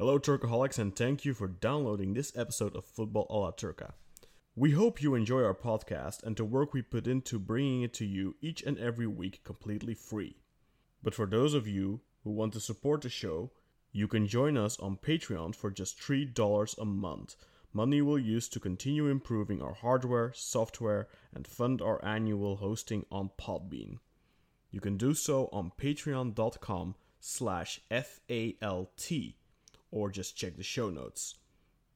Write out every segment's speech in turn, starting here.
Hello, Turkaholics, and thank you for downloading this episode of Football a la Turca. We hope you enjoy our podcast and the work we put into bringing it to you each and every week completely free. But for those of you who want to support the show, you can join us on Patreon for just $3 a month. Money we'll use to continue improving our hardware, software, and fund our annual hosting on Podbean. You can do so on patreon.com slash FALT or just check the show notes.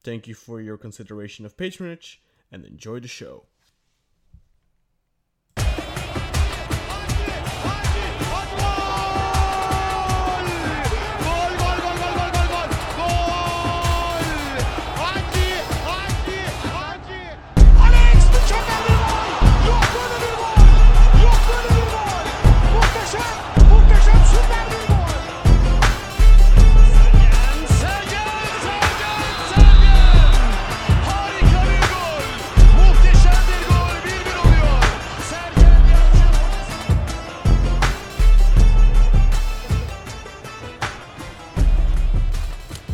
Thank you for your consideration of patronage and enjoy the show.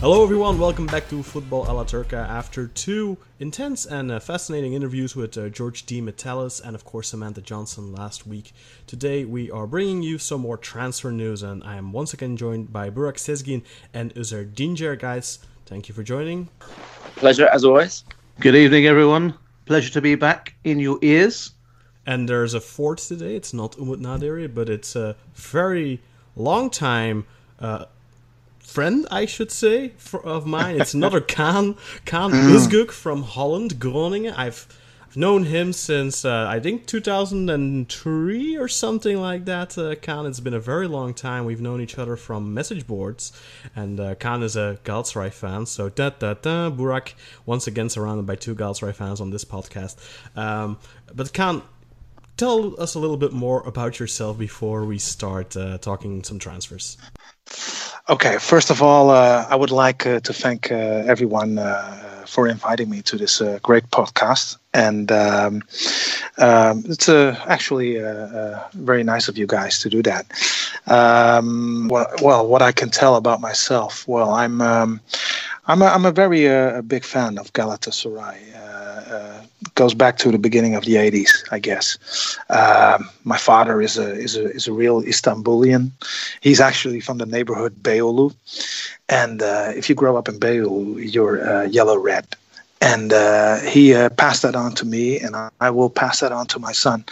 Hello, everyone. Welcome back to Football a la Turca. After two intense and uh, fascinating interviews with uh, George D. Metellus and, of course, Samantha Johnson last week, today we are bringing you some more transfer news. And I am once again joined by Burak Sezgin and Uzer Dinger. Guys, thank you for joining. Pleasure as always. Good evening, everyone. Pleasure to be back in your ears. And there's a fourth today. It's not Umut Nadiri, but it's a very long time uh, friend, I should say, for, of mine. It's another Kaan, Kaan Uzguk from Holland, Groningen. I've, I've known him since, uh, I think, 2003 or something like that. Uh, it's been a very long time. We've known each other from message boards. And uh, is a Galatasaray fan. So, da da da, Burak, once again surrounded by two Galatasaray fans on this podcast. Um, but Kaan, tell us a little bit more about yourself before we start uh, talking some transfers. Okay, first of all, uh, I would like uh, to thank uh, everyone uh, for inviting me to this uh, great podcast. And um, um, it's uh, actually very nice of you guys to do that. Um, well, well, what I can tell about myself, well, I'm um, I'm a, I'm a very big fan of Galatasaray. Uh, goes back to the beginning of the 80s, I guess. Um, my father is a is a is a real Istanbulian. He's actually from the neighborhood Beyoğlu, and uh, if you grow up in Beyoğlu, you're uh, yellow red. And uh, he uh, passed that on to me, and I, I will pass that on to my son.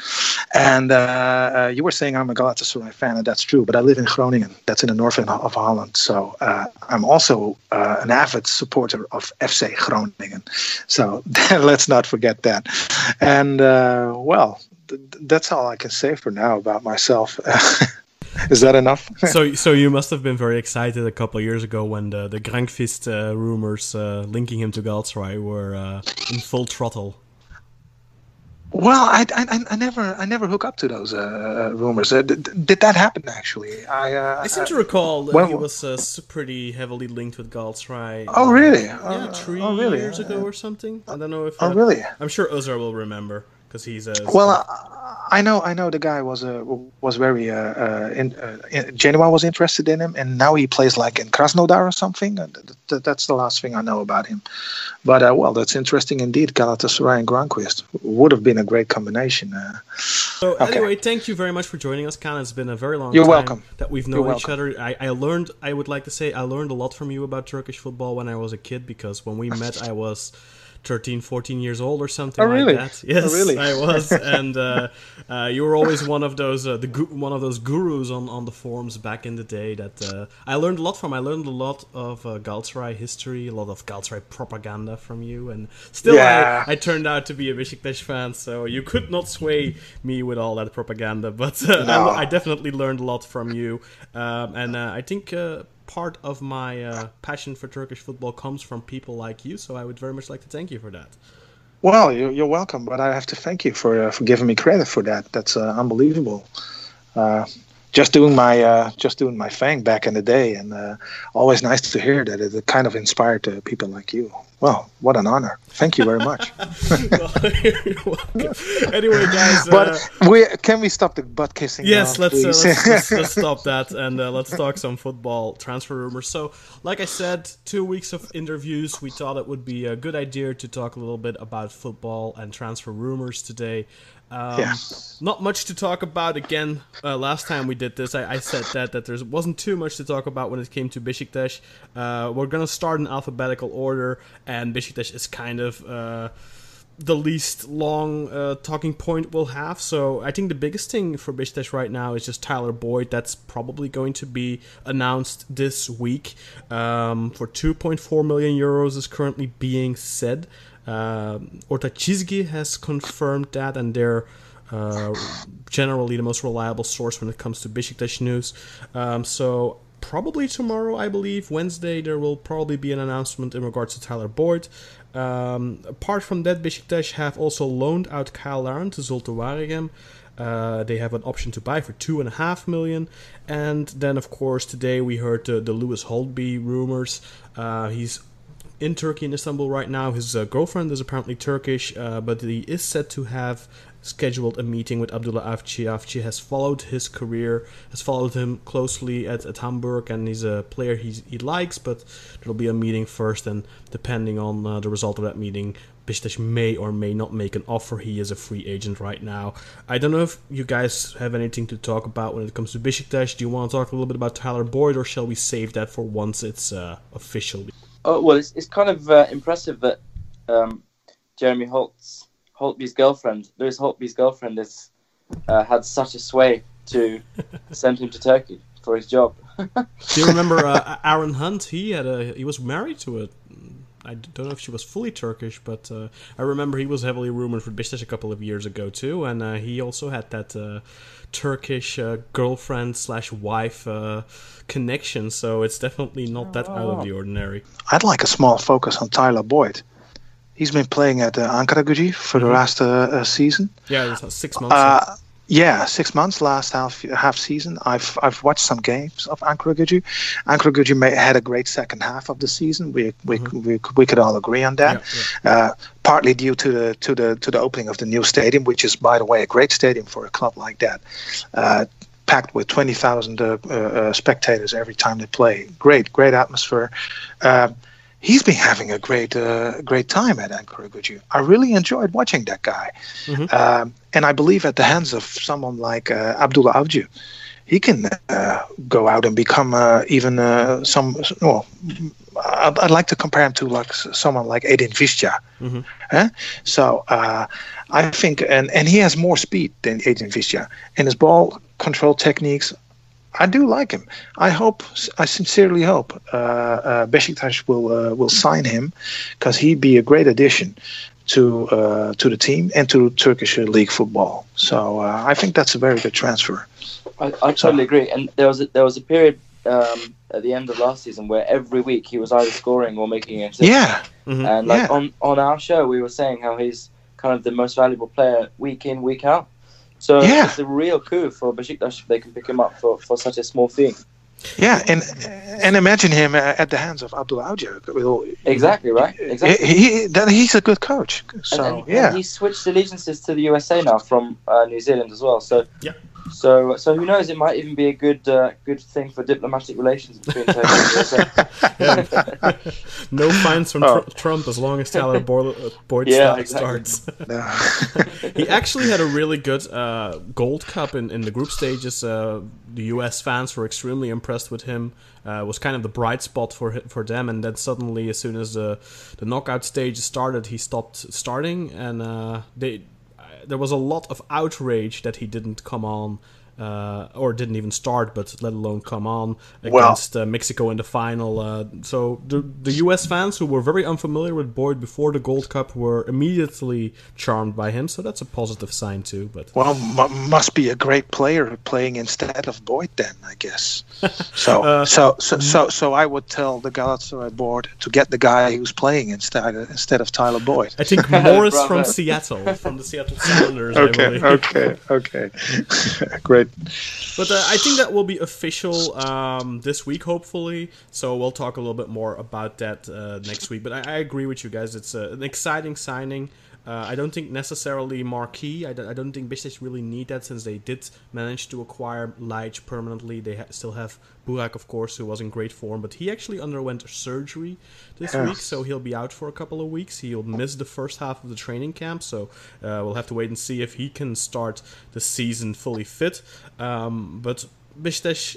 And uh, uh, you were saying I'm a Galatasaray fan, and that's true. But I live in Groningen, that's in the north of Holland. So uh, I'm also uh, an avid supporter of FC Groningen. So let's not forget that. And well, th- that's all I can say for now about myself. Is that enough? so, so you must have been very excited a couple of years ago when the the Granqvist uh, rumors uh, linking him to Galatasaray were uh, in full throttle. Well, I, I, I never I never hook up to those uh, rumors. Uh, did, did that happen actually? I uh, I seem to recall that when- he was uh, pretty heavily linked with Galatasaray. Oh really? Yeah, Uh, three oh, really? years ago or something. I don't know if. Oh uh, really? I'm sure Ozar will remember because he's a. Well, I, I know I know the guy was uh, was very uh, uh, in, uh, in, Genoa was interested in him, and now he plays like in Krasnodar or something. Th- th- that's the last thing I know about him. But uh, well, that's interesting indeed. Galatasaray and Granqvist would have been a great combination. Uh, So Okay. anyway, thank you very much for joining us, Kaan. It's been a very long You're time welcome. that we've known each other. I, I learned, I would like to say, I learned a lot from you about Turkish football when I was a kid because when we met, I was 13, 14 years old or something Oh, really? like that. Yes, Oh, really? I was, and uh, uh, you were always one of those uh, the gu- one of those gurus on, on the forums back in the day that uh, I learned a lot from. I learned a lot of uh, Galatasaray history, a lot of Galatasaray propaganda from you, and still Yeah. I, I turned out to be a Besiktas fan, so you could not sway me with all that propaganda. But uh, No. I, I definitely learned a lot from you, um, and uh, I think uh, part of my uh, passion for Turkish football comes from people like you. So I would very much like to thank you for that. well, you're, welcome, but I have to thank you for uh, for giving me credit for that. That's uh, unbelievable. Uh, just doing my uh, just doing my thing back in the day, and uh, always nice to hear that it kind of inspired people like you. Well, what an honor. Thank you very much. anyway, guys. but uh, we can we stop the butt kissing? Yes, now, let's, uh, let's, let's let's stop that and uh, let's talk some football transfer rumors. So, like I said, two weeks of interviews. We thought it would be a good idea to talk a little bit about football and transfer rumors today. Um, Yeah. Not much to talk about. Again, uh, last time we did this, I, I said that that there wasn't too much to talk about when it came to Besiktas. Uh, we're gonna start in alphabetical order, and Besiktas is kind of. Uh, the least long uh, talking point we'll have. So I think the biggest thing for Besiktas right now is just Tyler Boyd. That's probably going to be announced this week um, for 2.4 million euros is currently being said. Um, Orta Chizgi has confirmed that, and they're uh, generally the most reliable source when it comes to Besiktas news. Um, so probably tomorrow, I believe, Wednesday, there will probably be an announcement in regards to Tyler Boyd. Um, apart from that, Besiktas have also loaned out Cyle Larin to Zulte Waregem. Uh, they have an option to buy for two and a half million, and then of course today we heard the, the Lewis Holtby rumors. Uh, he's in Turkey in Istanbul right now. His uh, girlfriend is apparently Turkish, uh, but he is said to have scheduled a meeting with Abdullah Avci. Avci has followed his career, has followed him closely at, at Hamburg, and he's a player he, he likes, but there'll be a meeting first, and depending on uh, the result of that meeting, Besiktas may or may not make an offer. He is a free agent right now. I don't know if you guys have anything to talk about when it comes to Besiktas. Do you want to talk a little bit about Tyler Boyd, or shall we save that for once it's uh, official? Oh well, it's, it's kind of uh, impressive that um, Jeremy Holtz, Holtby's girlfriend, Lewis Holtby's girlfriend, has uh, had such a sway to send him to Turkey for his job. Do you remember uh, Aaron Hunt? He had a he was married to a. I don't know if she was fully Turkish, but uh, I remember he was heavily rumored for Besiktas a couple of years ago too, and uh, he also had that uh, Turkish uh, girlfriend slash wife uh, connection. So it's definitely not that out of the ordinary. I'd like a small focus on Tyler Boyd. He's been playing at uh, Ankaragücü for the last uh, uh, season. Yeah, it's six months. Uh, yeah, six months last half half season. I've I've watched some games of Ankaragücü. Ankara may, had a great second half of the season. We we, we, we could all agree on that. Uh, partly due to the to the to the opening of the new stadium, which is by the way a great stadium for a club like that. Uh, packed with 20,000 uh, uh, spectators every time they play. Great, great atmosphere. He's been having a great, uh, great time at Ankaragücü. I really enjoyed watching that guy, um, and I believe at the hands of someone like uh, Abdullah Avcı, he can uh, go out and become uh, even uh, some. Well, I'd, I'd like to compare him to like someone like Edin Visca. Eh? So uh, I think, and and he has more speed than Edin Visca, and his ball control techniques. I do like him. I hope, I sincerely hope, uh, uh, Besiktas will uh, will sign him, because he'd be a great addition to uh, to the team and to Turkish league football. So uh, I think that's a very good transfer. I, I totally agree. And there was a, there was a period um, at the end of last season where every week he was either scoring or making an assist. Yeah, And like Yeah. on on our show, we were saying how he's kind of the most valuable player week in week out. So Yeah. it's a real coup for Besiktas if they can pick him up for, for such a small fee. yeah, and and imagine him uh, at the hands of Abdul Avcı. Exactly right. Exactly. He, he, he's a good coach. So and, and, yeah, and he switched allegiances to the USA now from uh, New Zealand as well. So Yeah. So so who knows? It might even be a good uh, good thing for diplomatic relations between Turkey and the USA. no fines from Oh. Tr- Trump as long as Tyler Boyd, uh, Yeah, exactly. starts. he actually had a really good uh, Gold Cup in, in the group stages. Uh, the U.S. fans were extremely impressed with him. Uh, was kind of the bright spot for for them, and then suddenly, as soon as the the knockout stage started, he stopped starting, and uh, they there was a lot of outrage that he didn't come on. Uh, or didn't even start, but let alone come on Well- against uh, Mexico in the final. Uh, so the the U.S. fans who were very unfamiliar with Boyd before the Gold Cup were immediately charmed by him. So that's a positive sign too. But well, m- must be a great player playing instead of Boyd then, I guess. So Uh, so, so so so I would tell the Galatasaray board to get the guy who's playing instead instead of Tyler Boyd. I think Morris from Seattle, from the Seattle Sounders. I believe. okay, okay. Great But uh, I think that will be official um, this week, hopefully. So we'll talk a little bit more about that uh, next week. But I, I, agree with you guys. It's uh, an exciting signing. Uh, I don't think necessarily marquee. I don't, think Besiktas really need that since they did manage to acquire Ljajić permanently. They ha- still have Burak, of course, who was in great form, but he actually underwent surgery this yes. week, so he'll be out for a couple of weeks. He'll miss the first half of the training camp, so uh, we'll have to wait and see if he can start the season fully fit. Um, but Besiktas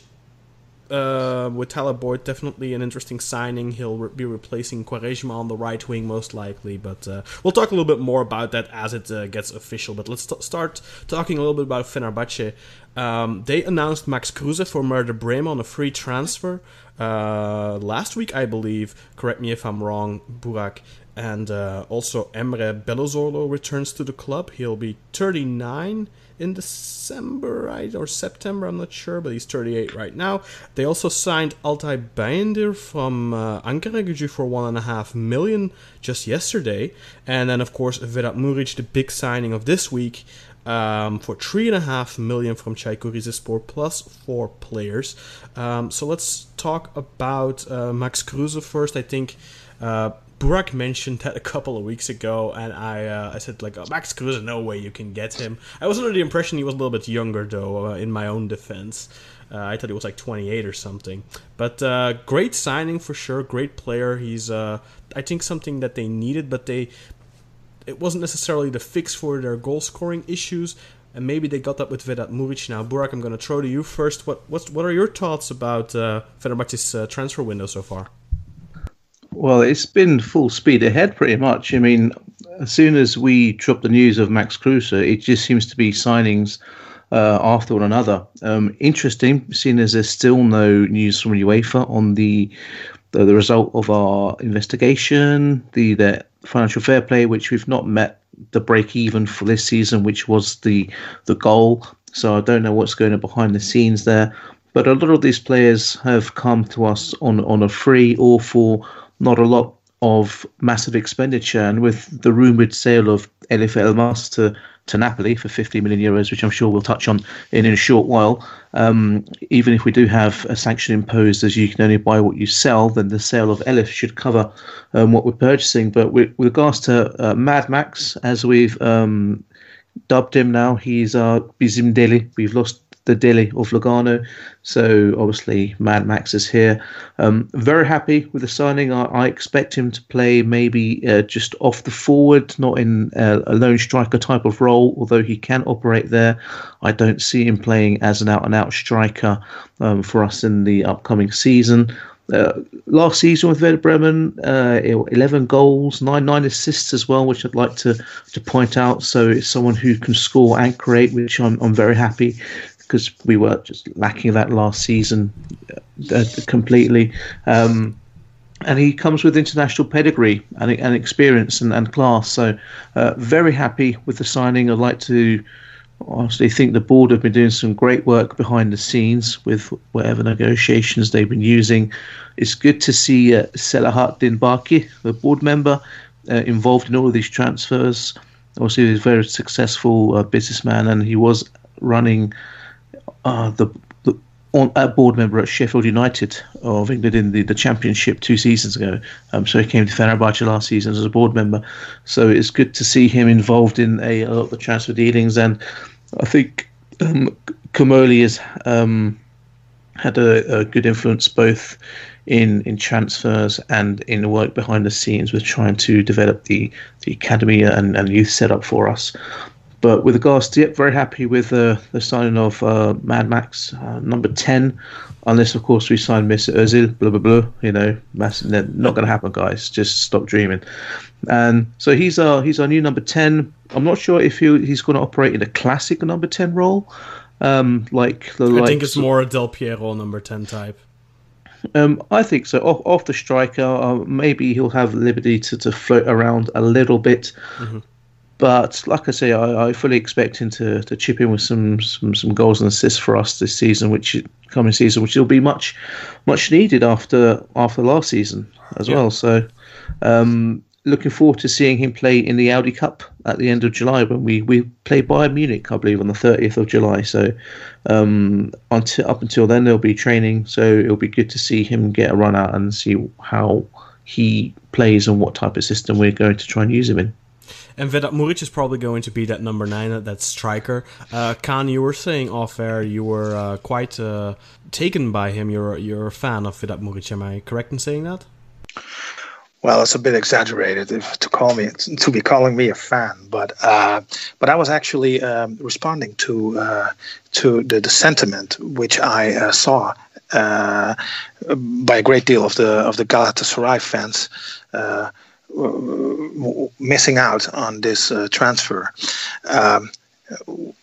uh, with Boyd, definitely an interesting signing. He'll re- be replacing Quaresma on the right wing, most likely. But uh, we'll talk a little bit more about that as it uh, gets official. But let's t- start talking a little bit about Fenerbahce. Um, they announced Max Kruse for Werder Bremen on a free transfer uh, last week, I believe. Correct me if I'm wrong, Burak. And uh, also Emre Belözoğlu returns to the club. He'll be 39 in December, right? Or September, I'm not sure, but he's 38 right now. They also signed Altay Bayındır from uh, Ankara for and a half million just yesterday. And then, of course, Vedat Muric, the big signing of this week. Um, for three and a half million from Çaykur Rizespor plus four players. Um, so let's talk about uh, Max Kruse first. I think uh, Burak mentioned that a couple of weeks ago, and I uh, I said like oh, Max Kruse, no way you can get him. I was under the impression he was a little bit younger though. Uh, in my own defense, uh, I thought he was like 28 or something. But uh, great signing for sure. Great player. He's uh, I think something that they needed, but they it wasn't necessarily the fix for their goal scoring issues. And maybe they got that with Vedat Muric now. Burak, I'm going to throw to you first. What what's, what are your thoughts about uh, Fenerbahce's uh, transfer window so far? Well, it's been full speed ahead pretty much. I mean, as soon as we dropped the news of Max Kruse, it just seems to be signings uh, after one another. Um, interesting, seeing as there's still no news from UEFA on the the, the result of our investigation, the, the financial fair play, which we've not met the break even for this season, which was the the goal. So I don't know what's going on behind the scenes there. But a lot of these players have come to us on on a free or for not a lot of massive expenditure. And with the rumoured sale of Eljif Elmas to, to Napoli for 50 million euros, which I'm sure we'll touch on in, in a short while, um, even if we do have a sanction imposed as you can only buy what you sell, then the sale of Eljif should cover um, what we're purchasing. But with, with regards to uh, Mad Max, as we've um, dubbed him now, he's uh, Bizim Deli. We've lost the Deli of Lugano. So obviously, Mad Max is here. Um, very happy with the signing. I, I expect him to play maybe uh, just off the forward, not in uh, a lone striker type of role, although he can operate there. I don't see him playing as an out and out striker um, for us in the upcoming season. Uh, last season with Werder Bremen, uh, 11 goals, nine nine assists as well, which I'd like to to point out. So it's someone who can score and create, which I'm I'm very happy because we were just lacking that last season uh, uh, completely. Um, and he comes with international pedigree and, and experience and, and class. So, uh, very happy with the signing. I'd like to honestly think the board have been doing some great work behind the scenes with whatever negotiations they've been using. It's good to see uh, Selahattin Baki, the board member, uh, involved in all of these transfers. Obviously, he's a very successful uh, businessman and he was running the, the on, a board member at Sheffield United of England in the, the Championship two seasons ago. Um, so he came to Fenerbahce last season as a board member. So it's good to see him involved in a, a lot of the transfer dealings. And I think um, has um, had a, a, good influence both in, in transfers and in the work behind the scenes with trying to develop the, the academy and, and youth setup for us. But with regards to it, very happy with uh, the signing of uh, Mad Max uh, number ten. Unless, of course, we sign Mr. Özil, blah blah blah. You know, not going to happen, guys. Just stop dreaming. And so he's our he's our new number ten. I'm not sure if he, he's going to operate in a classic number ten role, um, like the. I think it's more a Del Piero number ten type. Um, I think so. Off, off the striker, uh, maybe he'll have liberty to, to float around a little bit. Mm-hmm. But like I say, I, I, fully expect him to, to chip in with some, some some goals and assists for us this season, which coming season, which will be much much needed after after last season as yeah. well. So um, looking forward to seeing him play in the Audi Cup at the end of July when we, we play Bayern Munich, I believe, on the 30th of July. So um, until up until then, there'll be training. So it'll be good to see him get a run out and see how he plays and what type of system we're going to try and use him in. And Vedat Muric is probably going to be that number nine, that striker. Uh, Kaan, you were saying off air you were uh, quite uh, taken by him. You're you're a fan of Vedat Muric. Am I correct in saying that? Well, it's a bit exaggerated if, to call me to be calling me a fan, but uh, but I was actually um, responding to uh, to the, the sentiment which I uh, saw uh, by a great deal of the of the Galatasaray fans uh, missing out on this uh, transfer. Um,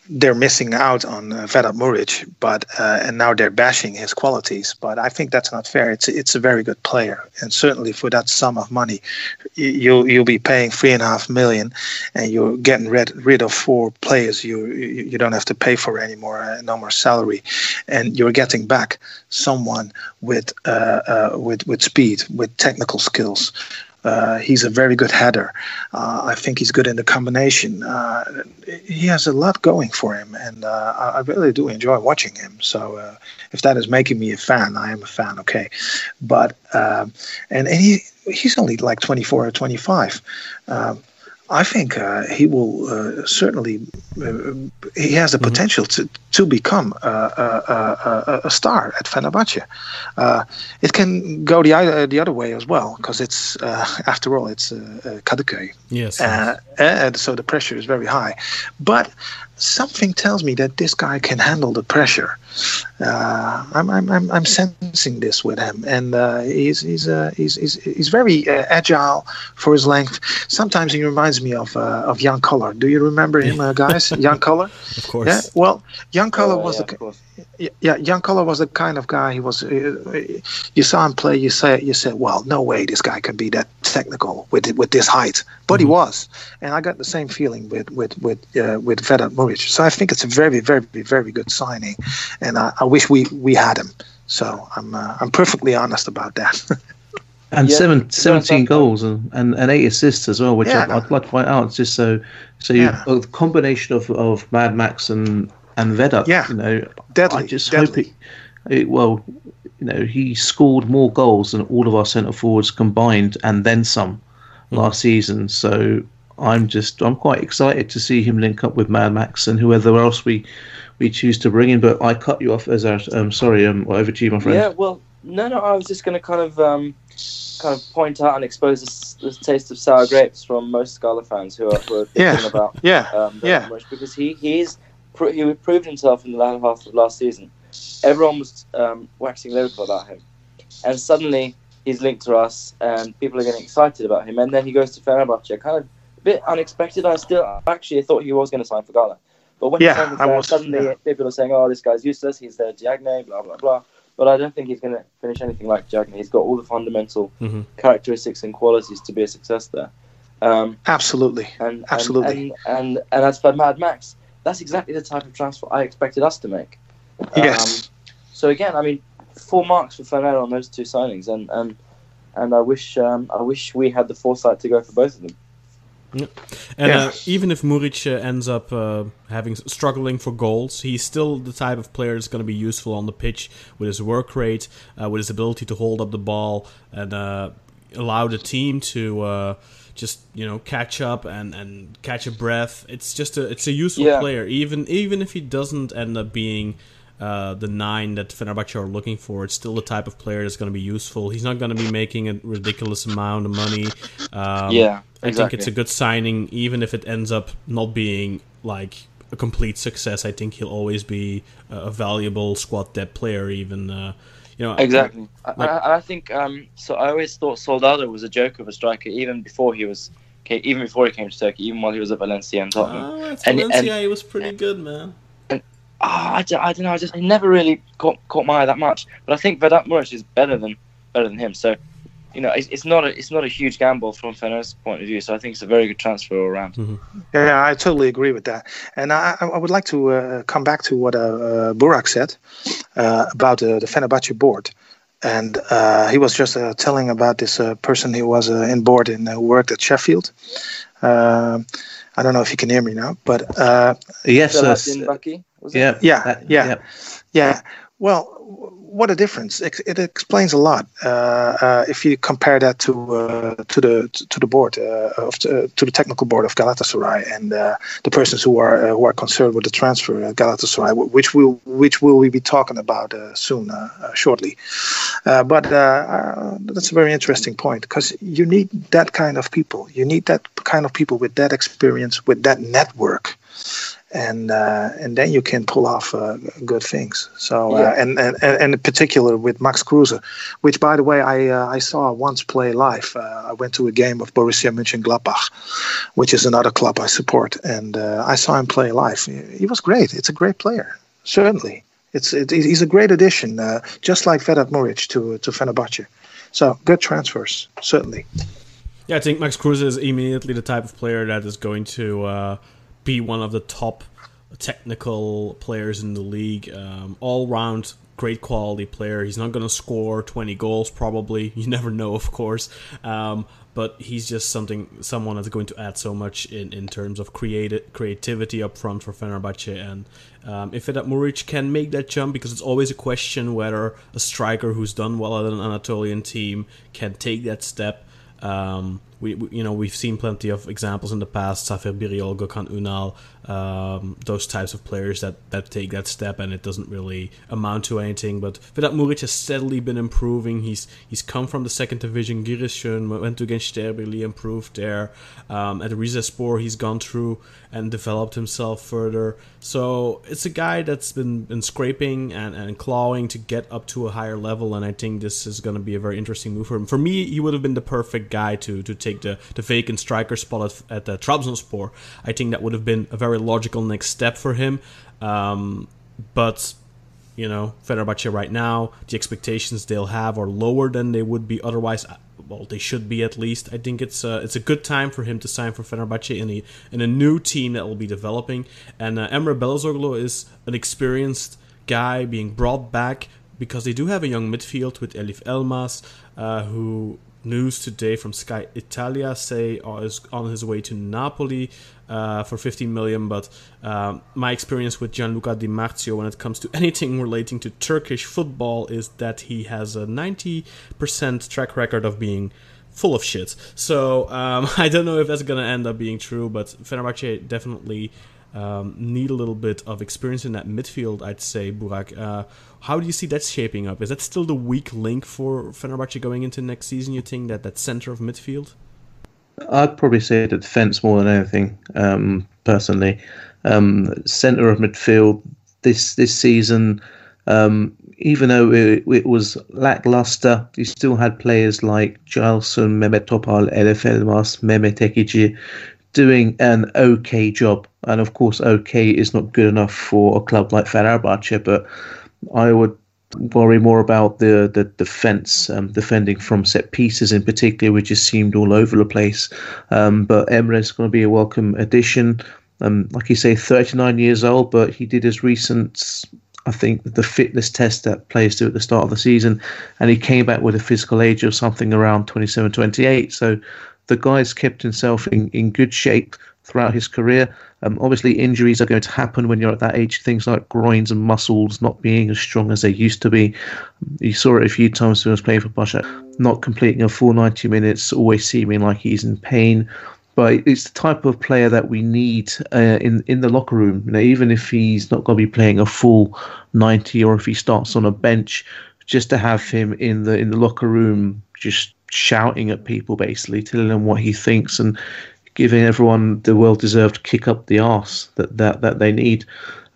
they're missing out on uh, Vedat Muric, but uh, and now they're bashing his qualities. But I think that's not fair. It's it's a very good player, and certainly for that sum of money, you'll you'll be paying three and a half million, and you're getting rid rid of four players you you don't have to pay for anymore, uh, no more salary, and you're getting back someone with uh, uh, with with speed, with technical skills, uh, he's a very good header. Uh, I think he's good in the combination. Uh, he has a lot going for him, and uh, I really do enjoy watching him. So, uh, if that is making me a fan, I am a fan. Okay, but um, and and he he's only like 24 or 25. Um, I think uh, he will uh, certainly. Uh, he has the mm-hmm. potential to to become a, a, a, star at Fenerbahce. Uh, it can go the other the other way as well because it's uh, after all it's uh, Kadıköy. Yes. and so the pressure is very high, but something tells me that this guy can handle the pressure. Uh, I'm, I'm, I'm, I'm, sensing this with him, and uh, he's he's, uh, he's he's he's very uh, agile for his length. Sometimes he reminds me of uh, of Jan Koller. Do you remember him, uh, guys? Jan Koller. Of course. Yeah. Well, Jan Koller oh, was yeah, the yeah, Jan Koller was the kind of guy. He was. Uh, you saw him play. You say you said, "Well, no way, this guy can be that technical with with this height." But mm-hmm. he was, and I got the same feeling with with with uh, with Vedat Muric. So I think it's a very very very good signing, and I, I wish we we had him. So I'm uh, I'm perfectly honest about that. and yeah, seven, 17 goals and, and, and eight assists as well, which yeah. I'd, I'd, like to point out just so so you yeah. a combination of, of Mad Max and and Vedat. Yeah, you know, deadly, I just deadly. hope it, it. Well, you know, he scored more goals than all of our centre forwards combined, and then some mm. last season. So I'm just I'm quite excited to see him link up with Mad Max and whoever else we we choose to bring in. But I cut you off as our um sorry um over to you, my friend. Yeah, well, no, no, I was just going to kind of um kind of point out and expose the, the taste of sour grapes from most Scala fans who are, who are yeah. about yeah um, yeah because he he's he proved himself in the latter half of last season. Everyone was um, waxing lyrical about him, and suddenly he's linked to us, and people are getting excited about him. And then he goes to Fenerbahce, kind of a bit unexpected. I still actually thought he was going to sign for Gala, but when yeah, he signed there, suddenly yeah. people are saying, "Oh, this guy's useless. He's the Diagne, blah blah blah." But I don't think he's going to finish anything like Diagne. He's got all the fundamental mm-hmm. characteristics and qualities to be a success there. Um, absolutely, and absolutely, and, and, and, and as for Mad Max, that's exactly the type of transfer I expected us to make. Yes. Um, so again, I mean, four marks for Fener on those two signings, and and and I wish um, I wish we had the foresight to go for both of them. Yeah. And yeah. Uh, even if Muric uh, ends up uh, having struggling for goals, he's still the type of player that's going to be useful on the pitch with his work rate, uh, with his ability to hold up the ball and uh, allow the team to uh, just you know catch up and and catch a breath. It's just a it's a useful yeah. player, even even if he doesn't end up being. Uh, the nine that Fenerbahce are looking for. It's still the type of player that's going to be useful. He's not going to be making a ridiculous amount of money. Um, yeah, exactly. I think it's a good signing, even if it ends up not being like a complete success. I think he'll always be a valuable squad depth player, even uh, you know, exactly. Like, I, I, think um, so. I always thought Soldado was a joke of a striker, even before he was, even before he came to Turkey, even while he was at Valencia and Tottenham. Oh, and, Valencia, and, he was pretty good, man. And oh, I, I don't know. I just I never really caught, caught my eye that much. But I think Vedat Muric is better than better than him. So you know, it's, it's, not a it's not a huge gamble from Fener's point of view. So I think it's a very good transfer all around. Mm-hmm. Yeah, I totally agree with that. And I, I would like to uh, come back to what uh, uh Burak said uh, about the Fenerbahce board. and uh, he was just uh, telling about this uh, person who was uh, in board and who worked at Sheffield. Uh, I don't know if you can hear me now, but uh, Yes, uh, Selahattin Baki, was it? yeah, Yeah, yeah. yeah. Well, what a difference! It, it explains a lot uh, uh, if you compare that to uh, to the to the board uh, of to the technical board of Galatasaray and the persons who are who are concerned with the transfer at Galatasaray, which will which will we be talking about soon, shortly. But that's a very interesting point because you need that kind of people. You need that kind of people with that experience, with that network and uh, and then you can pull off uh, good things. So uh, Yeah. and, and and in particular with Max Kruse, which by the way I uh, I saw once play live. Uh, I went to a game of Borussia Mönchengladbach, which is another club I support, and uh, I saw him play live. He, he was great. It's a great player, certainly. It's it, he's a great addition, uh, just like Vedat Muric to to Fenerbahce. So good transfers, certainly. Yeah, I think Max Kruse is immediately the type of player that is going to uh, be one of the top technical players in the league. Um, all round, great quality player. He's not going to score 20 goals, probably. You never know, of course. Um, but he's just something, someone that's going to add so much in, in terms of creative creativity up front for Fenerbahce. And um, if Vedat Muric can make that jump, because it's always a question whether a striker who's done well at an Anatolian team can take that step. Um, we, we, you know, we've seen plenty of examples in the past. Safir Biriol, Gökhan Unal, um, those types of players that, that take that step, and it doesn't really amount to anything. But Vedat Muric has steadily been improving. He's he's come from the second division. Giresun went to Gençlerbirliği, improved there. Um, at Rizespor, he's gone through and developed himself further. So it's a guy that's been, been scraping and, and clawing to get up to a higher level, and I think this is going to be a very interesting move for him. For me, he would have been the perfect guy to to take the, the vacant striker spot at, at the Trabzonspor. I think that would have been a very logical next step for him. Um, but you know, Fenerbahce right now, the expectations they'll have are lower than they would be otherwise. Well, they should be at least. I think it's a, it's a good time for him to sign for Fenerbahce in a in a new team that will be developing. And uh, Emre Belözoğlu is an experienced guy being brought back because they do have a young midfield with Eljif Elmas, uh, who news today from Sky Italia say uh, is on his way to Napoli uh, for 15 million. But um, my experience with Gianluca Di Marzio when it comes to anything relating to Turkish football is that he has a 90% track record of being full of shit. So um, I don't know if that's gonna end up being true, but Fenerbahce definitely. Um, need a little bit of experience in that midfield, I'd say, Burak. Uh, how do you see that shaping up? Is that still the weak link for Fenerbahce going into next season? You think that that center of midfield? I'd probably say the defence more than anything, um, personally. Um, centre of midfield this this season, um, even though it, it was lackluster, you still had players like Gilson, Mehmet Topal, Eljif Elmas, Mehmet Ekici doing an okay job. And of course, okay is not good enough for a club like Fenerbahce, but I would worry more about the the defense, um, defending from set pieces in particular, which just seemed all over the place. Um, but is going to be a welcome addition. Um, like you say, 39 years old, but he did his recent, I think, the fitness test that players do at the start of the season, and he came back with a physical age of something around 27, 28. So the guy's kept himself in, in good shape throughout his career. Um, obviously, injuries are going to happen when you're at that age. Things like groins and muscles not being as strong as they used to be. You saw it a few times when he was playing for Basha, not completing a full 90 minutes, always seeming like he's in pain. But it's the type of player that we need uh, in in the locker room. You know, even if he's not going to be playing a full 90, or if he starts on a bench, just to have him in the in the locker room, just shouting at people, basically telling them what he thinks and giving everyone the well-deserved kick up the arse that that, that they need.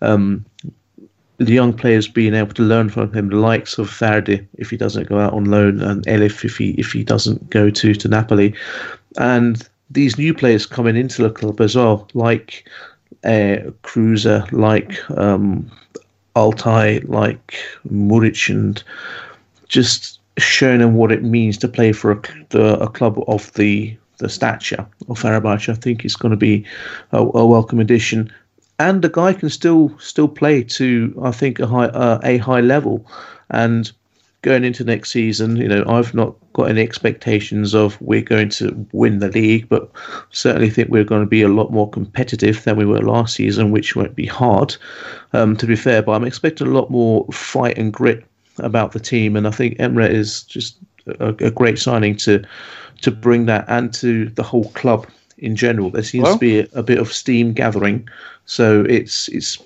Um, the young players being able to learn from him, the likes of Ferdi if he doesn't go out on loan, and Eljif if he if he doesn't go to to Napoli, and these new players coming into the club as well, like uh, Kruse, like um, Altay, like Muric, and just showing them what it means to play for a, the, a club of the the stature of Fenerbahce. I think it's going to be a, a, welcome addition, and the guy can still still play to I think a high uh, a high level, and going into next season, you know, I've not got any expectations of we're going to win the league, but certainly think we're going to be a lot more competitive than we were last season, which won't be hard, um, to be fair. But I'm expecting a lot more fight and grit about the team, and I think Emre is just a, a great signing to to bring that and to the whole club in general. There seems Well- to be a, a bit of steam gathering, so it's it's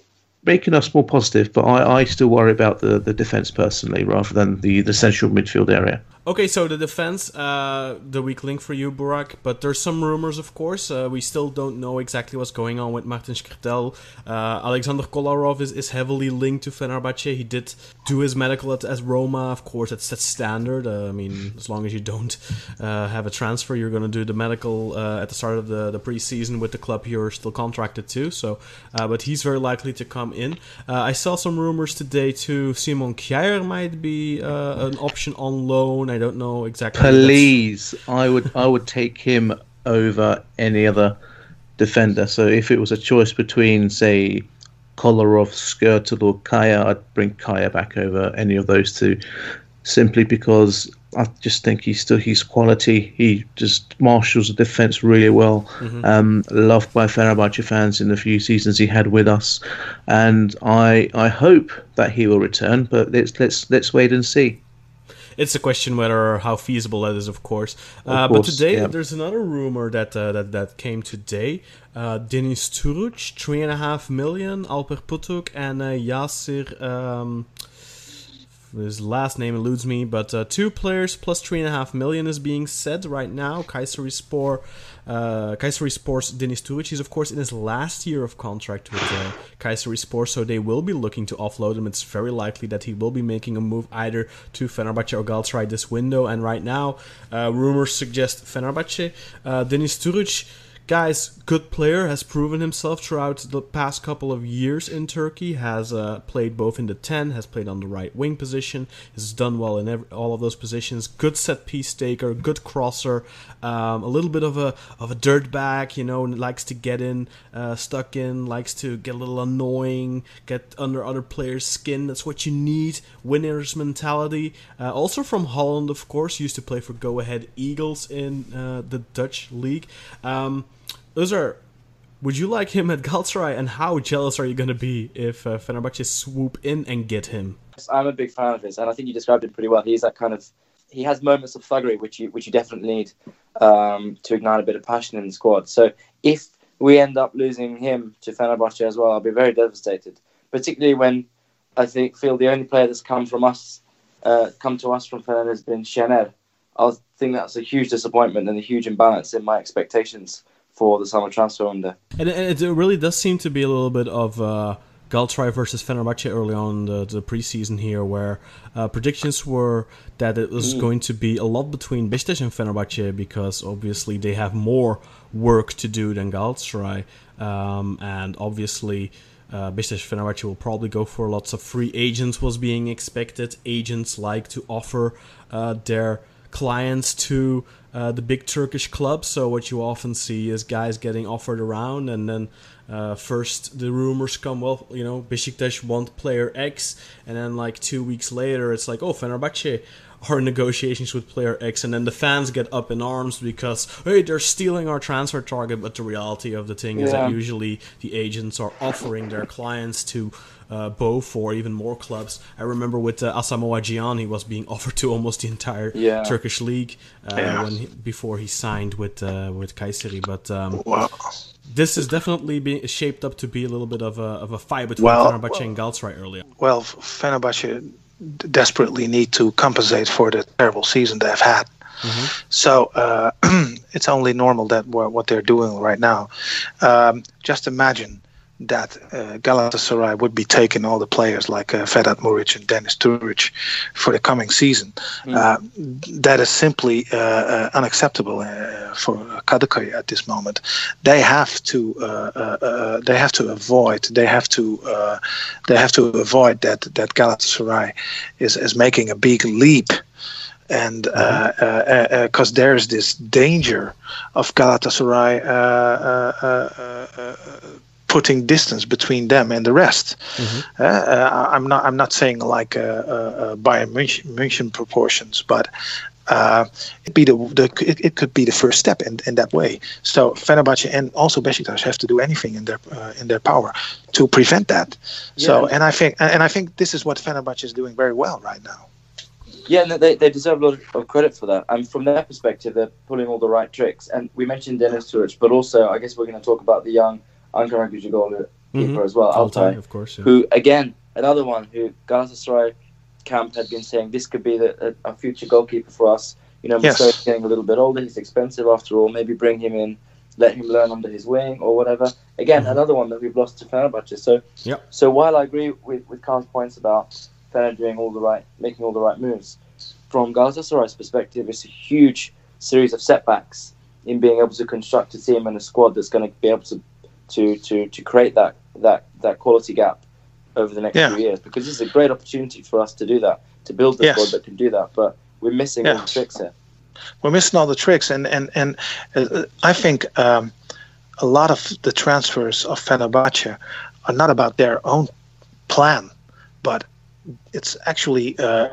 making us more positive. But I, I still worry about the, the defense personally rather than the, the central midfield area. Okay, so the defense, uh, the weak link for you, Burak. But there's some rumors, of course. Uh, we still don't know exactly what's going on with Martin Skrtel. Uh, Alexander Kolarov is, is heavily linked to Fenerbahce. He did do his medical at, at Roma, of course. That's that's standard. Uh, I mean, as long as you don't uh, have a transfer, you're going to do the medical uh, at the start of the, the preseason with the club you're still contracted to. So, but he's very likely to come in. I saw some rumors today too. Simon Kjaer might be an option on loan. I don't know exactly. Please, I would I would take him over any other defender. So if it was a choice between, say, Kolarov, Skrtel, or Kjaer, I'd bring Kjaer back over any of those two, simply because I just think he's still he's quality. He just marshals the defense really well. Um, loved by Fenerbahce fans in the few seasons he had with us, and I I hope that he will return. But let's let's let's wait and see. It's a question whether how feasible that is, of course. uh, Of but today yeah. there's another rumor that uh, that that came today. Uh, Deniz Türüç, three and a half million. Alper Potuk and uh, Yasir. Um, his last name eludes me, but uh, two players plus three and a half million is being said right now. Kayseri Spor, uh, Kayseri Spor's Deniz Türüç. He's of course in his last year of contract with uh, Kayseri Spor, so they will be looking to offload him. It's very likely that he will be making a move either to Fenerbahce or Galatasaray this window. And right now, uh, rumors suggest Fenerbahce. Uh, Deniz Türüç guys, good player, has proven himself throughout the past couple of years in Turkey. Has uh, played both in the 10, has played on the right wing position, has done well in every, all of those positions. Good set piece taker, good crosser, um, a little bit of a of a dirtbag, you know, likes to get in, uh, stuck in, likes to get a little annoying, get under other players' skin. That's what you need. Winners mentality. Uh, also from Holland, of course, used to play for Go Ahead Eagles in uh, the Dutch league. Um, those are. Would you like him at Galatasaray, and how jealous are you going to be if uh, Fenerbahce swoop in and get him? I'm a big fan of his, and I think you described him pretty well. He's that kind of he has moments of thuggery, which you which you definitely need um, to ignite a bit of passion in the squad. So if we end up losing him to Fenerbahce as well, I'll be very devastated. Particularly when I think feel the only player that's come from us, uh, come to us from Fener has been Şener. I think that's a huge disappointment and a huge imbalance in my expectations for the summer transfer window. And, and it really does seem to be a little bit of uh, Galatasaray versus Fenerbahce early on the, the preseason here, where uh, predictions were that it was going to be a lot between Beşiktaş and Fenerbahce because obviously they have more work to do than Galatasaray, um, and obviously. Uh, Beşiktaş Fenerbahce will probably go for lots of free agents was being expected. Agents like to offer uh, their clients to uh, the big Turkish clubs. So what you often see is guys getting offered around, and then uh, first the rumors come. Well, you know, Besiktas want player X, and then like two weeks later, it's like, oh, Fenerbahce are in negotiations with player X, and then the fans get up in arms because hey, they're stealing our transfer target. But the reality of the thing is that usually the agents are offering their clients to uh, both or even more clubs. I remember with uh, Asamoah Gyan, he was being offered to almost the entire Yeah. Turkish league uh, Yeah. when he, before he signed with uh, with Kayseri. But um, Well, this is definitely be, shaped up to be a little bit of a, of a fight between Well- Fenerbahce and Galatasaray earlier. well, Fenerbahce desperately need to compensate for the terrible season they've had. So uh, it's only normal that what they're doing right now. Um, just imagine that uh, Galatasaray would be taking all the players like uh, Vedat Muric and Deniz Türüç for the coming season. Uh, that is simply uh, uh, unacceptable uh, for Kadıköy at this moment. They have to uh, uh, uh, they have to avoid they have to uh, they have to avoid that that Galatasaray is is making a big leap and because uh, uh, uh 'cause there's this danger of Galatasaray putting distance between them and the rest. Uh, uh, I'm not I'm not saying like uh, uh, uh, Bayern München, proportions, but uh, it be the, the it, it could be the first step in, in that way. So Fenerbahce and also Besiktas have to do anything in their uh, in their power to prevent that. So and I think and I think this is what Fenerbahce is doing very well right now. Yeah, no, they, they deserve a lot of credit for that. And from their perspective, they're pulling all the right tricks. And we mentioned Deniz Türüç, but also I guess we're going to talk about the young Ankara Gücügoğlu keeper as well, Altay, of course. Yeah. who again another one who Galatasaray camp had been saying this could be the, a, a future goalkeeper for us. You know, Yes. Musso's getting a little bit older. He's expensive after all. Maybe bring him in, let him learn under his wing or whatever. Again, Mhm. another one that we've lost to Fenerbahce. So, Yep. so while I agree with with Carl's points about Fener doing all the right, making all the right moves, from Galatasaray's perspective, it's a huge series of setbacks in being able to construct a team and a squad that's going to be able to to to to create that that that quality gap over the next Yeah. few years because this is a great opportunity for us to do that to build the Yes. squad that can do that but we're missing all the tricks here we're missing all the tricks and and and uh, I think um, a lot of the transfers of Fenerbahce are not about their own plan, but it's actually uh,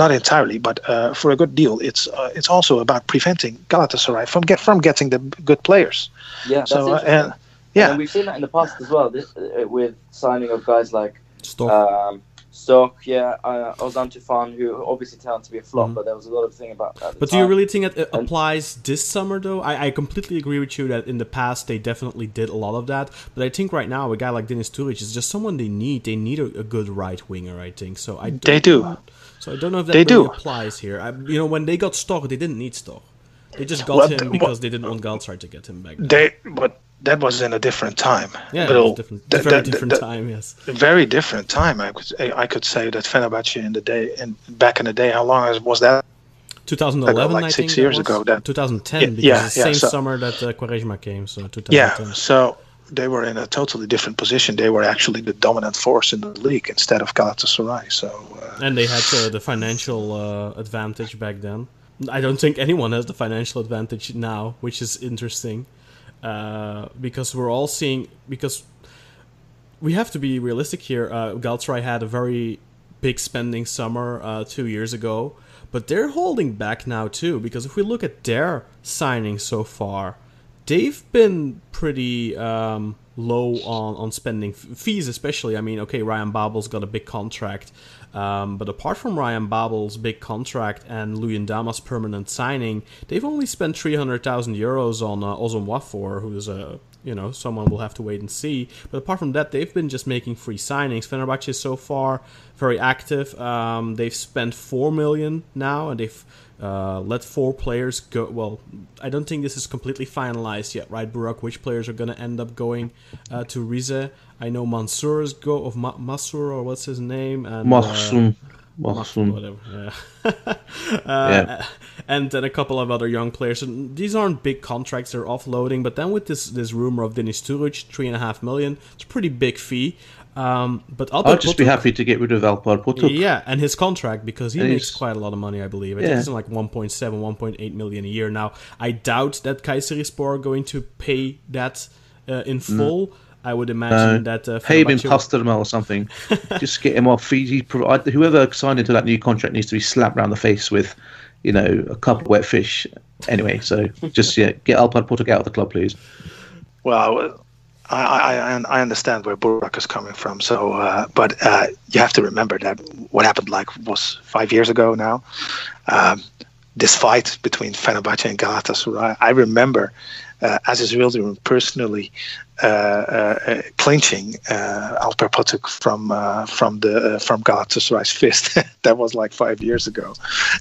not entirely, but uh, for a good deal, it's uh, it's also about preventing Galatasaray from get from getting the good players. yeah So uh, and yeah, and we've seen that in the past as well this, uh, with signing of guys like Stoch. um, Stoch, yeah, uh, Ozan Tufan, who obviously turned out to be a flop, Mhm. but there was a lot of thing about that. at the But do you really think that it And- applies this summer, though? I, I completely agree with you that in the past they definitely did a lot of that. But I think right now a guy like Deniz Türüç is just someone they need. They need a, a good right winger, I think. So I They don't do. know- So I don't know if that They really do. applies here. I, you know, when they got Stoch, they didn't need Stoch. They just got Well, him because they didn't want Galatasaray to get him back. then. they but that was in a different time. yeah, But it was different, that- very that- different that- time. Yes. very different time. I could say, I could say that Fenerbahce in the day and back in the day, how long was that? 2011, like I six years ago, that- 2010, Yeah, because yeah, the same so- summer that uh, Quaresma came. So 2010. Yeah, so they were in a totally different position. They were actually the dominant force in the league instead of Galatasaray. So uh, And they had uh, the financial uh, advantage back then. I don't think anyone has the financial advantage now, which is interesting. Uh, because we're all seeing because we have to be realistic here. Uh, Galatasaray had a very big spending summer uh, two years ago, but they're holding back now too. Because if we look at their signings so far, they've been pretty um, low on, on spending fees, especially. I mean, okay, Ryan Babel's got a big contract, um, but apart from Ryan Babel's big contract and Luyindama's permanent signing, they've only spent 300,000 euros on uh, Ozon Wafor, who's a you know someone we'll have to wait and see. But apart from that, they've been just making free signings. Fenerbahce is so far very active. Um, they've spent four million now, and they've uh, let four players go. Well, I don't think this is completely finalized yet, right, Burak? Which players are going to end up going uh, to Rize? I know Mansour is go of Ma- Masur or what's his name, and uh, Mahsum. Mahfoud, Mahsum. whatever. Yeah. uh, And then a couple of other young players. And these aren't big contracts; they're offloading. But then with this this rumor of Deniz Türüç, three and a half million, it's a pretty big fee. Um, but Albert I'll just be happy to get rid of Alper Potuk. yeah, and his contract because he And makes he's- quite a lot of money, I believe. I think Yeah. it's like 1.7, 1.8 million a year. Now, I doubt that Kayserispor are going to pay that uh, in full. I would imagine that uh, Mm. Pay him in Fenerbahce- Pastermal or something. just get him off. He, he provide, whoever signed into that new contract needs to be slapped around the face with, you know, a couple of wet fish. Anyway, so just yeah, get Alper Potuk out of the club, please. well, I, I I understand where Burak is coming from. So, uh, but uh, you have to remember that what happened like was five years ago now. Um, this fight between Fenerbahce and Galatasaray. I remember uh, Aziz Yildirim personally uh, uh, uh, clinching uh, Alper Potuk from uh, from the uh, from Galatasaray's fist. that was like five years ago,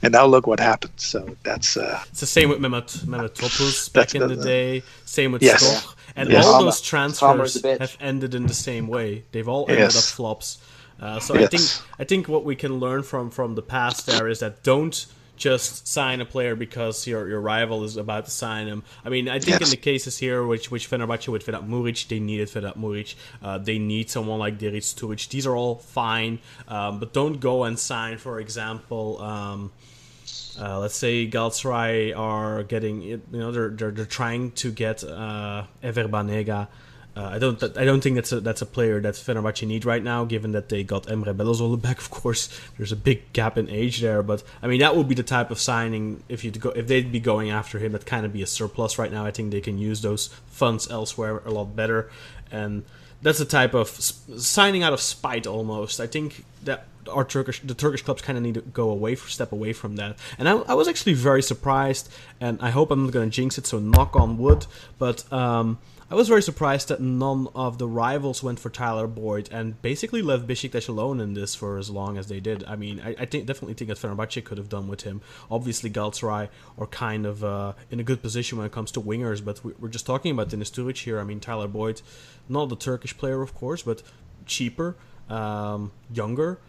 and now look what happened. So that's uh, It's the same with Mehmet Mehmet Topuz back in the the- day. Same with Yes. Stoch. And Yes. all Palmer- those transfers have ended in the same way. They've all ended Yes. up flops. Uh, so I think I think what we can learn from from the past there is that don't just sign a player because your your rival is about to sign him. I mean, I think in the cases here, which which Fenerbahce with Vedat Muriqi, they needed Vedat Muriqi. Uh, they need someone like Deric Türüç. These are all fine, um, but don't go and sign, for example. Um, uh, let's say Galatasaray are getting, you know, they're they're, they're trying to get uh, Ever Banega, Uh, I don't. I don't think that's a that's a player that Fenerbahce need right now. Given that they got Emre Belözoğlu back, of course, there's a big gap in age there. But I mean, that would be the type of signing if you go if they'd be going after him. That kind of be a surplus right now. I think they can use those funds elsewhere a lot better, and that's a type of signing out of spite almost. I think that our Turkish the Turkish clubs kind of need to go away for step away from that. And I, I was actually very surprised, and I hope I'm not going to jinx it. So knock on wood, but. Um, I was very surprised that none of the rivals went for Tyler Boyd and basically left Besiktas alone in this for as long as they did. I mean, I, I think definitely think that Fenerbahce could have done with him. Obviously, Galatasaray are kind of uh, in a good position when it comes to wingers, but we, are just talking about Deniz Türüç here. I mean, Tyler Boyd, not the Turkish player, of course, but cheaper, um, younger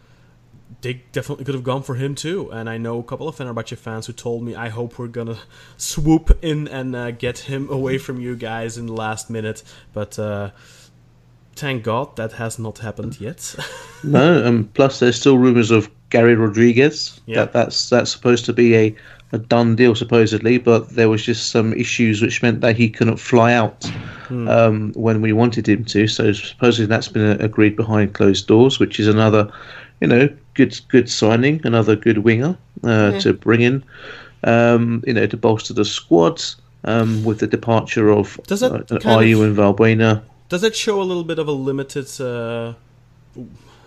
they definitely could have gone for him too. And I know a couple of Fenerbahce fans who told me, I hope we're gonna swoop in and uh, get him away from you guys in the last minute. But uh, thank God that has not happened yet. no, and plus there's still rumors of Garry Rodrigues. Yeah. That, that's that's supposed to be a, a done deal supposedly, but there was just some issues which meant that he couldn't fly out hmm. um, when we wanted him to. So supposedly that's been agreed behind closed doors, which is another you know, good good signing, another good winger uh, to bring in, um, you know, to bolster the squad um, with the departure of does uh, Ayew and Valbuena. Does it show a little bit of a limited uh,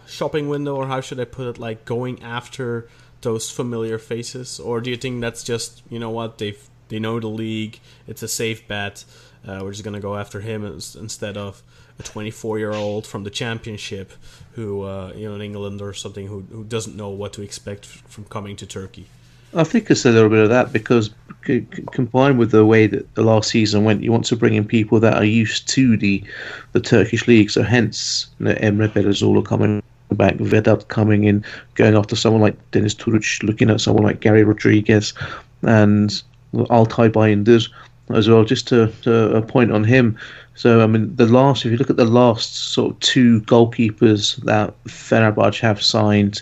shopping window, or how should I put it? Like going after those familiar faces, or do you think that's just you know what they they know the league, it's a safe bet. Uh, we're just gonna go after him instead of a 24 year old from the championship who uh, you know in England or something who who doesn't know what to expect from coming to Turkey. I think it's a little bit of that because c- combined with the way that the last season went, you want to bring in people that are used to the the Turkish league. So hence, you know, Emre Belözoğlu coming back, Vedat coming in, going after someone like Deniz Türüç, looking at someone like Garry Rodrigues, and Altay Bayındır as well. Just to, to a point on him, so I mean, the last if you look at the last sort of two goalkeepers that Fenerbahce have signed,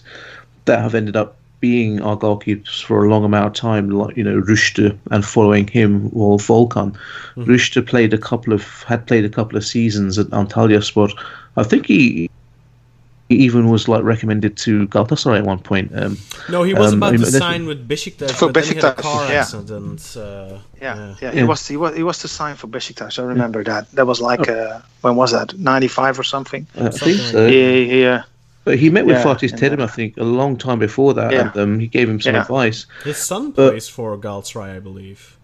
that have ended up being our goalkeepers for a long amount of time, like you know Rüştü and following him, or Volkan. Mm-hmm. Rüştü played a couple of had played a couple of seasons at Antalyaspor. I think he he even was like recommended to Galatasaray at one point. Um, no, he was um, about to sign with Besiktas, for but Besiktas, then he had a car yeah. accident. Uh, yeah, yeah, yeah, He was he was he was to sign for Besiktas. I remember yeah. that. That was like oh. uh, when was that? Ninety five or something. I think so. Yeah, yeah. But he met with yeah, Fatih Terim, I think, a long time before that, yeah. and um, he gave him some advice. His son but, plays for Galatasaray, I believe.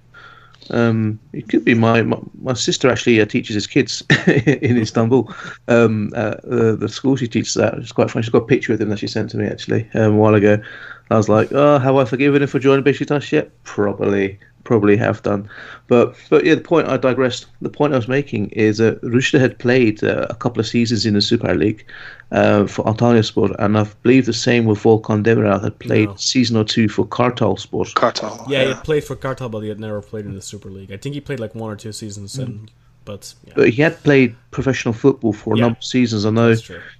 Um, it could be my my, my sister actually uh, teaches his kids in Istanbul. Um, uh, the, the school she teaches at. It's quite funny. She's got a picture of him that she sent to me actually um, a while ago. I was like, oh, have I forgiven him for joining Besiktas yet? Probably, probably have done. But but yeah, the point I digressed. The point I was making is that Rüştü had played uh, a couple of seasons in the Super League uh, for Antalyaspor, and I believe the same with Volkan Demirel had played no. season or two for Kartalspor. Kartal. Yeah, yeah, he had played for Kartal, but he had never played in the Super League. I think he played like one or two seasons, mm. and but yeah. but he had played professional football for a yeah. number of seasons. I know.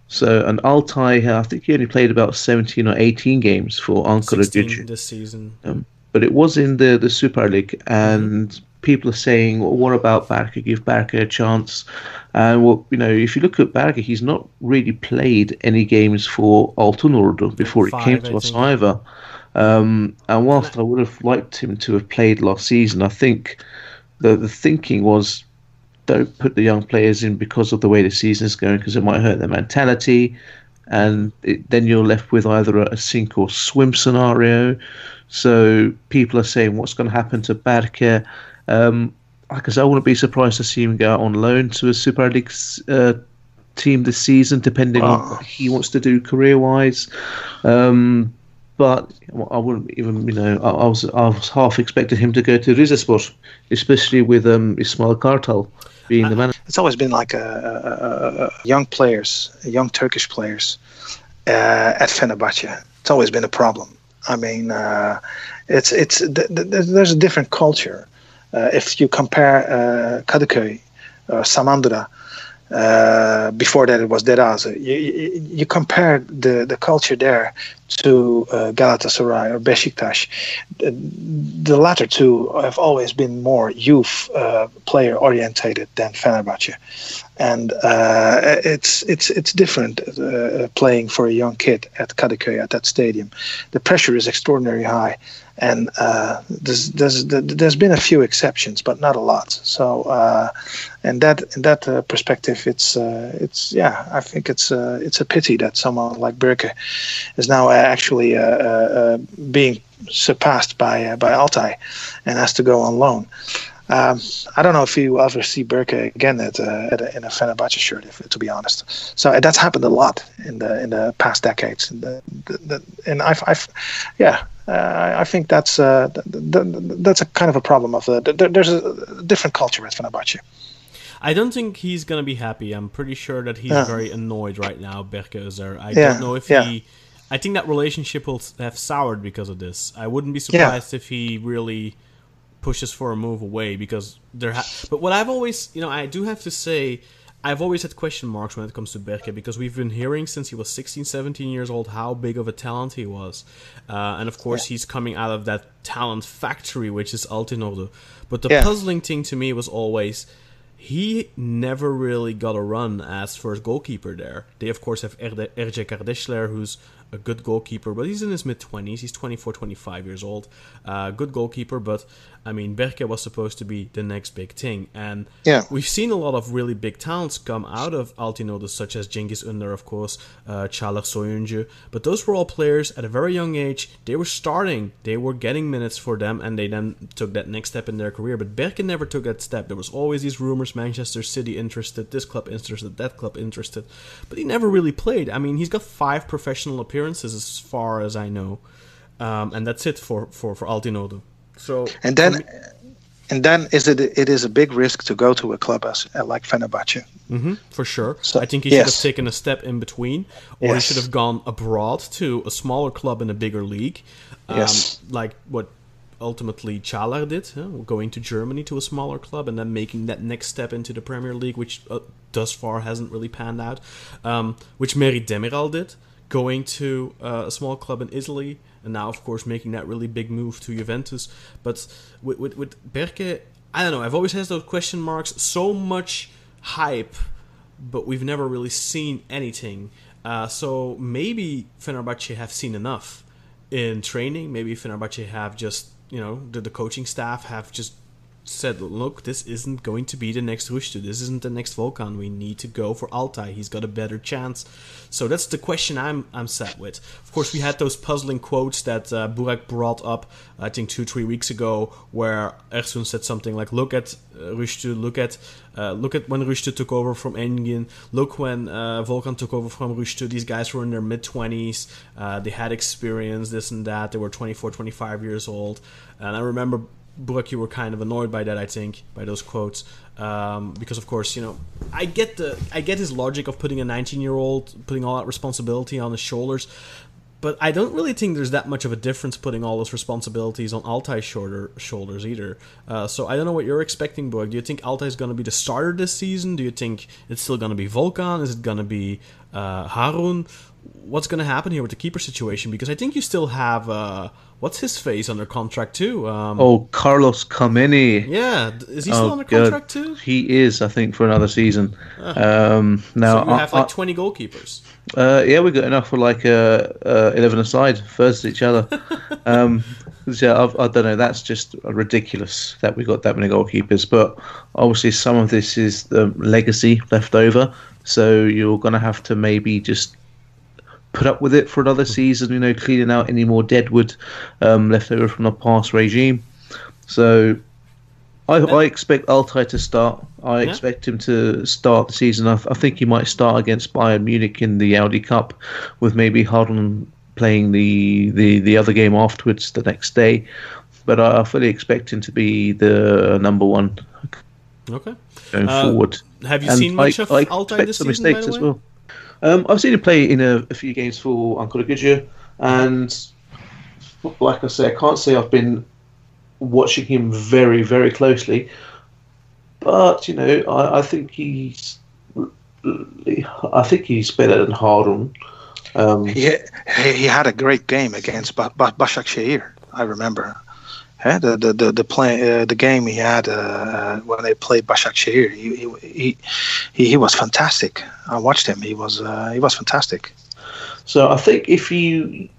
So and Altay, I think he only played about seventeen or eighteen games for Ankaragücü this season. Um, but it was in the the Super League, and mm-hmm. people are saying, well, "What about Berke? Give Berke a chance." And well, you know, if you look at Berke, he's not really played any games for Altınordu before Five, he came to us either. Um, and whilst I would have liked him to have played last season, I think the the thinking was don't put the young players in because of the way the season is going because it might hurt their mentality and it, then you're left with either a, sink or swim scenario so people are saying what's going to happen to Berke um, like I said, I wouldn't be surprised to see him go out on loan to a Super League uh, team this season, depending oh. on what he wants to do career wise. Um, but I wouldn't even, you know, I, I, was I was half expecting him to go to Rizespor, especially with um, Ismail Kartal being the manager. It's always been like a, a, a young players, young Turkish players uh, at Fenerbahce. It's always been a problem. I mean, uh, it's it's th- th- there's a different culture. Uh, if you compare uh, Kadıköy, uh, Samandıra, Uh, before that, it was Deraze. You, you, you compare the, the culture there to uh, Galatasaray or Besiktas. The, the, latter two have always been more youth uh, player orientated than Fenerbahce, and uh, it's it's it's different uh, playing for a young kid at Kadıköy at that stadium. The pressure is extraordinarily high and uh, there's, there's there's been a few exceptions, but not a lot. So, uh, and that in that uh, perspective, it's uh, it's yeah, I think it's uh, it's a pity that someone like Berke is now actually uh, being surpassed by by Altay and has to go on loan. Um, I don't know if you ever see Berke again at, uh, at a, in a Fenerbahce shirt, if, to be honest. So that's happened a lot in the in the past decades. And, the, the, the, and I've, I've, yeah, uh, I think that's uh, that's a kind of a problem of the, there's a different culture at Fenerbahce. I don't think he's gonna be happy. I'm pretty sure that he's yeah. very annoyed right now. Berke is there. I yeah. don't know if yeah. he. I think that relationship will have soured because of this. I wouldn't be surprised if he really pushes for a move away because there. Ha- but what I've always, you know, I do have to say, I've always had question marks when it comes to Berke because we've been hearing since he was 16, 17 years old how big of a talent he was. Uh, and of course, yeah. he's coming out of that talent factory, which is Altınordu. But the yeah. puzzling thing to me was always he never really got a run as first goalkeeper there. They, of course, have Erce Kardeşler, who's a good goalkeeper, but he's in his mid 20s. He's 24, 25 years old. Uh, good goalkeeper, but I mean, Berke was supposed to be the next big thing. And yeah. we've seen a lot of really big talents come out of Altınordu, such as Cengiz Ünder, of course, uh, Soyuncu. But those were all players at a very young age. They were starting, they were getting minutes for them, and they then took that next step in their career. But Berke never took that step. There was always these rumors Manchester City interested, this club interested, that club interested. But he never really played. I mean, he's got five professional appearances as far as I know. Um, and that's it for, for, for Altınordu. So and then and then is it it is a big risk to go to a club as uh, like Fenerbahce. Mm-hmm, for sure. So, I think he yes. should have taken a step in between, or yes. he should have gone abroad to a smaller club in a bigger league, um, yes. like what ultimately Çağlar did, huh? going to Germany to a smaller club and then making that next step into the Premier League, which uh, thus far hasn't really panned out. Um, which Merih Demiral did, going to uh, a small club in Italy and now of course making that really big move to Juventus. But with with, with Berke, I don't know. I've always had those question marks. So much hype, but we've never really seen anything. Uh, so maybe Fenerbahce have seen enough in training. Maybe Fenerbahce have just you know the coaching staff have just said, look, this isn't going to be the next Rüştü. This isn't the next Volkan. We need to go for Altay. He's got a better chance. So that's the question I'm I'm set with. Of course, we had those puzzling quotes that uh, Burak brought up, I think two three weeks ago, where Ersun said something like, "Look at uh, Rüştü. Look at uh, look at when Rüştü took over from Engin. Look when uh, Volkan took over from Rüştü. These guys were in their mid 20s. Uh, they had experience, this and that. They were 24, 25 years old. And I remember Burak, you were kind of annoyed by that, I think, by those quotes, um, because of course, you know, I get the I get his logic of putting a 19 year old putting all that responsibility on his shoulders, but I don't really think there's that much of a difference putting all those responsibilities on Altay's shoulder, shoulders either. Uh, so I don't know what you're expecting, Burak. Do you think Altai is going to be the starter this season? Do you think it's still going to be Volkan? Is it going to be uh, Harun? What's going to happen here with the keeper situation? Because I think you still have. Uh, what's his face under contract too? Um, oh, Carlos Kameni. Yeah, is he still oh, under contract too? He is, I think, for another season. Uh, um, now so you have like twenty goalkeepers. Uh, yeah, we got enough for like uh, uh, eleven aside versus each other. um, yeah, I've, I, don't know. That's just ridiculous that we got that many goalkeepers. But obviously, some of this is the legacy left over. So you're going to have to maybe just put up with it for another season, you know, cleaning out any more deadwood um, left over from the past regime. So I, I expect Altay to start. I yeah. expect him to start the season. I, I, think he might start against Bayern Munich in the Audi Cup, with maybe Harun playing the, the, the other game afterwards the next day. But I, I fully expect him to be the number one. Okay. Going uh, forward. Have you and seen much of Altay this season? Mistakes as well. Um, I've seen him play in a, a few games for Ankaragücü, and like I say, I can't say I've been watching him very, very closely. But you know, I, I think he's I think he's better than Harun. Um, He, he had a great game against ba- ba-. I remember. Yeah, the the the the play uh, the game he had uh, when they played Başakşehir, he he, he he was fantastic. I watched him. He was uh, he was fantastic. So I think if you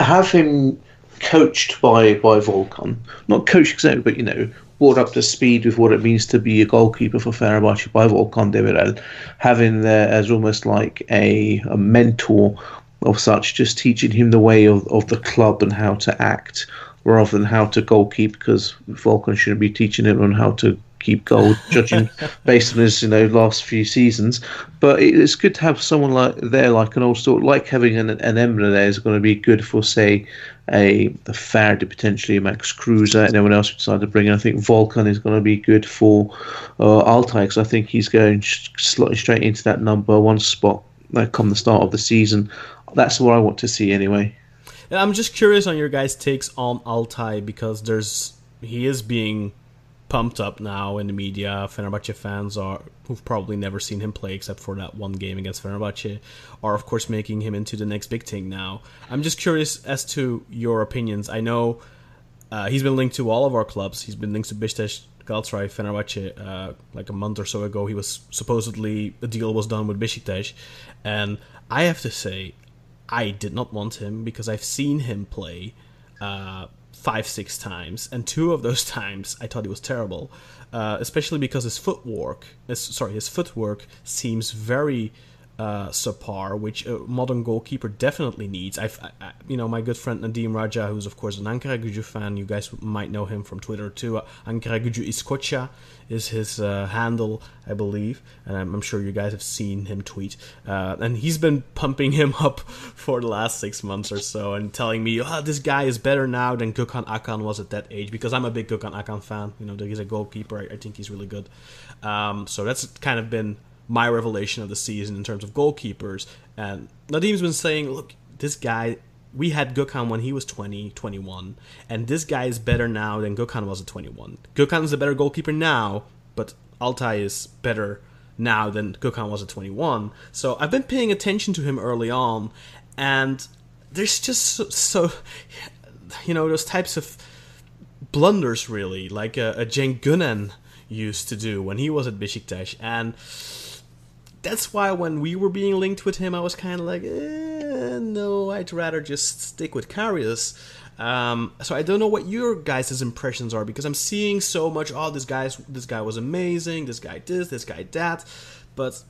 have him coached by by Volkan, not coached exactly, but you know, brought up to speed with what it means to be a goalkeeper for Fenerbahce by Volkan Demirel, having there as almost like a, a mentor of such, just teaching him the way of, of the club and how to act rather than how to goalkeep, because Volkan shouldn't be teaching him on how to keep goal, judging based on his you know last few seasons. But it's good to have someone like there, like an old sort, like having an, an Emre there is going to be good for say a, a Faraday potentially Max Kruse, and anyone else we decide to bring in. I think Volkan is going to be good for uh, Altay because I think he's going sh- straight into that number one spot uh, come the start of the season. That's what I want to see anyway. And I'm just curious on your guys' takes on Altay because there's he is being pumped up now in the media. Fenerbahce fans are who've probably never seen him play except for that one game against Fenerbahce are of course making him into the next big thing now. I'm just curious as to your opinions. I know uh, he's been linked to all of our clubs. He's been linked to Beşiktaş, Galatasaray, Fenerbahce. Uh, like a month or so ago, he was supposedly a deal was done with Beşiktaş, and I have to say, I did not want him because I've seen him play uh, five, six times, and two of those times I thought he was terrible, uh, especially because his footwork, his, sorry, his footwork seems very uh, which a modern goalkeeper definitely needs. I've, I, you know, my good friend Nadim Raja, who's of course an Ankaragücü fan. You guys might know him from Twitter too. Uh, Ankara Gücü İskoçya is his uh, handle, I believe, and I'm, I'm sure you guys have seen him tweet. Uh, and he's been pumping him up for the last six months or so, and telling me, "Oh, this guy is better now than Gökhan Akkan was at that age." Because I'm a big Gökhan Akkan fan. You know, he's a goalkeeper. I, I think he's really good. Um, so that's kind of been my revelation of the season in terms of goalkeepers. And Nadim's been saying, look, this guy, we had Gökhan when he was 20, 21, and this guy is better now than Gökhan was at 21. Gökhan is a better goalkeeper now, but Altay is better now than Gökhan was at 21. So I've been paying attention to him early on, and there's just so, so you know, those types of blunders, really, like uh, a, a Cenk Gönen used to do when he was at Besiktas, and that's why when we were being linked with him, I was kind of like, eh, no, I'd rather just stick with Karius. Um, so I don't know what your guys' impressions are because I'm seeing so much. Oh, this guy's this guy was amazing. This guy this, this guy that, but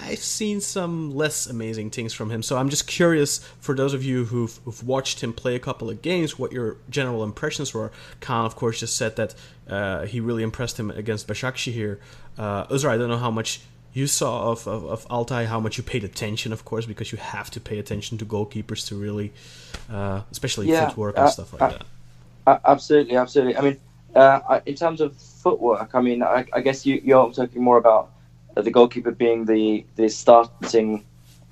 I've seen some less amazing things from him. So I'm just curious for those of you who've, who've watched him play a couple of games, what your general impressions were. Kaan, of course, just said that uh, he really impressed him against Başakşehir. Uh, Uzra, I don't know how much you saw of, of, of Altay, how much you paid attention, of course, because you have to pay attention to goalkeepers to really, uh, especially Yeah, footwork uh, and stuff like uh, that. Uh, absolutely, absolutely. I mean, uh, I- in terms of footwork, I mean, I, I guess you, you're talking more about uh, the goalkeeper being the, the starting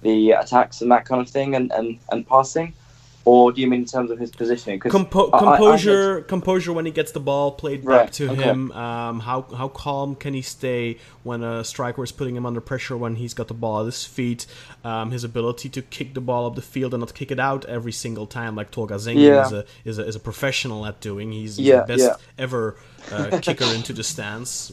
the attacks and that kind of thing and, and, and passing, or do you mean in terms of his positioning? 'Cause Compo- I- I- I composure, composure when he gets the ball played back Right, to okay. him. Um, how how calm can he stay when a striker is putting him under pressure when he's got the ball at his feet? Um, his ability to kick the ball up the field and not kick it out every single time, like Tolga Zengin Yeah. is a is a is a professional at doing. He's, he's Yeah, the best yeah. ever uh, kicker into the stands.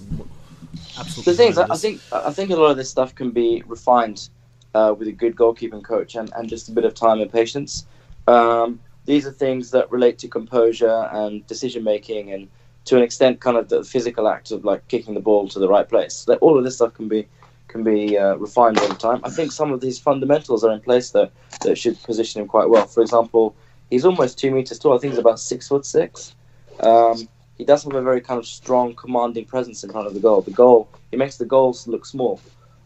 Absolutely. the thing is, I I think I think a lot of this stuff can be refined uh, with a good goalkeeping coach and, and just a bit of time and patience. Um, these are things that relate to composure and decision making, and to an extent, kind of the physical act of like kicking the ball to the right place. That all of this stuff can be can be uh, refined over time. I think some of these fundamentals are in place that that should position him quite well. For example, he's almost two meters tall. I think he's about six foot six. Um, he does have a very kind of strong, commanding presence in front of the goal. The goal, he makes the goals look small,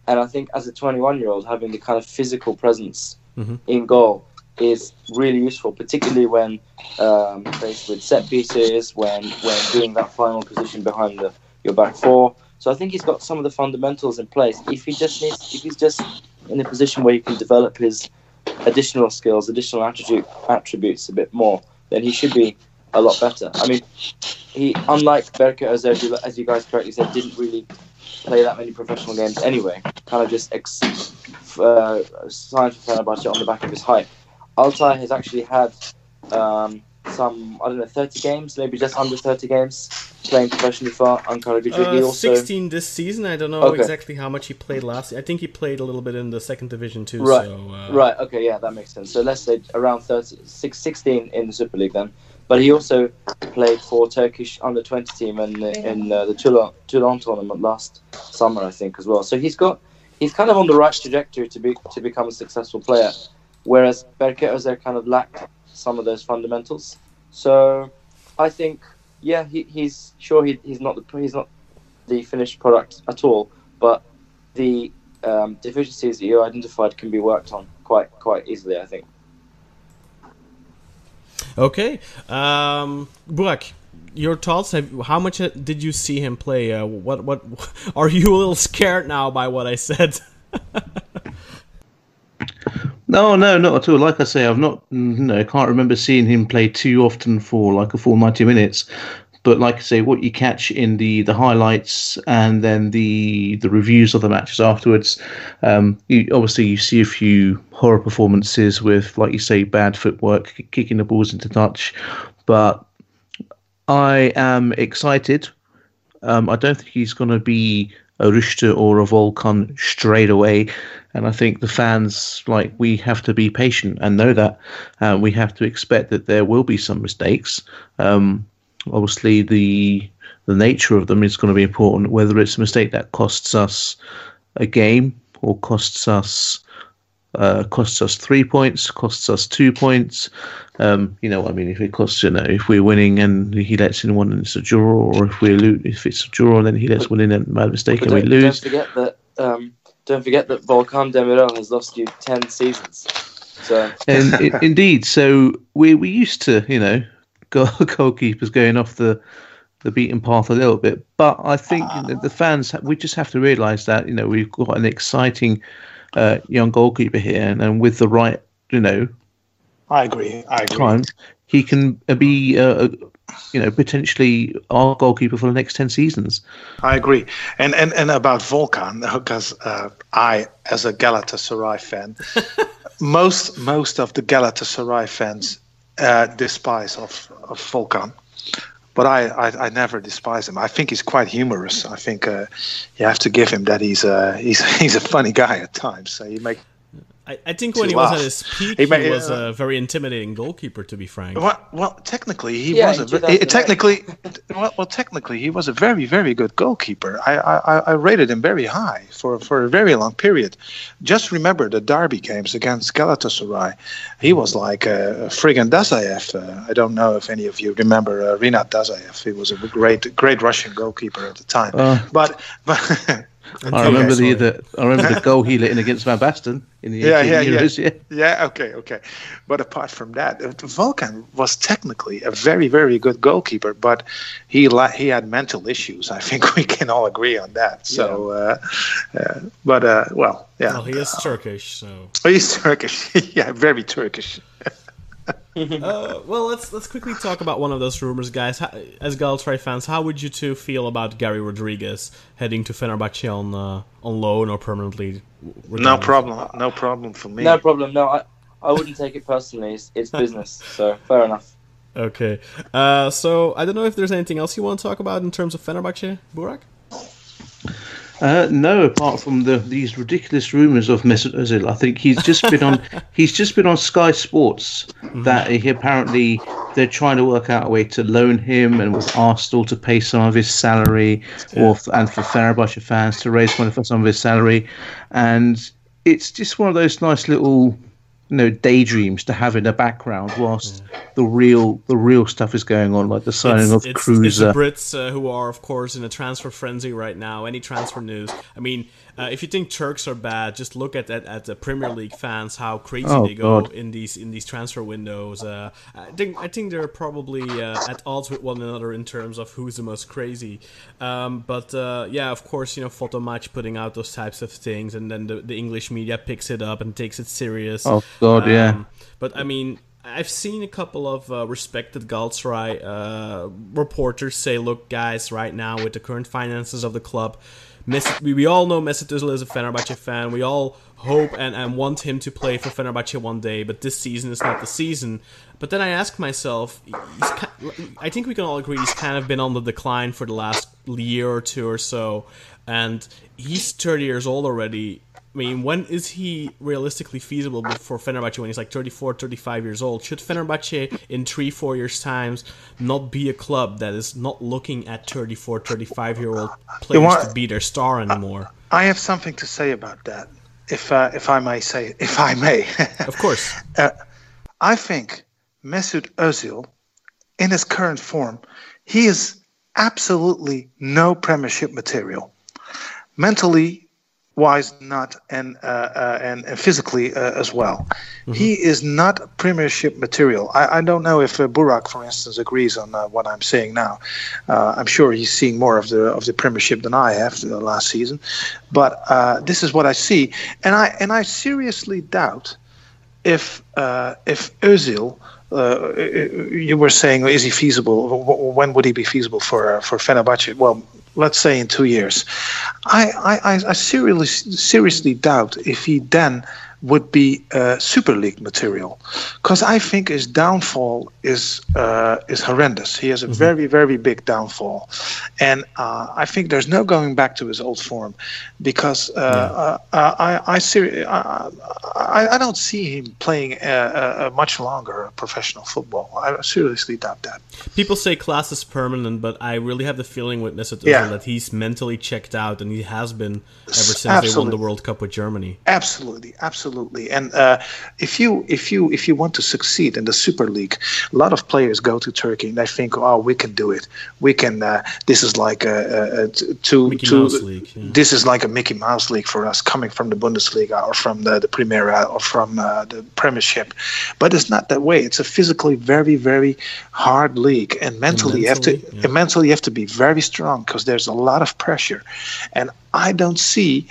and I think as a 21-year-old, having the kind of physical presence Mhm. in goal is really useful, particularly when um, faced with set pieces, when when doing that final position behind the, your back four. So I think he's got some of the fundamentals in place. If he just needs, if he's just in a position where he can develop his additional skills, additional attribute attributes a bit more, then he should be a lot better. I mean, he unlike Berke Özer, as you guys correctly said, didn't really play that many professional games anyway. Kind of just ex- uh, signed for Fenerbahce on the back of his hype. Altay has actually had um, some I don't know 30 games, maybe just under 30 games playing professionally for Ankaragücü. he Uh, also 16 this season. I don't know Okay. exactly how much he played last. I think he played a little bit in the second division too. Right. So, uh, Right. Okay. Yeah, that makes sense. So let's say around 30, six- 16 in the Super League then. But he also played for Turkish under twenty team in in uh, the Toulon, Toulon tournament last summer, I think, as well. So he's got he's kind of on the right trajectory to be to become a successful player, whereas Berke kind of lacked some of those fundamentals. So I think yeah, he, he's sure he, he's not the he's not the finished product at all, but the um, deficiencies that you identified can be worked on quite quite easily. I think. Okay. Um, Burak, your thoughts? Have, how much uh, did you see him play? Uh, what what are you a little scared now by what I said? No, no, not at all. Like I say, I've not, no, I can't remember seeing him play too often for like a full ninety minutes. But like I say, what you catch in the the highlights and then the the reviews of the matches afterwards, um, you obviously you see a few horror performances with, like you say, bad footwork, kicking the balls into touch. But I am excited. Um, I don't think he's going to be a Rüştü or a Volkan straight away. And I think the fans, like, we have to be patient and know that. Uh, we have to expect that there will be some mistakes. Um, obviously, the the nature of them is going to be important. Whether it's a mistake that costs us a game or costs us uh, costs us three points, costs us two points. Um, you know, I mean, if it costs, you know, if we're winning and he lets in one and it's a draw, or if we lose, if it's a draw and then he lets one in and bad mistake and we lose. don't forget that um, don't forget that Volkan Demirel has lost you ten seasons. So and i indeed, so we we used to, you know, go, goalkeepers going off the the beaten path a little bit, but I think the, the fans we just have to realise that you know we've got an exciting uh, young goalkeeper here, and, and with the right, you know, I agree. I agree. time, he can uh, be, uh, you know, potentially our goalkeeper for the next ten seasons. I agree. And and, and about Volkan, because uh, I, as a Galatasaray fan, most most of the Galatasaray fans uh, despise of, of Volkan. But I, I, I never despise him. I think he's quite humorous. I think uh, you have to give him that he's a he's he's a funny guy at times. So you make I, I think when he was laugh. at his peak, He he, was uh, a very intimidating goalkeeper, to be frank. Well, well, technically he Yeah, was in a ve- 2008. technically well, well, technically he was a very very good goalkeeper. I, I I rated him very high for for a very long period. Just remember the derby games against Galatasaray. He was like uh, friggin' Dasayev. Uh, I don't know if any of you remember uh, Rinat Dasayev. He was a great great Russian goalkeeper at the time. Uh, but but. I remember the, sorry. the I remember the goal he let in against Van Basten in the Yeah, 18 yeah, yeah. Euros, yeah. Yeah, okay, okay. But apart from that, uh, Volkan was technically a very, very good goalkeeper, but he la- he had mental issues. I think we can all agree on that. So, uh, uh, but uh, well, yeah, Well, he is Turkish, so. he's Turkish. yeah, very Turkish. Uh, well, let's let's quickly talk about one of those rumors, guys. How, as Galatasaray fans, how would you two feel about Garry Rodrigues heading to Fenerbahce on uh, on loan or permanently? No problem. No problem for me. no problem. No, I, I wouldn't take it personally. It's, it's business. So fair enough. Okay. Uh, so I don't know if there's anything else you want to talk about in terms of Fenerbahce, Burak. Uh, no, apart from the these ridiculous rumours of Mesut Ozil, I think he's just been on he's just been on Sky Sports that he apparently they're trying to work out a way to loan him and with Arsenal to pay some of his salary, or f- and for Fenerbahce fans to raise money for some of his salary, and it's just one of those nice little you know daydreams to have in the background whilst the real the real stuff is going on, like the signing of it's, it's Kruse. the Brits uh, who are, of course, in a transfer frenzy right now. Any transfer news? I mean, uh, if you think Turks are bad, just look at at, at the Premier League fans, how crazy Oh, they go God. in these in these transfer windows. Uh, I think I think they're probably uh, at odds with one another in terms of who's the most crazy. Um, but uh, yeah, of course, you know, Fotomaç putting out those types of things, and then the, the English media picks it up and takes it serious. Oh, God, yeah. But I mean, I've seen a couple of uh, respected Galatasaray uh, reporters say, "Look, guys, right now with the current finances of the club, We, we all know Mesut Özil is a Fenerbahce fan. We all hope and, and want him to play for Fenerbahce one day, but this season is not the season." But then I ask myself, he's, ki- I think we can all agree he's kind of been on the decline for the last year or two or so, and he's 30 years old already. I mean, when is he realistically feasible for Fenerbahce when he's like 34, 35 years old? Should Fenerbahce in three, four years' times not be a club that is not looking at 34, 35 year old players want- to be their star anymore? I have something to say about that, if uh, if I may say, if I may. Of course. I think Mesut Özil, in his current form, he is absolutely no Premiership material. Mentally wise, not and uh, uh, and, and physically uh, as well. He is not Premiership material. I, I don't know if uh, Burak, for instance, agrees on uh, what I'm saying now. Uh, I'm sure he's seeing more of the of the Premiership than I have the last season, but uh, this is what I see, and I and I seriously doubt if uh, if Özil, uh, you were saying, is he feasible? When would he be feasible for uh, for Fenerbahce? Well, let's say in two years. I I, I- seriously seriously doubt if he then would be uh, Super League material, because I think his downfall is uh, is horrendous. He has a very very big downfall, and uh, I think there's no going back to his old form, because uh, uh, I I, seri- I I I don't see him playing uh, uh, much longer professional football. I seriously doubt that. People say class is permanent, but I really have the feeling with Mesut Yeah. that he's mentally checked out, and he has been ever since they won the World Cup with Germany. Absolutely, absolutely. And uh, if you if you if you want to succeed in the Super League, a lot of players go to Turkey and they think, oh, we can do it. We can. Uh, this is like a, a, a t- to Mickey. Mouse League, yeah. This is like a Mickey Mouse league for us, coming from the Bundesliga or from the the Primera or from uh, the Premiership. But it's not that way. It's a physically very very hard league, and mentally you have to yeah. and mentally you have to be very strong because there's a lot of pressure, and I don't see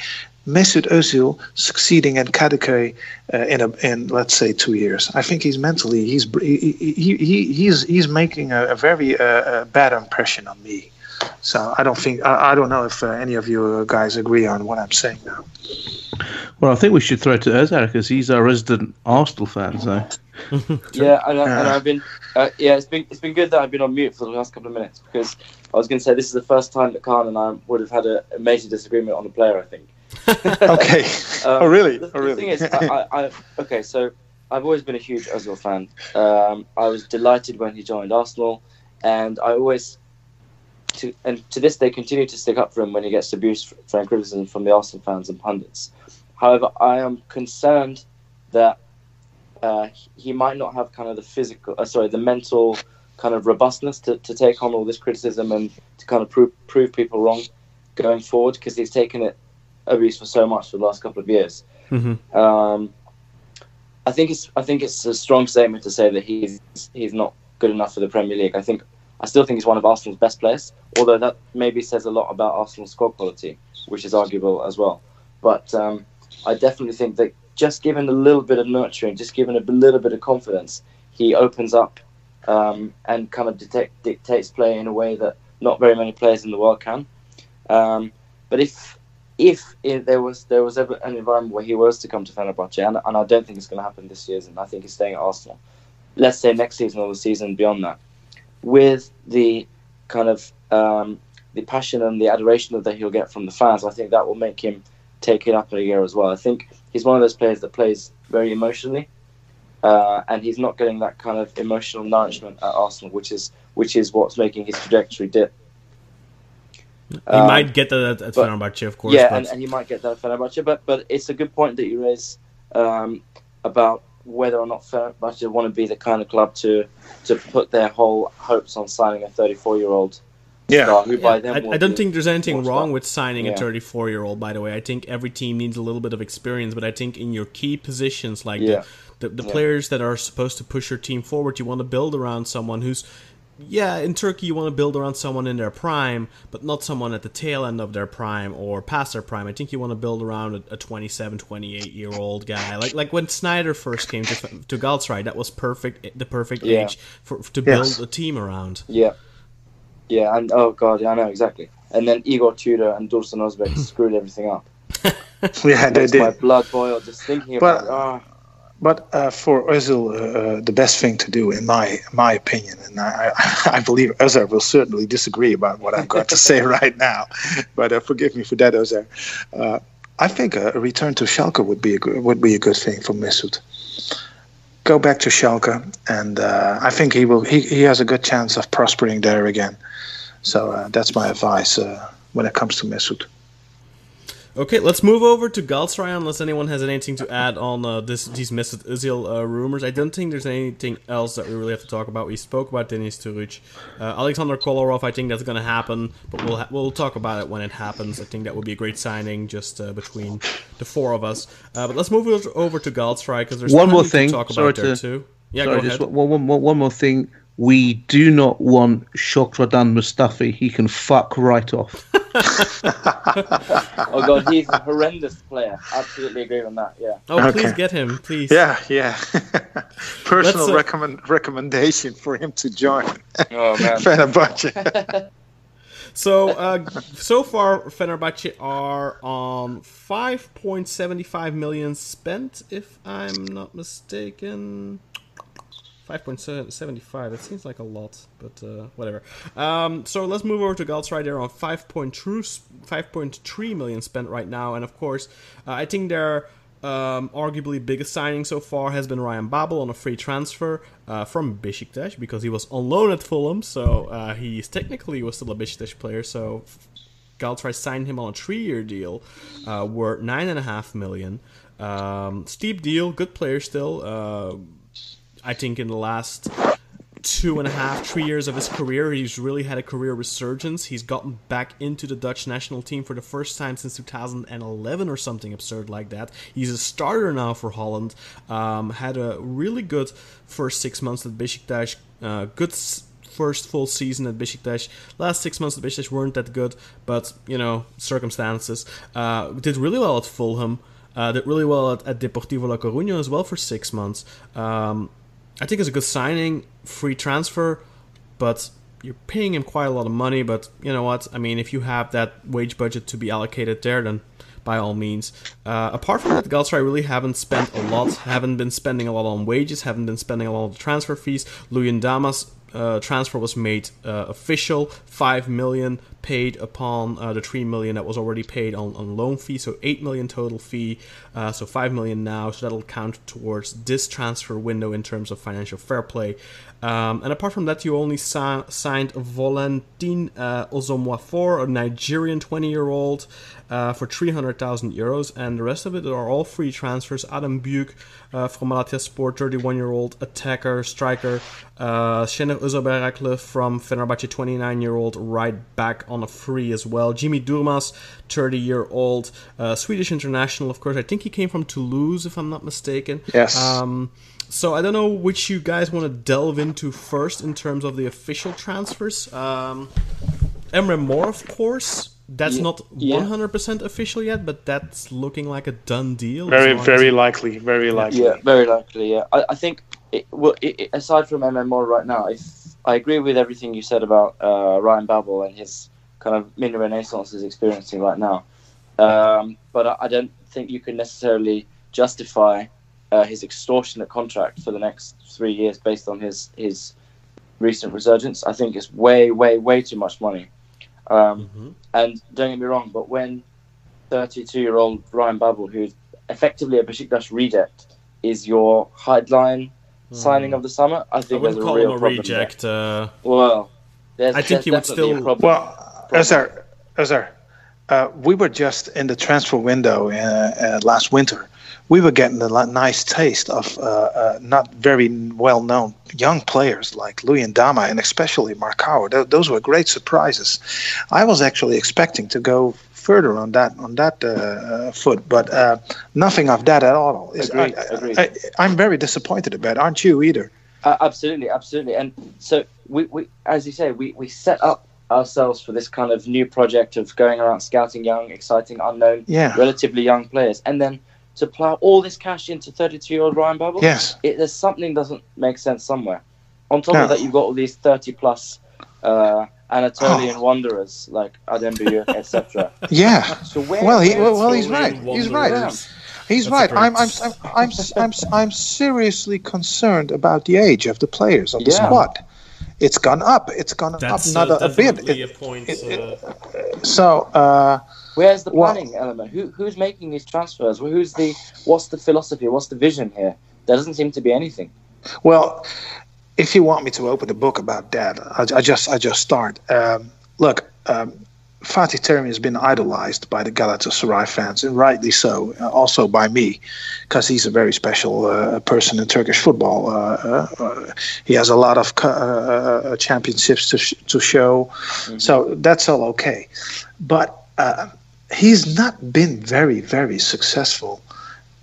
Mesut Özil succeeding at Kadıköy uh, in a in let's say two years. I think he's mentally he's he, he, he he's he's making a, a very uh, uh, bad impression on me. So I don't think I, I don't know if uh, any of you guys agree on what I'm saying now. Well, I think we should throw it to Özar because he's our resident Arsenal fan. So Yeah, and, I, and I've been uh, yeah, it's been it's been good that I've been on mute for the last couple of minutes because I was going to say this is the first time that Kaan and I would have had a, a major disagreement on a player. I think. Okay. Um, oh really? The, oh the really? thing is, I, I, I, okay, so I've always been a huge Özil fan. Um, I was delighted when he joined Arsenal, and I always, to and to this day, continue to stick up for him when he gets abuse for criticism from the Arsenal fans and pundits. However, I am concerned that uh, he might not have kind of the physical, uh, sorry, the mental kind of robustness to, to take on all this criticism and to kind of prove prove people wrong going forward because he's taken it abuse for so much for the last couple of years. hmm Um, I think it's I think it's a strong statement to say that he's he's not good enough for the Premier League. I think I still think he's one of Arsenal's best players, although that maybe says a lot about Arsenal's squad quality, which is arguable as well. But um, I definitely think that just given a little bit of nurturing, just given a little bit of confidence, he opens up um, and kind of detect, dictates play in a way that not very many players in the world can. Um, but if if if there was there was ever an environment where he was to come to Fenerbahce, and, and I don't think it's going to happen this season. I think he's staying at Arsenal. Let's say next season or the season beyond that, with the kind of um, the passion and the adoration that he'll get from the fans, I think that will make him take it up a gear as well. I think he's one of those players that plays very emotionally, uh, and he's not getting that kind of emotional nourishment at Arsenal, which is which is what's making his trajectory dip. He Um, might get that at, at but- Fenerbahce, of course. yeah, but and, and you might get that at Fenerbahce, but but it's a good point that you raise um, about whether or not Fenerbahce want to be the kind of club to to put their whole hopes on signing a 34 year old Yeah. star who by then I, I don't think there's anything wrong star. with signing a 34 year old. By the way, I think every team needs a little bit of experience, but I think in your key positions, like Yeah. the, the, the Yeah. players that are supposed to push your team forward, you want to build around someone who's yeah, in Turkey you want to build around someone in their prime, but not someone at the tail end of their prime or past their prime. I think you want to build around a, a 27, 28 year old guy. Like like when Sneijder first came to to Galatasaray, that was perfect, the perfect Yeah. age for to build a team around. Yeah, yeah, and oh god, yeah, I know exactly. And then Igor Tudor and Dursun Özbek screwed everything up. Yeah, they Makes my blood boiled just thinking But- about. it. Oh, But uh, for Özil, uh, uh, the best thing to do, in my my opinion, and I, I, believe Özil will certainly disagree about what I'm going to say right now, but uh, forgive me for that, Özil. Uh, I think a, return to Schalke would be a good, would be a good thing for Mesut. Go back to Schalke, and uh, I think he will. He, he has a good chance of prospering there again. So that's my advice when it comes to Mesut. Okay, let's move over to Galatasaray unless anyone has anything to add on uh, this these Mesut Özil uh, rumors. I don't think there's anything else that we really have to talk about. We spoke about Deniz Türüç, uh, Alexander Kolarov. I think that's going to happen, but we'll ha- we'll talk about it when it happens. I think that would be a great signing just uh, between the four of us. Uh, but let's move over- to Galatasaray because there's One more thing. to talk Sorry about there to- too. Yeah, Sorry, go ahead. one, one, one more thing. We do not want Shkodran Mustafi. He can fuck right off. oh god, he's a horrendous player. Absolutely agree on that. Yeah. Oh, Okay. please get him, please. Yeah, yeah. Personal Let's, uh, recommend, recommendation for him to join Oh man. Fenerbahce. So uh, so far, Fenerbahce are on 5.75 million spent, if I'm not mistaken. 5.75. It seems like a lot, but uh, whatever. Um, so let's move over to Galatasaray. They're on 5.3 5.3 million spent right now, and of course, uh, I think their um, arguably biggest signing so far has been Ryan Babel on a free transfer uh, from Besiktas because he was on loan at Fulham, so uh, technically was still a Besiktas player. So Galatasaray signed him on a three-year deal, uh, worth nine and a half million. Um, steep deal, good player still. Uh, I think in the last two and a half, three years of his career, he's really had a career resurgence. He's gotten back into the Dutch national team for the first time since 2011 or something absurd like that. He's a starter now for Holland. Um, had a really good first six months at Besiktas. Uh, good first full season at Besiktas. Last six months at Besiktas weren't that good, but you know circumstances. Uh, did really well at Fulham. Uh, did really well at, at Deportivo La Coruña as well for six months. Um, I think it's a good signing, free transfer, but you're paying him quite a lot of money. But you know what? I mean, if you have that wage budget to be allocated there, then by all means. Uh, apart from that, Galatasaray really haven't spent a lot, haven't been spending a lot on wages, haven't been spending a lot on transfer fees. Luyindama's uh, transfer was made uh, official, five million paid upon uh, the three million that was already paid on, on loan fee, so eight million total fee, uh, so five million now, so that'll count towards this transfer window in terms of financial fair play. Um, and apart from that, you only si- signed Valentin uh, Ozornwafor, a Nigerian 20-year-old, uh, for 300,000 euros, and the rest of it are all free transfers. Adem Büyük uh, from Malatyaspor, 31-year-old attacker, striker. Uh, Şener from Fenerbahce, 29-year-old right back on a free as well. Jimmy Durmaz, 30-year-old uh, Swedish international, of course. I think he came from Toulouse, if I'm not mistaken. Yes. Um, so I don't know which you guys want to delve into first in terms of the official transfers. Um, Emre Mor, of course. That's Ye- not 100% official yet, but that's looking like a done deal. as Very, long as- very likely. Very likely. Yeah, very likely. Yeah, I, I think. It, well, it, it- aside from MMO right now, if I agree with everything you said about uh, Ryan Babel and his kind of mini renaissance he's experiencing right now, um, but I, I don't think you can necessarily justify uh, his extortionate contract for the next three years based on his his recent resurgence. I think it's way, way, way too much money. Um, Mhm. and don't get me wrong, but when 32 year old Ryan Babel, who's effectively a Besiktas reject, is your headline signing of the summer, I Hmm. I think there's a call real him a problem. reject. Uh, Well, there's, I think there's he would still. a still- problem. Well, Azar, Azar, uh, we were just in the transfer window uh, uh, last winter. We were getting a nice taste of uh, uh, not very well known young players like Luyindama and especially Marcao. Th- those were great surprises. I was actually expecting to go further on that on that uh, uh, foot, but uh, nothing of that at all. Agreed, I, agreed. I, I'm very disappointed about. it. Aren't you either? Uh, absolutely, absolutely. And so we, we as you say, we, we set up ourselves for this kind of new project of going around scouting young, exciting, unknown, Yeah. relatively young players, and then to plow all this cash into 32 year old Ryan Babel. Yes. it, there's something doesn't make sense somewhere. On top No. of that, you've got all these 30 plus uh, Anatolian Oh. wanderers like Adem Büyük, etc. Yeah. So where? Well, he, where- well, well, he's right. He's right. Wanderers. He's That's right. a I'm, I'm, I'm, I'm, I'm, I'm seriously concerned about the age of the players of the Yeah. squad. It's gone up. It's gone That's up uh, not a, a bit. a point. it- uh, so, uh, Where's the Well- planning element? Who who's making these transfers? Who's the what's the philosophy? What's the vision here? There doesn't seem to be anything. well, if you want me to open the book about that, I, I just, I just start. Um, look, um, Fatih Terim has been idolized by the Galatasaray fans, and rightly so. Uh, also by me, because he's a very special uh, person in Turkish football. Uh, uh, uh, he has a lot of uh, championships to sh- to show, so that's all okay. But uh, he's not been very, very successful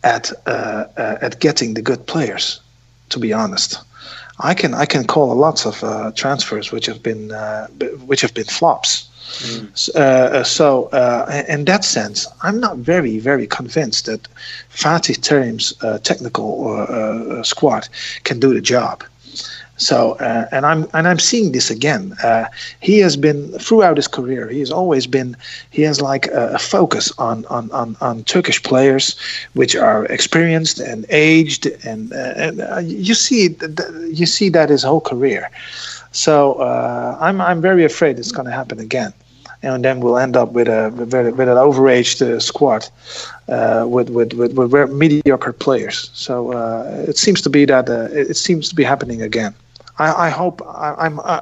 at uh, uh, at getting the good players. To be honest, I can I can call lots of uh, transfers which have been uh, which have been flops. S- Uh, so, uh, in that sense, I'm not very, very convinced that Fatih Terim's uh, technical uh, uh, squad can do the job. So, uh, and I'm and I'm seeing this again. Uh, he has been throughout his career. He has always been. He has like a, a focus on, on on on Turkish players, which are experienced and aged, and uh, and uh, you see you see that his whole career. So uh, I'm I'm very afraid it's going to happen again, and then we'll end up with a with, with an overaged uh, squad, uh, with, with with with mediocre players. So uh, it seems to be that it seems to be happening again. I, I hope I, I'm uh,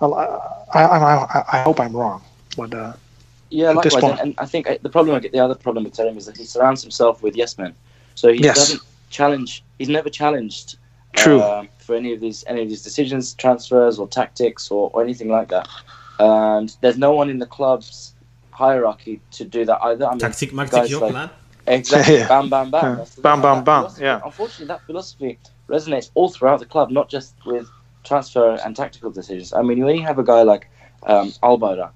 I, I, I, I hope I'm wrong, but uh, Yeah, At this likewise. point. And, and I think uh, the problem, the other problem with Terim is that he surrounds himself with yes men. So he Yes. doesn't challenge. He's never challenged. True. um, for any of these any of these decisions, transfers, or tactics, or, or anything like that. And there's no one in the club's hierarchy to do that either. I mean, Tactiek maakt guys ik like- plan. Exactly. Yeah. Bam, bam, bam. Yeah. Bam, bam, bam. Yeah. Unfortunately, that philosophy resonates all throughout the club, not just with transfer and tactical decisions. I mean, when you have a guy like um, Albayrak,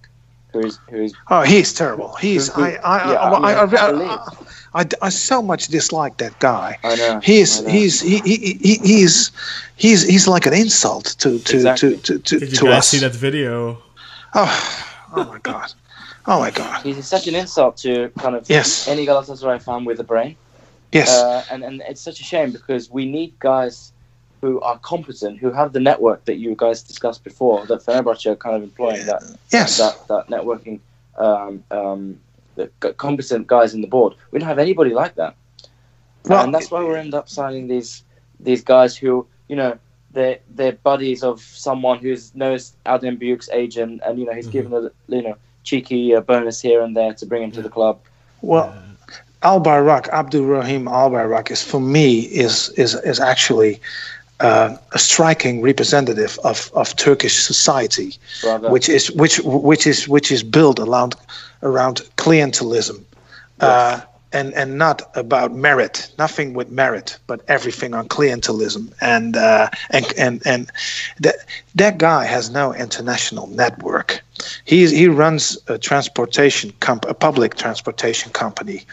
who is who is oh, he's terrible. He's Who- I I, yeah, I, I mean, I, I I. I, I, I so much dislike that guy. I know He's I know. he's he, he, he, he's he's he's like an insult to to Exactly. to to, to, Did you to guys us. see that video? Oh, oh my god, oh my god. he's such an insult to kind of Yes. any Galatasaray fan with a brain. Yes, Uh, and, and it's such a shame because we need guys who are competent, who have the network that you guys discussed before, that Fenerbahce are kind of employing that yes. that, that networking, um, um, the competent guys in the board. We don't have anybody like that, Well, and that's why we end up signing these these guys who you know they're they're buddies of someone who knows Adem Büyük's agent, and you know he's given a you know cheeky uh, bonus here and there to bring him to the club. Well, Albayrak, Abdul Rahim Al Bayrak is for me is is is actually uh, a striking representative of, of Turkish society, Brother. which is which which is which is built around around clientelism, uh, and and not about merit. Nothing with merit, but everything on clientelism. And uh, and and and that that guy has no international network. He he runs a transportation comp, a public transportation company.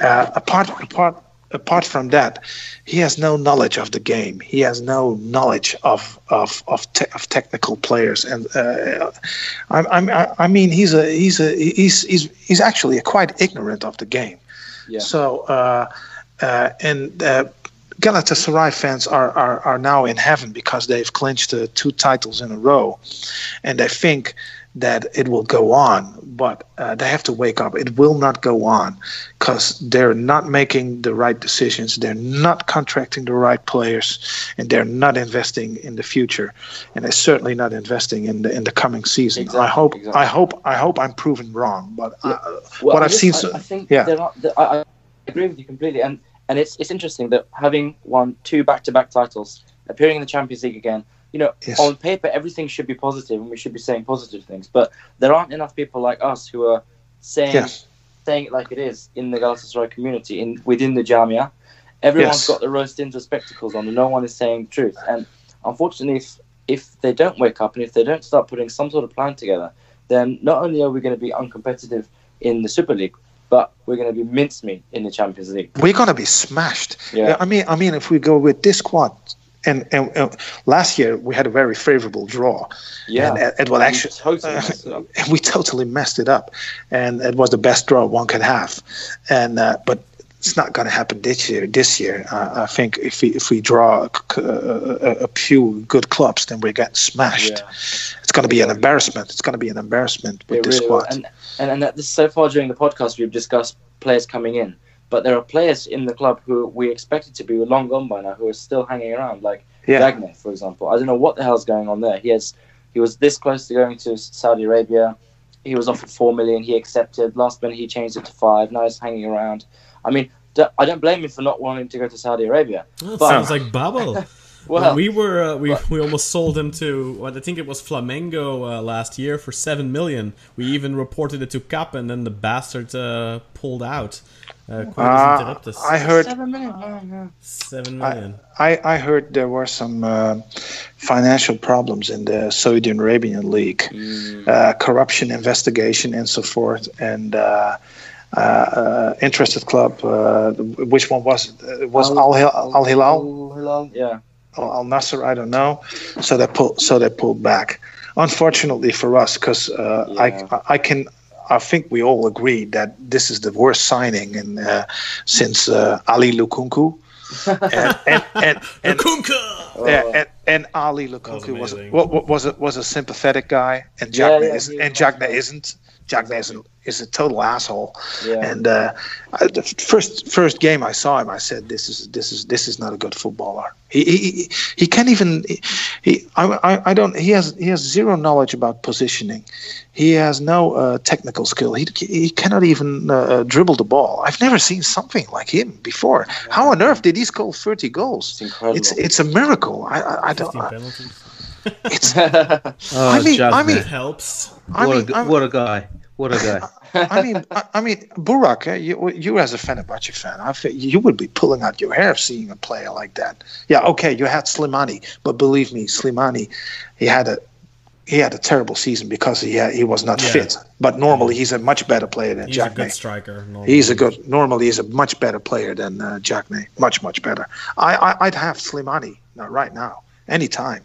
Uh, apart apart apart from that, he has no knowledge of the game. He has no knowledge of of of, te- of technical players, and uh, I, I, I mean he's a he's a he's he's he's actually quite ignorant of the game. Yeah. So uh, uh, and. Uh, Galatasaray fans are, are, are now in heaven because they've clinched uh, two titles in a row, and they think that it will go on, but uh, they have to wake up. It will not go on because they're not making the right decisions. They're not contracting the right players, and they're not investing in the future, and they're certainly not investing in the in the coming season. I hope exactly. I hope I hope I'm proven wrong, but uh, Well, what I I've just- seen, I, so, I think yeah. There, I, I agree with you completely, and and it's it's interesting that having won two back-to-back titles, appearing in the Champions League again. You know, Yes. on paper everything should be positive, and we should be saying positive things. But there aren't enough people like us who are saying Yes. saying it like it is in the Galatasaray community, in within the Jamia. Everyone's Yes. got the rose tinted spectacles on, and no one is saying the truth. And unfortunately, if if they don't wake up and if they don't start putting some sort of plan together, then not only are we going to be uncompetitive in the Super League, but we're going to be mincemeat in the Champions League. We're gonna be smashed. Yeah. I mean, I mean, if we go with this squad, and, and, and last year we had a very favorable draw. Yeah, and was And actually totally messed it up. and we totally messed it up, and it was the best draw one could have, and uh, but. It's not going to happen this year. This year, uh, I think if we if we draw a, a, a few good clubs, then we get smashed. Yeah. It's going to be an embarrassment. It's going to be an embarrassment with It this really will. squad. And, and and this so far during the podcast we've discussed players coming in, but there are players in the club who we expected to be long gone by now who are still hanging around, like yeah, Diagne, for example. I don't know what the hell's going on there. He has he was this close to going to Saudi Arabia. He was offered four million. He accepted. Last minute he changed it to five. Now he's hanging around. I mean, I don't blame him for not wanting to go to Saudi Arabia. Well, But- sounds like Babel. Well, we were uh, we, but- we almost sold him to what I think it was Flamengo uh, last year for seven million. We even reported it to KAP, and then the bastard uh, pulled out. Uh, Quotas Uh. I heard seven million. No, no. seven million. I, I heard there were some uh, financial problems in the Saudi Arabian League, Mm. uh, corruption investigation and so forth, and uh, uh, uh, interested club. Uh, which one was it? It was Al Al Hilal, Al Hilal. Yeah. Al Nassr. I don't know. So they pulled. So they pulled back. Unfortunately for us, because uh, Yeah. I I can. I think we all agree that this is the worst signing in uh, since uh, Ali Lukunku. and, and, and, and, Kunka! yeah, and, and Ali Lukunku was amazing. was, was a, was a sympathetic guy, and Yeah, Diagne yeah, is, and was isn't. Diagne isn't is a total asshole. Yeah. And uh, I, the first first game I saw him, I said, "This is this is this is not a good footballer. He he, he, he can't even he, he I, I, I don't he has he has zero knowledge about positioning. He has no uh, technical skill. He he cannot even uh, dribble the ball. I've never seen something like him before. How on earth did he score thirty goals? It's incredible. It's it's a miracle. I I, I don't. 15 penalties. it's Oh, I mean- I mean- It helps. I what, mean a, g- I'm- what a guy. What a guy. I mean I, I mean Burak, eh, you you as a Fenerbahce fan, I feel you would be pulling out your hair seeing a player like that. Yeah, okay, you had Slimani, but believe me, Slimani, he had a he had a terrible season because he had, he was not Yeah. fit. But normally he's a much better player than He's Jack He's a good striker. normally. He's a good. Normally, he's a much better player than uh, Jack May. Much, much better. I, I, I'd have Slimani uh, right now, anytime.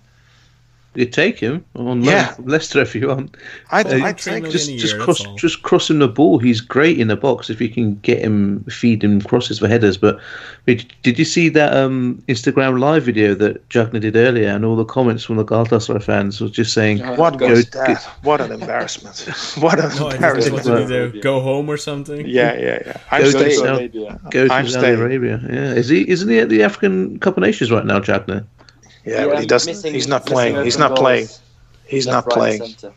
You take him on Yeah. Leicester if you want. I'd, Uh, I'd take. Just, a just year, cross, just cross him the ball. He's great in the box if you can get him, feed him crosses for headers. But did you see that um, Instagram live video that Diagne did earlier? And all the comments from the Galatasaray fans was just saying, What Go- was go- that? What an embarrassment! what an No, I just embarrassment! wanted to go home or something. Yeah, yeah, yeah. I'm Go staying. to Saudi- Arabia. "Go to I'm Saudi staying. Arabia." Yeah, is he? Isn't he at the African Cup of Nations right now, Diagne? Yeah, but he doesn't. missing- he's not playing. He's not goals, playing. He's left, not right, playing. centre.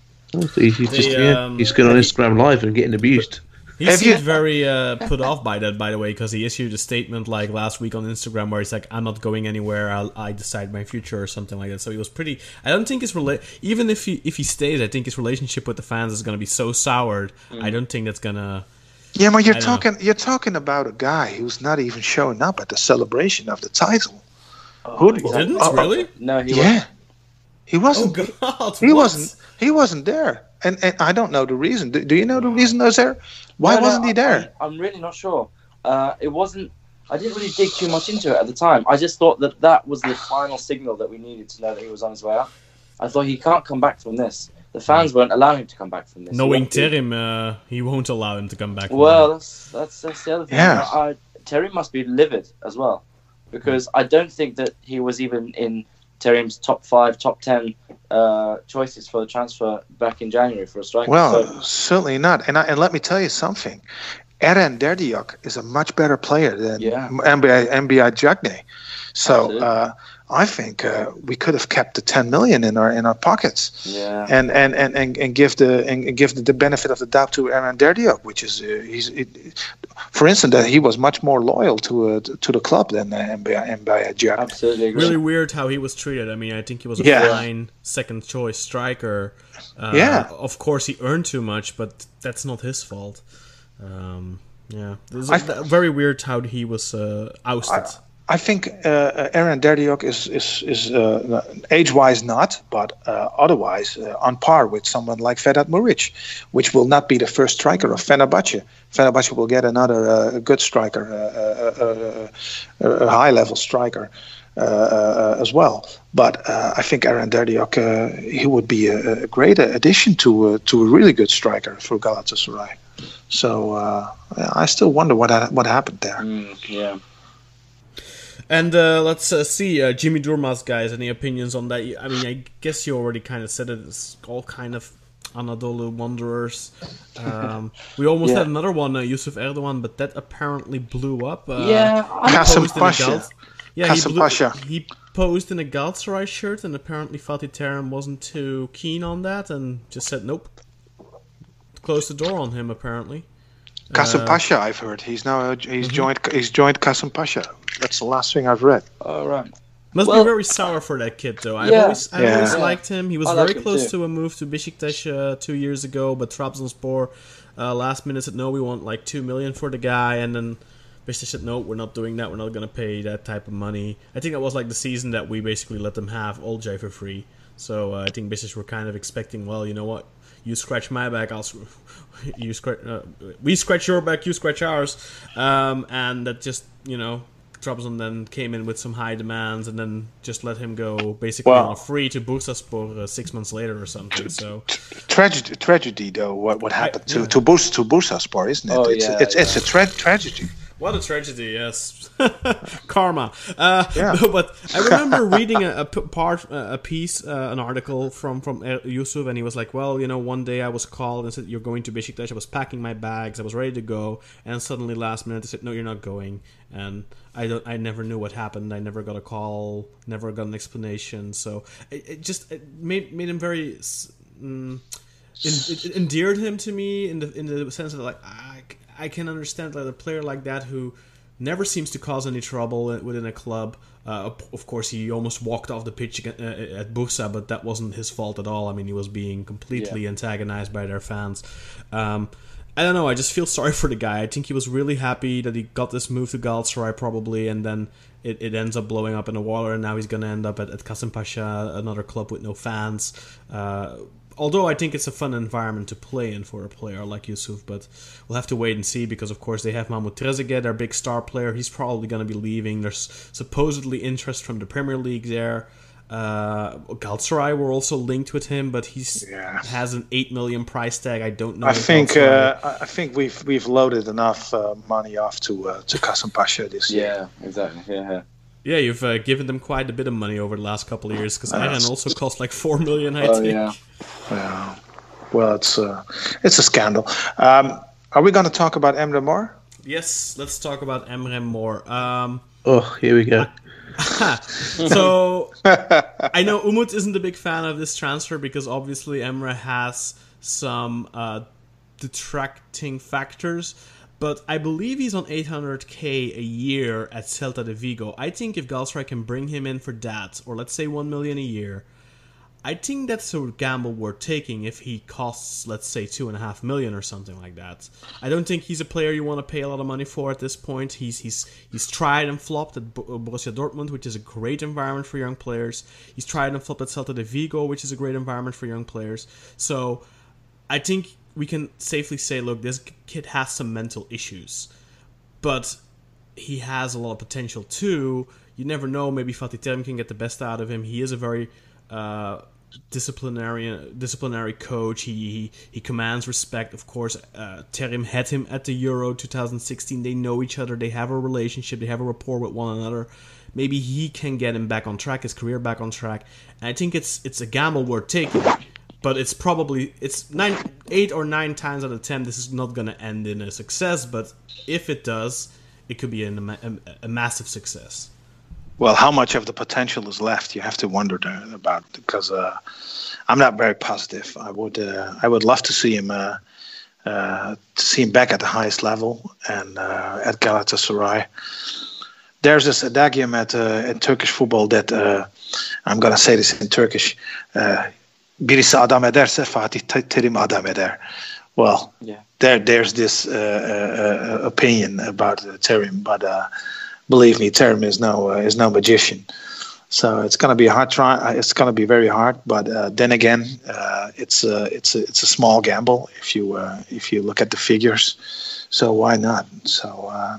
He's, he's just They, yeah, um, he's going on Instagram live and getting abused. He Have seemed you- very uh, put off by that, by the way, because he issued a statement like last week on Instagram where he's like, "I'm not going anywhere. I'll, I decide my future" or something like that. So he was pretty. I don't think his rela- even if he if he stays, I think his relationship with the fans is going to be so soured. Mm. I don't think that's gonna. Yeah, but you're I know. talking. You're talking about a guy who's not even showing up at the celebration of the title. Who exactly. Didn't oh, oh, really? No, he Yeah, he Oh wasn't. God! He what? wasn't. He wasn't there, and and I don't know the reason. Do, do you know the reason was there? Why No, no, wasn't he there? I, am really not sure. Uh, it wasn't. I didn't really dig too much into it at the time. I just thought that that was the final signal that we needed to know that he was on his way out. I thought he can't come back from this. The fans won't allow him to come back from this. Knowing won't Terim, uh, he won't allow him to come back. from Well, that's that's, that's the other thing. Yeah. I, I, Terry must be livid as well, because I don't think that he was even in Terim's top five, top ten uh, choices for the transfer back in January for a striker. Well, So- certainly not. And I, and let me tell you something. Eren Derdiyok is a much better player than Yeah. Mbaye Mbaye Diagne. So uh, I think uh, we could have kept the 10 million in our in our pockets. yeah. and and and and, and give the and and give the, the benefit of the doubt to Eren Derdiyok, which is uh, he's it, for instance that he was much more loyal to uh, to the club than uh, Mbaye Mbaye Jack. Absolutely agree. really weird how he was treated. I mean, I think he was a Yeah. fine second choice striker. Uh, Yeah. Of course, he earned too much, but that's not his fault. Um, yeah, This is I- very weird how he was uh, ousted. I think uh, Eren Derdiyok is is is uh, age-wise not, but uh, otherwise uh, on par with someone like Vedat Muriqi, which will not be the first striker of Fenerbahce. Fenerbahce will get another uh, good striker, uh, uh, uh, a high-level striker. Uh, uh, as well, but uh, I think Eren Derdiyok uh, he would be a, a great addition to uh, to a really good striker for Galatasaray. So uh, I still wonder what ha- what happened there. Mm, yeah. And uh, let's uh, see, uh, Jimmy Durmaz, guys. Any opinions on that? I mean, I guess you already kind of said it. It's all kind of Anadolu wanderers. Um, we almost Yeah. had another one, uh, Yusuf Erdogan, but that apparently blew up. Uh, Yeah, I- he Kasım posed in a Pasha. Gal- Yeah, he, Kasım blew- Pasha. he posed in a Galatasaray shirt, and apparently Fatih Terim wasn't too keen on that, and just said nope. Closed the door on him, apparently. Kasim Uh, Pasha, I've heard he's now uh, he's joined he's joined Kasim Pasha. That's the last thing I've read. All right. Must Well- be very sour for that kid, though. I've Yeah. always, I've Yeah. always liked him. He was I very him close to a move to Besiktas uh, two years ago, but Trabzonspor uh, last minute said no, we want like two million for the guy, and then Besiktas said no, we're not doing that. We're not going to pay that type of money. I think that was like the season that we basically let them have Olcay for free. So uh, I think Besiktas were kind of expecting, well, you know what, you scratch my back, I'll. Sc- you scratch. Uh, we scratch your back, you scratch ours, um, and that just you know Trabzon then came in with some high demands and then just let him go basically Wow. on a free to Bursaspor uh, six months later or something. So Tragedy, tragedy though. What what happened to yeah. to Burs to Bursaspor, isn't it? Oh, it's yeah, it's, it's a tra- tragedy. What a tragedy! Yes, karma. Uh, Yeah. but I remember reading a, a part, uh, a piece, uh, an article from from Er- Yusuf, and he was like, "Well, you know, one day I was called and said you're going to Besiktas. I was packing my bags, I was ready to go, and suddenly last minute they said, no, you're not going." And I don't, I never knew what happened. I never got a call, never got an explanation. So it, it just it made made him very. Mm, endeared him to me in the in the sense that like I, can understand like a player like that who never seems to cause any trouble within a club. Uh, of course, he almost walked off the pitch uh, at Bursa, but that wasn't his fault at all. I mean, he was being completely antagonized by their fans. Um, I don't know. I just feel sorry for the guy. I think he was really happy that he got this move to Galatasaray, probably, and then it, it ends up blowing up in the water, and now he's going to end up at, at Kasim Pasha, another club with no fans. Uh, although I think it's a fun environment to play in for a player like Yusuf, but we'll have to wait and see because, of course, they have Mahmoud Trezeguet, their big star player. He's probably going to be leaving. There's supposedly interest from the Premier League there. Uh, Galatasaray were also linked with him, but he's Yeah. has an eight million price tag. I don't know. I think uh, I I think we've we've loaded enough uh, money off to uh, to Kasim Pasha this year. Yeah, exactly. Yeah, yeah. yeah, you've uh, given them quite a bit of money over the last couple of years because Eren Yes. also cost like four million. I Oh think. yeah. Yeah. Well, it's uh, it's a scandal. Um, are we going to talk about Emre Mor? Yes, let's talk about Emre Mor. Um, Oh, here we go. so I know Umut isn't a big fan of this transfer because obviously Emre has some uh, detracting factors. But I believe he's on 800k a year at Celta de Vigo. I think if Galatasaray can bring him in for that, or let's say 1 million a year, I think that's a gamble worth taking if he costs, let's say, two and a half million or something like that. I don't think he's a player you want to pay a lot of money for at this point. He's he's he's tried and flopped at Bo- Borussia Dortmund, which is a great environment for young players. He's tried and flopped at Celta de Vigo, which is a great environment for young players. So I think we can safely say, look, this kid has some mental issues, but he has a lot of potential too. You never know. Maybe Fatih Terim can get the best out of him. He is a very uh, disciplinary disciplinary coach. He, he he commands respect. Of course, uh, Terim had him at the Euro 2016. They know each other. They have a relationship. They have a rapport with one another. Maybe he can get him back on track, his career back on track. And I think it's it's a gamble worth taking. But it's probably it's nine, eight or nine times out of ten. This is not going to end in a success. But if it does, it could be an, a, a massive success. Well, how much of the potential is left? You have to wonder about because uh, I'm not very positive. I would uh, I would love to see him uh, uh, to see him back at the highest level and uh, at Galatasaray. There's this adagium at uh, in Turkish football that I'm gonna say this in Turkish. Birisi adam ederse Fatih Terim adam eder. Well, Yeah. there there's this uh, uh, uh, opinion about uh, Terim, but uh, believe me, Terim is no uh, is no magician. So it's going to be a hard try. It's going to be very hard. But uh, then again, uh, it's a it's a it's a small gamble if you uh, if you look at the figures. So why not? So uh,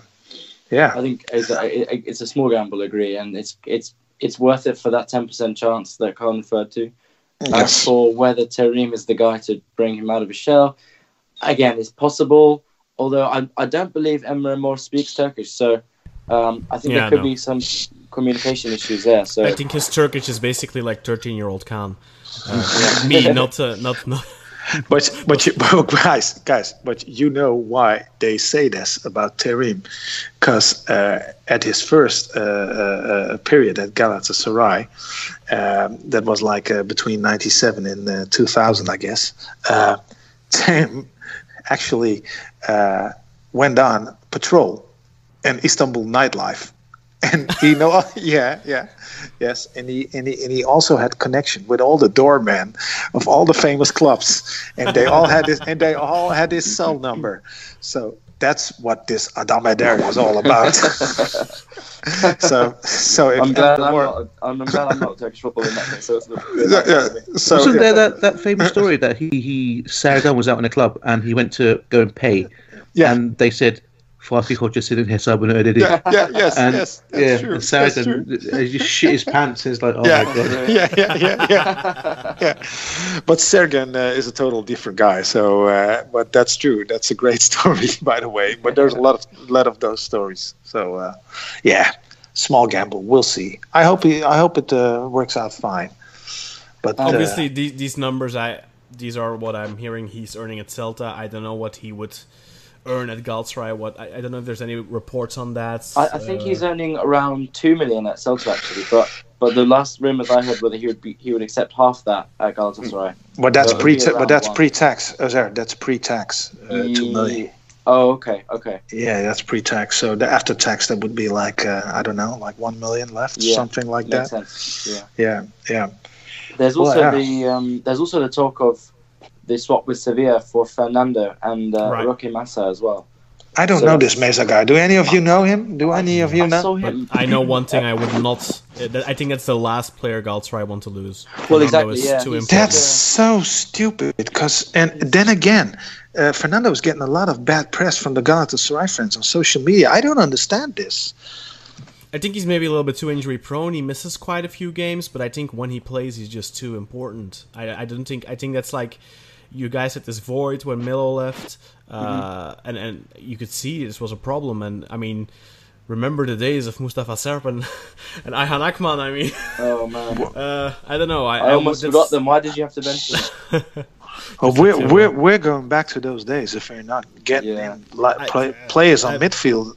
yeah, I think it's a, it's a small gamble, agree, and it's it's it's worth it for that ten percent chance that Colin referred to. As yes. for whether Terim is the guy to bring him out of his shell, again, it's possible. Although I, I don't believe Emre Mor speaks Turkish, so um, I think Yeah, there could no. be some communication issues there. So I think his Turkish is basically like 13 year old Kaan. Uh, me, not, uh, not not. But but you, but guys, guys, but you know why they say this about Terim, because uh, at his first uh, uh, uh, period at Galatasaray, um, that was like uh, between '97 and uh, 2000, I guess. Terim actually went on patrol in Istanbul nightlife, and you know, yeah, yeah. Yes, and he, and he and he also had connection with all the doormen of all the famous clubs, and they all had his and they all had his cell number. So that's what this Adam Eder is all about. so so if I'm glad the I'm more- not. I'm, I'm glad I'm not Turkish football in that case. So it's not, yeah, yeah. So Wasn't there that, that famous story that he, he Sergen was out in a club and he went to go and pay, Yeah. and they said, "Fatih hoca senin hesabını ödedi." yeah, yeah, yes, And yes, that's yeah, true. and That's true. Sergen he just shit his pants. He's like, "Oh yeah, my god." yeah, yeah, yeah, yeah, yeah. But Sergen uh, is a total different guy. So, uh, but that's true. That's a great story, by the way. But there's a lot of lot of those stories. So, uh, yeah, small gamble. We'll see. I hope he, I hope it uh, works out fine. But uh, Obviously, these, these numbers, I these are what I'm hearing he's earning at Celta. I don't know what he would earn at Galatasaray. What I, I don't know if there's any reports on that. I, I think Uh, he's earning around two million at Celta actually, but but the last rumours I heard whether he would be he would accept half that at Galatasaray. but that's so pre but that's one. pre-tax. Oh, there, that's pre-tax. Uh, two million. Oh, okay, okay. Yeah, that's pre-tax. So the after tax, that would be like uh, I don't know, like one million left, Yeah, something like Makes that. sense. Yeah. Yeah, yeah. There's Well, also yeah. the um, there's also the talk of the swap with Sevilla for Fernando and uh, Right. Roque Mesa as well. I don't So know this Mesa guy. Do any of you know him? Do any of you I know? saw But him. I know one thing I would not. uh, I think that's the last player Galatasaray want to lose. Well, Fernando exactly, is yeah. too That's so stupid. Because and then again, uh, Fernando is getting a lot of bad press from the Galatasaray fans on social media. I don't understand this. I think he's maybe a little bit too injury prone. He misses quite a few games, but I think when he plays, he's just too important. I, I don't think. I think that's like you guys had this void when Melo left, uh, and and you could see this was a problem. And I mean, remember the days of Mustafa Sarp and and Ayhan Akman. I mean, Oh man, uh, I don't know. I, I almost that's- forgot them. Why did you have to mention them? Oh, we're, we're we're going back to those days if we're not getting Yeah. in li- I- play, players on I- midfield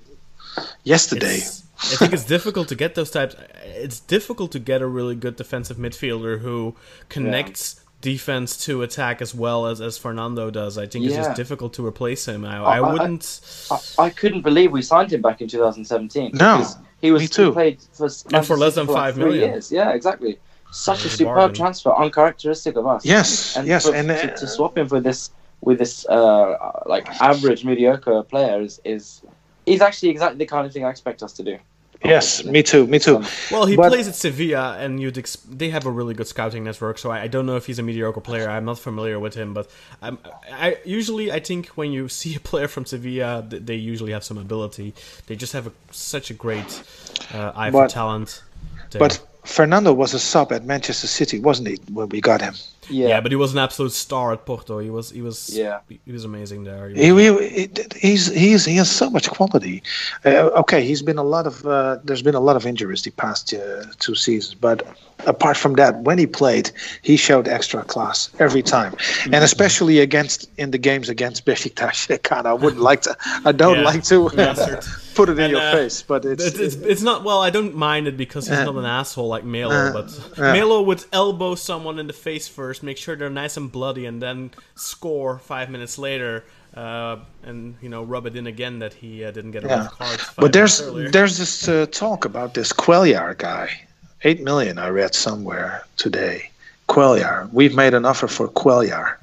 yesterday. I think it's difficult to get those types. It's difficult to get a really good defensive midfielder who connects defense to attack as well as, as Fernando does. I think it's just difficult to replace him. I, I- I I- wouldn't. I, I couldn't believe we signed him back in 2017. No, he was me too. He played for And for less than for like five. Years. Yeah, exactly. Such a superb bargain. transfer, uncharacteristic of us. Yes, and yes, for, and to, uh, to swap him for this with this uh, like average mediocre player is, is he's actually exactly the kind of thing I expect us to do. Yes, me too, me too. Um, Well, he But- plays at Sevilla, and you'd ex- they have a really good scouting network. So I, I don't know if he's a mediocre player. I'm not familiar with him, but um, I usually I think when you see a player from Sevilla, th- they usually have some ability. They just have a, such a great uh, eye for talent. there. But Fernando was a sub at Manchester City, wasn't he, when we got him? Yeah, yeah. but he was an absolute star at Porto. He was he was Yeah. he was amazing there. He He, was- he, he's he's he has so much quality. Uh, okay, he's been a lot of uh, there's been a lot of injuries the past uh, two seasons, but apart from that, when he played, he showed extra class every time, Mm-hmm. and especially against in the games against Besiktas. Kind I wouldn't like to. I don't Yeah. like to put it in And, your uh, face, but it's, It's, it's, it's not well. I don't mind it because he's Uh, not an asshole like Melo, uh, but yeah. Melo would elbow someone in the face first, make sure they're nice and bloody, and then score five minutes later, uh, and you know rub it in again that he uh, didn't get a Yeah. red card. But there's there's this uh, talk about this Cuéllar guy. Eight million I read somewhere today. Cuéllar. We've made an offer for Cuéllar.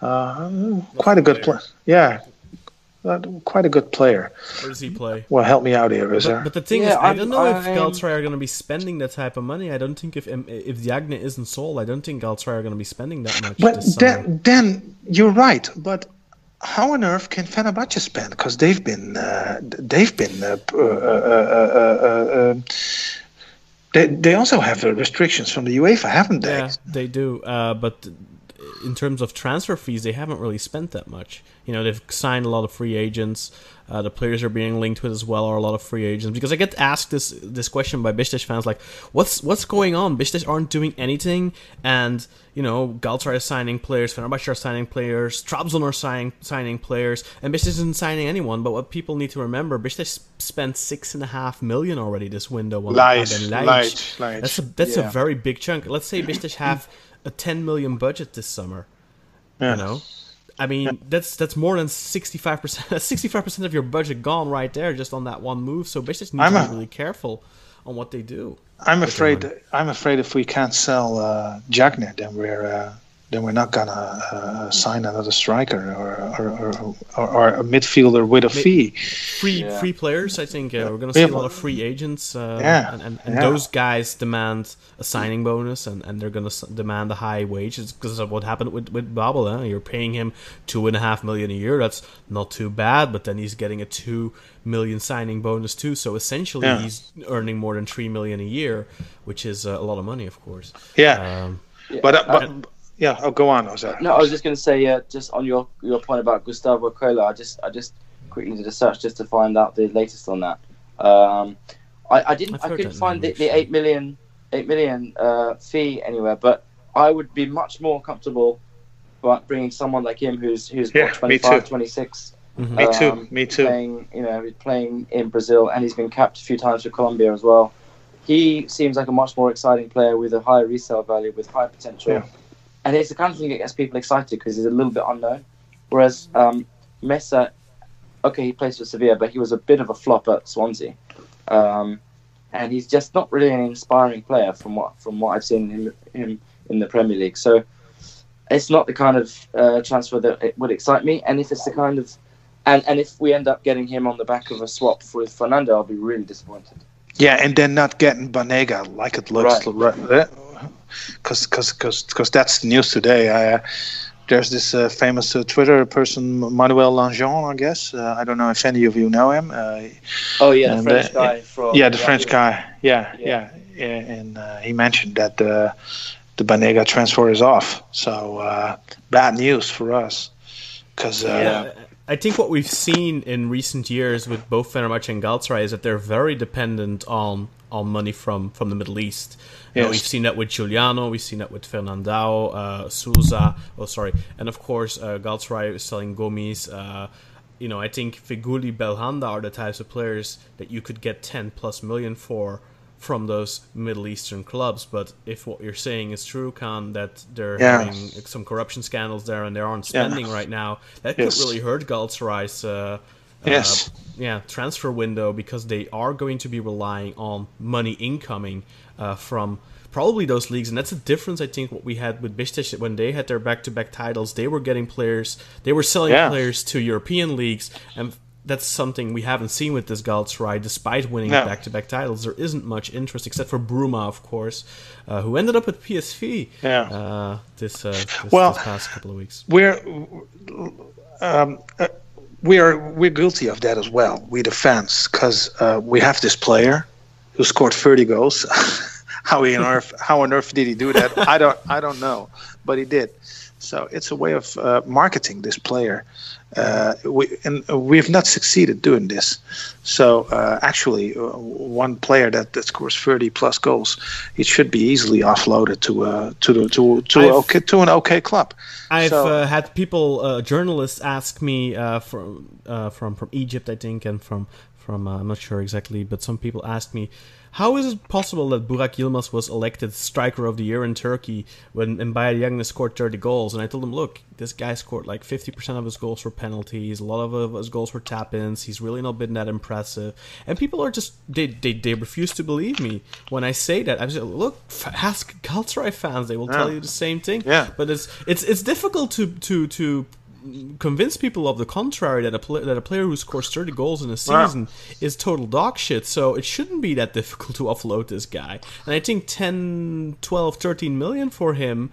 Uh, quite a good player. Yeah. Quite a good player. Where does he play? Well, help me out here, But, Rizar. but the thing Yeah, is, I I'm- don't know if I'm- Galatasaray are going to be spending that type of money. I don't think if um, if Diagne isn't sold, I don't think Galatasaray are going to be spending that much. But then, then you're right. But how on earth can Fenerbahce spend? Because they've been uh, they've been uh, uh, uh, uh, uh, they they also have restrictions from the UEFA, haven't they? Yeah, they do. Uh, but in terms of transfer fees, they haven't really spent that much. You know, they've signed a lot of free agents. Uh, the players are being linked with as well are a lot of free agents. Because I get asked this this question by Besiktas fans, like, "What's what's going on? Besiktas aren't doing anything, and you know, Galatasaray is signing players, Fenerbahce are signing players, Trabzon are signing signing players, and Besiktas isn't signing anyone. But what people need to remember, Besiktas spent six and a half million already this window on Light, light. That's a that's Yeah. a very big chunk. Let's say Besiktas have a 10 million budget this summer. Yeah. You know, I mean that's that's more than 65 percent. 65 percent of your budget gone right there just on that one move. So Besiktas need I'm to a- be really careful on what they do. I'm afraid. I'm afraid if we can't sell uh, Diagne, then we're uh, then we're not gonna uh, sign another striker or or, or, or, or a midfielder with a fee. Free Yeah. free players. I think uh, we're gonna see Yeah, a lot of free agents. Uh, Yeah, and, and, and yeah. those guys demand a signing bonus, and, and they're gonna s- demand a high wage. It's because of what happened with with Babel. Huh? You're paying him two and a half million a year. That's not too bad, but then he's getting a two million signing bonus too. So essentially, Yeah. he's earning more than three million a year, which is uh, a lot of money, of course. Yeah, Um, but, uh, but yeah. Oh, go on, Ozar. No, I was just going to say, uh, just on your your point about Gustavo Cuéllar, I just I just quickly did a search just to find out the latest on that. Um, I, I didn't I've I heard couldn't find the, name, the eight million eight million uh, fee anywhere, but I would be much more comfortable by bringing someone like him who's who's Yeah, what, 25, too. 26, mhm. Me too. um, Me too. playing you know he's playing in Brazil and he's been capped a few times for Colombia as well. He seems like a much more exciting player with a higher resale value, with high potential, Yeah. And it's the kind of thing that gets people excited because he's a little bit unknown. Whereas um, Mesa, okay, he plays for Sevilla, but he was a bit of a flop at Swansea, um, and he's just not really an inspiring player from what from what I've seen him him in the Premier League. So it's not the kind of uh, transfer that it would excite me. And if it's the kind of and, and if we end up getting him on the back of a swap with Fernando, I'll be really disappointed. Yeah, and then not getting Banega like it looks, because because because that's the news today. I, uh, there's this uh, famous uh, Twitter person, Manuel Langeon, I guess. Uh, I don't know if any of you know him. Uh, Oh yeah, the French uh, guy from yeah, the French guy. Yeah, Yeah. yeah, yeah. and uh, he mentioned that uh, the Banega transfer is off. So uh, bad news for us, because uh, Yeah, I think what we've seen in recent years with both Fenerbahce and Galatasaray is that they're very dependent on on money from from the Middle East. Know, Yes. we've seen that with Giuliano, we've seen that with Fernandao, uh, Souza. Oh, sorry, and of course uh, Galatasaray is selling Gomis. Uh, you know, I think Feghouli, Belhanda are the types of players that you could get ten plus million for from those Middle Eastern clubs. But if what you're saying is true, Kaan, that they're Yeah. having some corruption scandals there and they aren't Yeah. spending right now, that Yes. could really hurt Galatasaray's uh, Yes. uh, yeah transfer window because they are going to be relying on money incoming uh, from probably those leagues, and that's a difference I think what we had with Besiktas when they had their back-to-back titles. They were getting players, they were selling Yeah. players to European leagues, and that's something we haven't seen with this Galatasaray. Despite winning No. back-to-back titles, there isn't much interest except for Bruma, of course, uh, who ended up at PSV Yeah. uh, this, uh, this, Well- this past couple of weeks. we're um, uh, we are we're guilty of that as well. We fans, because uh, we have this player who scored 30 goals. how on earth how on earth did he do that? I don't I don't know, but he did. So it's a way of uh, marketing this player. Uh, we and we have not succeeded doing this. So uh, actually, uh, one player that, that scores 30 plus goals, it should be easily offloaded to uh, to the to to, okay, to an okay club. I've So- uh, had people, uh, journalists, ask me uh, from uh, from from Egypt, I think, and from from uh, I'm not sure exactly, but some people asked me, how is it possible that Burak Yilmaz was elected striker of the year in Turkey when Mbaye Diagne scored 30 goals? And I told them, look, this guy scored like 50% of his goals were penalties, a lot of his goals were tap-ins. He's really not been that impressive, and people are just they they, they refuse to believe me when I say that. I'm just look, ask Galatasaray fans; they will tell ah. you the same thing. Yeah. But it's it's it's difficult to to to convince people of the contrary that a pla that a player who scores 30 goals in a Wow. season is total dog shit. So it shouldn't be that difficult to offload this guy. And I think 10, 12, 13 million for him.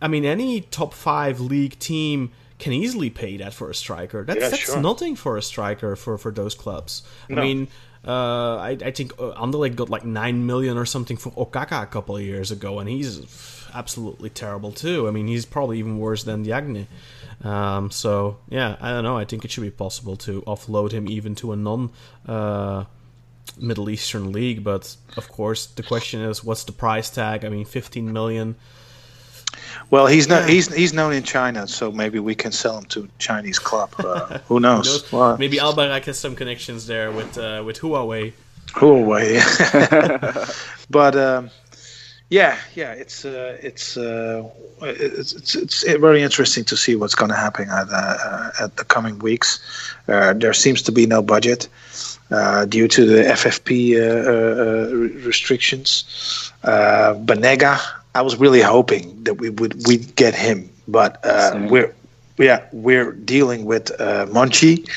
I mean, any top five league team can easily pay that for a striker. That's, Yeah, that's sure. nothing for a striker for, for those clubs. I mean, uh, I, I think uh, Anderlecht got like nine million or something for Okaka a couple of years ago, and he's absolutely terrible too. I mean, he's probably even worse than Diagne. Um, so yeah, I don't know. I think it should be possible to offload him even to a non. Uh, Middle Eastern league, but of course the question is, what's the price tag? I mean, 15 million. Well, he's not. Yeah. He's he's known in China, so maybe we can sell him to a Chinese club. Uh, who knows? Knows- Well, Maybe Albayrak has some connections there with uh, with Huawei. Huawei. but um, yeah, yeah, it's uh, it's, uh, it's it's it's very interesting to see what's going to happen at uh, at the coming weeks. Uh, there seems to be no budget uh, due to the FFP uh, uh, re- restrictions. Uh, Banega, I was really hoping that we would we'd get him, but uh, we're yeah we're dealing with uh, Monchi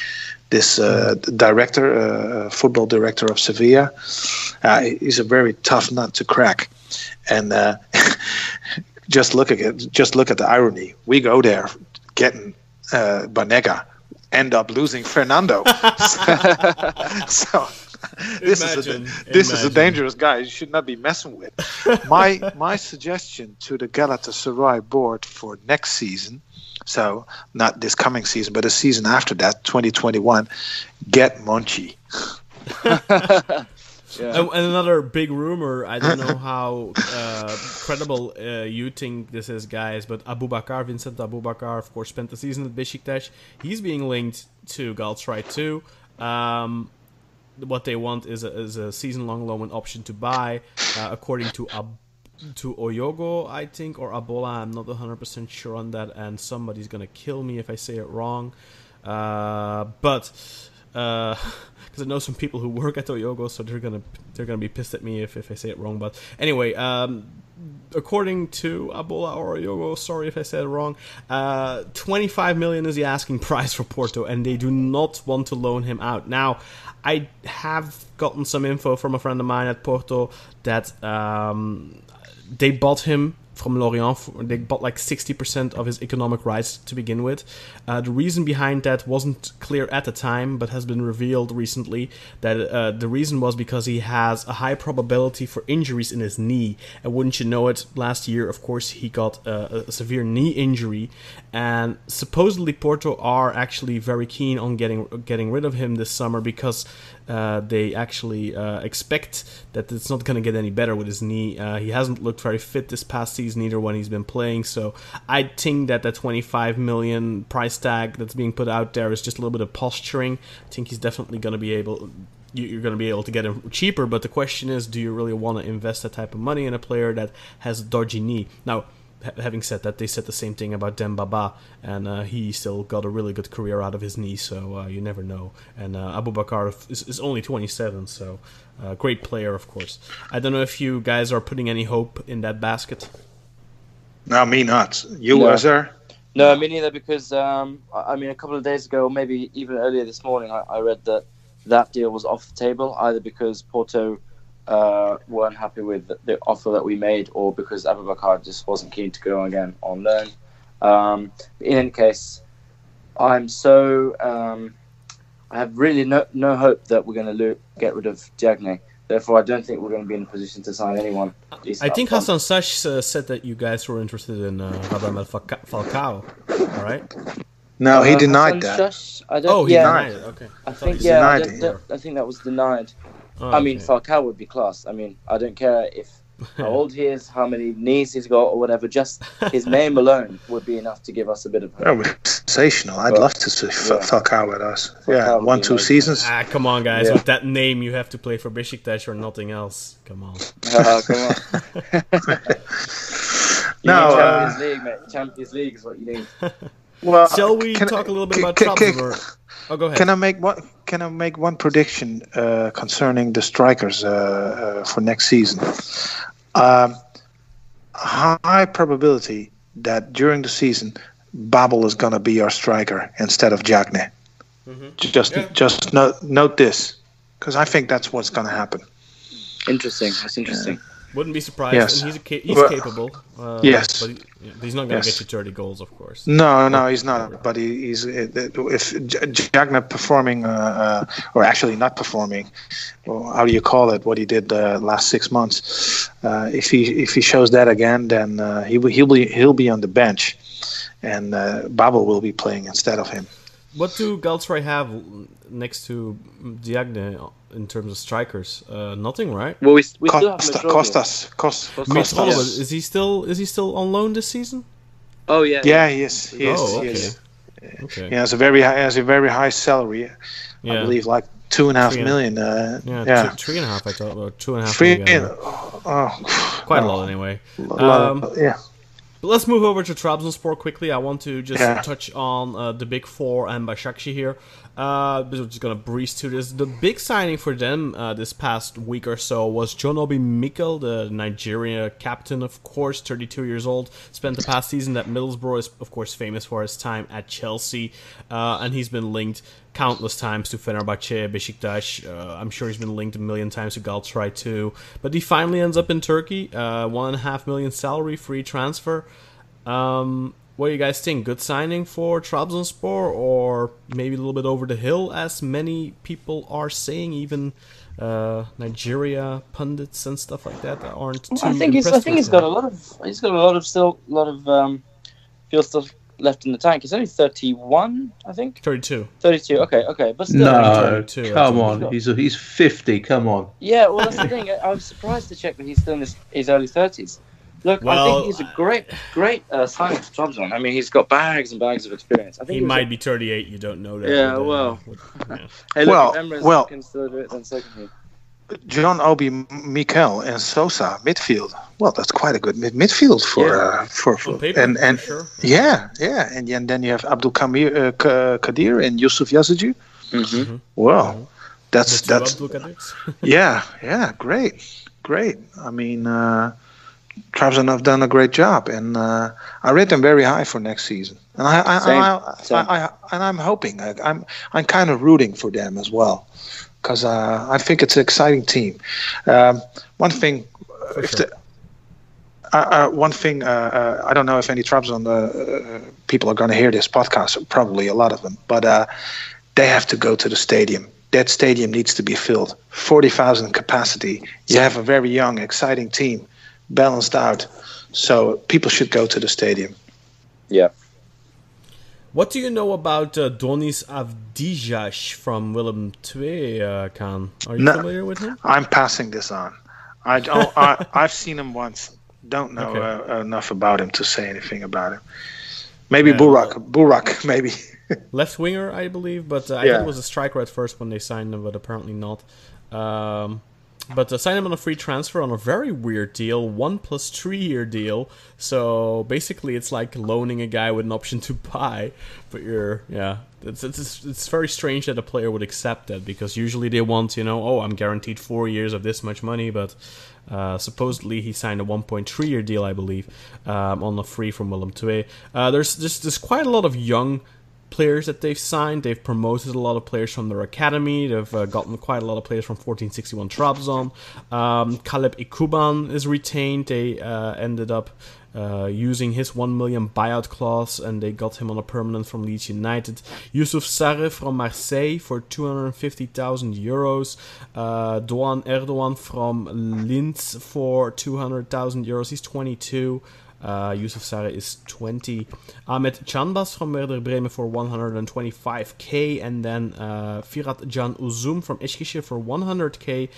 this uh, director, uh, football director of Sevilla. Uh, he's a very tough nut to crack, and uh, just look at. Just look at the irony. We go there, getting uh, Banega, end up losing Fernando. so. This Imagine, is a this is a dangerous guy. You should not be messing with. My my suggestion to the Galatasaray board for next season so not this coming season, but the season after that, 2021, get Monchi. Yeah. And, and another big rumor, I don't know how uh, credible uh, you think this is, guys, but Aboubakar, Vincent Aboubakar, of course, spent the season at Besiktas. He's being linked to Galatasaray too. Um, what they want is a, is a season-long loan option to buy, uh, according to Ab- to O Jogo, I think, or A Bola. I'm not 100% sure on that, and somebody's gonna kill me if I say it wrong. Uh, but because I know some people who work at O Jogo, so they're gonna they're gonna be pissed at me if, if I say it wrong. But anyway, um, according to A Bola or O Jogo, sorry if I said it wrong, uh, 25 million is the asking price for Porto, and they do not want to loan him out now. I have gotten some info from a friend of mine at Porto that um, they bought him from Lorient. They bought like 60% of his economic rights to begin with. Uh, the reason behind that wasn't clear at the time, but has been revealed recently. That uh, the reason was because he has a high probability for injuries in his knee. And wouldn't you know it, last year, of course, he got uh, a severe knee injury. And supposedly Porto are actually very keen on getting getting rid of him this summer because uh, they actually uh, expect that it's not going to get any better with his knee. Uh, he hasn't looked very fit this past season either when he's been playing. So I think that the 25 million price tag that's being put out there is just a little bit of posturing. I think he's definitely going to be able. you- You're going to be able to get him cheaper, but the question is, do you really want to invest that type of money in a player that has a dodgy knee? Now, having said that, they said the same thing about Demba Ba, and uh, he still got a really good career out of his knee, so uh, you never know. And uh, Aboubakar is, is only 27, so uh, great player, of course. I don't know if you guys are putting any hope in that basket. No, me not. You, No. Azar? No, me neither. Because um, I I mean, a couple of days ago, maybe even earlier this morning, I, I read that that deal was off the table, either because Porto uh, weren't happy with the, the offer that we made, or because Aboubakar just wasn't keen to go again on loan. Um, in any case, I'm so um, I have really no no hope that we're going to lo- get rid of Diagne. Therefore, I don't think we're going to be in a position to sign anyone. I think front. Hasan Şaş uh, said that you guys were interested in uh, Radamel Falca- Falcao, all right? No, he Uh, denied Hassan that. Shush, I don't, Oh, he yeah, denied it. Okay. I thought think he yeah, I, denied don't- it, I think that was denied. Oh, I mean, okay. Falcao would be class. I mean, I don't care if how old he is, how many knees he's got, or whatever. Just his name alone would be enough to give us a bit of hope. That was sensational. I'd Well, love to see F- yeah. Falcao with us. Falcao yeah, one, two amazing. seasons. Ah, come on, guys. Yeah. With that name, you have to play for Besiktas or nothing else. Come on. Ah, come on. You No, need uh, Champions League, mate. Champions League is what you need. Well, Shall we talk a little bit can- about can- can- Trabzonspor? Oh, go ahead. Can I make one? Can I make one prediction uh, concerning the strikers uh, uh, for next season? Um, high probability that during the season, Babel is going to be our striker instead of Diagne. Just Yeah. just note note this, because I think that's what's going to happen. Interesting. That's interesting. Wouldn't be surprised. Yes. And he's a ca- he's Well, capable. Uh, yes. But he- he's not going to Yes. get you 30 goals, of course. No, no, he's not. But he, he's if Diagne performing, uh, uh, or actually not performing, well, how do you call it? What he did the last six months. Uh, if he if he shows that again, then uh, he will he'll be he'll be on the bench, and uh, Babel will be playing instead of him. What do Galatasaray have next to Diagne in terms of strikers? Uh, nothing, right? Well, we, we still have Costas, Cost, Costas. Costas. Yes. is he still is he still on loan this season? Oh yeah. Yeah, he is. He is. oh, he okay. is. Okay. He has a very high, has a very high salary. Yeah. I believe like two and a half Three and- million. Uh, Yeah, yeah. Two, three and a half. I thought, or two and a half. Three. maybe, I don't know. Oh, Quite a lot anyway. lot Um, yeah. But let's move over to Trabzonspor quickly. I want to just Yeah. touch on uh, the big four and Başakşehir here. Uh, we're just gonna breeze through this. The big signing for them uh, this past week or so was John Obi Mikel, the Nigeria captain, of course, 32 years old. Spent the past season at Middlesbrough, is of course famous for his time at Chelsea, uh, and he's been linked countless times to Fenerbahce, Besiktas. Uh, I'm sure he's been linked a million times to Galatasaray too. But he finally ends up in Turkey. Uh, one and a half million salary, free transfer. Um, what do you guys think? Good signing for Trabzonspor, or maybe a little bit over the hill, as many people are saying, even uh, Nigeria pundits and stuff like that that aren't too. I think he's. I think he's got a lot of. He's got a lot of still. A lot of um, fuel still left in the tank. He's only thirty-one. I think 32. thirty-two. Okay, okay, but still. No, 22, I come on. He's he's 50. Come on. Yeah, well, that's the thing. I, I was surprised to check that he's still in his, his early thirties. Look, I think he's a great, great uh, signing for Trabzon. I mean, he's got bags and bags of experience. I think He was might a- be 38. You don't know that. Yeah, uh, well. with- yeah. Hey, look, Well, if Emirates well- can still do it, then so can he. John Obi Mikel and Sosa midfield. Well, that's quite a good mid- midfield for Yeah. uh, for, for paper, and and for sure. yeah, yeah, and, and then you have Abdul Kamir, uh, K- Kadir and Yusuf Yazici. Mm-hmm. Well, that's The that's yeah, yeah, great, great. I mean, uh, Trabzon have done a great job, and uh, I rate them very high for next season. And I, I, Same, I, same. I, I, and I'm hoping. I, I'm, I'm kind of rooting for them as well, because uh, I think it's an exciting team. Um, one thing, For if sure. the, uh, uh, one thing, uh, uh, I don't know if any Trabzon uh, uh, people are going to hear this podcast. Probably a lot of them, but uh, they have to go to the stadium. That stadium needs to be filled. Forty thousand capacity. You have a very young, exciting team, balanced out. So people should go to the stadium. Yeah. What do you know about uh, Donis Avdijaj from Willem II, uh, Kaan? Are you No. familiar with him? I'm passing this on. I don't. I, I've seen him once. Don't know Okay. uh, enough about him to say anything about him. Maybe Yeah, Burak. Burak, maybe. left winger, I believe, but uh, I Yeah. thought it was a striker at first when they signed him, but apparently not. Um, but uh, signed him on a free transfer on a very weird deal, one plus three year deal. So basically, it's like loaning a guy with an option to buy, but you're yeah. It's, it's it's very strange that a player would accept that because usually they want you know oh I'm guaranteed four years of this much money, but uh, supposedly he signed a 1.3 year deal I believe um, on a free from Willem II. Uh, there's just there's quite a lot of young players that they've signed. They've promoted a lot of players from their academy. They've uh, gotten quite a lot of players from 1461 Trabzon. Um, Caleb Ekuban is retained. They uh, ended up uh, using his 1 million buyout clause and they got him on a permanent from Leeds United. Yusuf Sari from Marseille for 250,000 euros. Uh, Doğan Erdogan from Linz for 200,000 euros. He's 22. Uh, Yusuf Sari is 20. Ahmet Canbaz from Werder Bremen for 125k. And then uh, Firat Can Uzum from Eskişehir for 100k.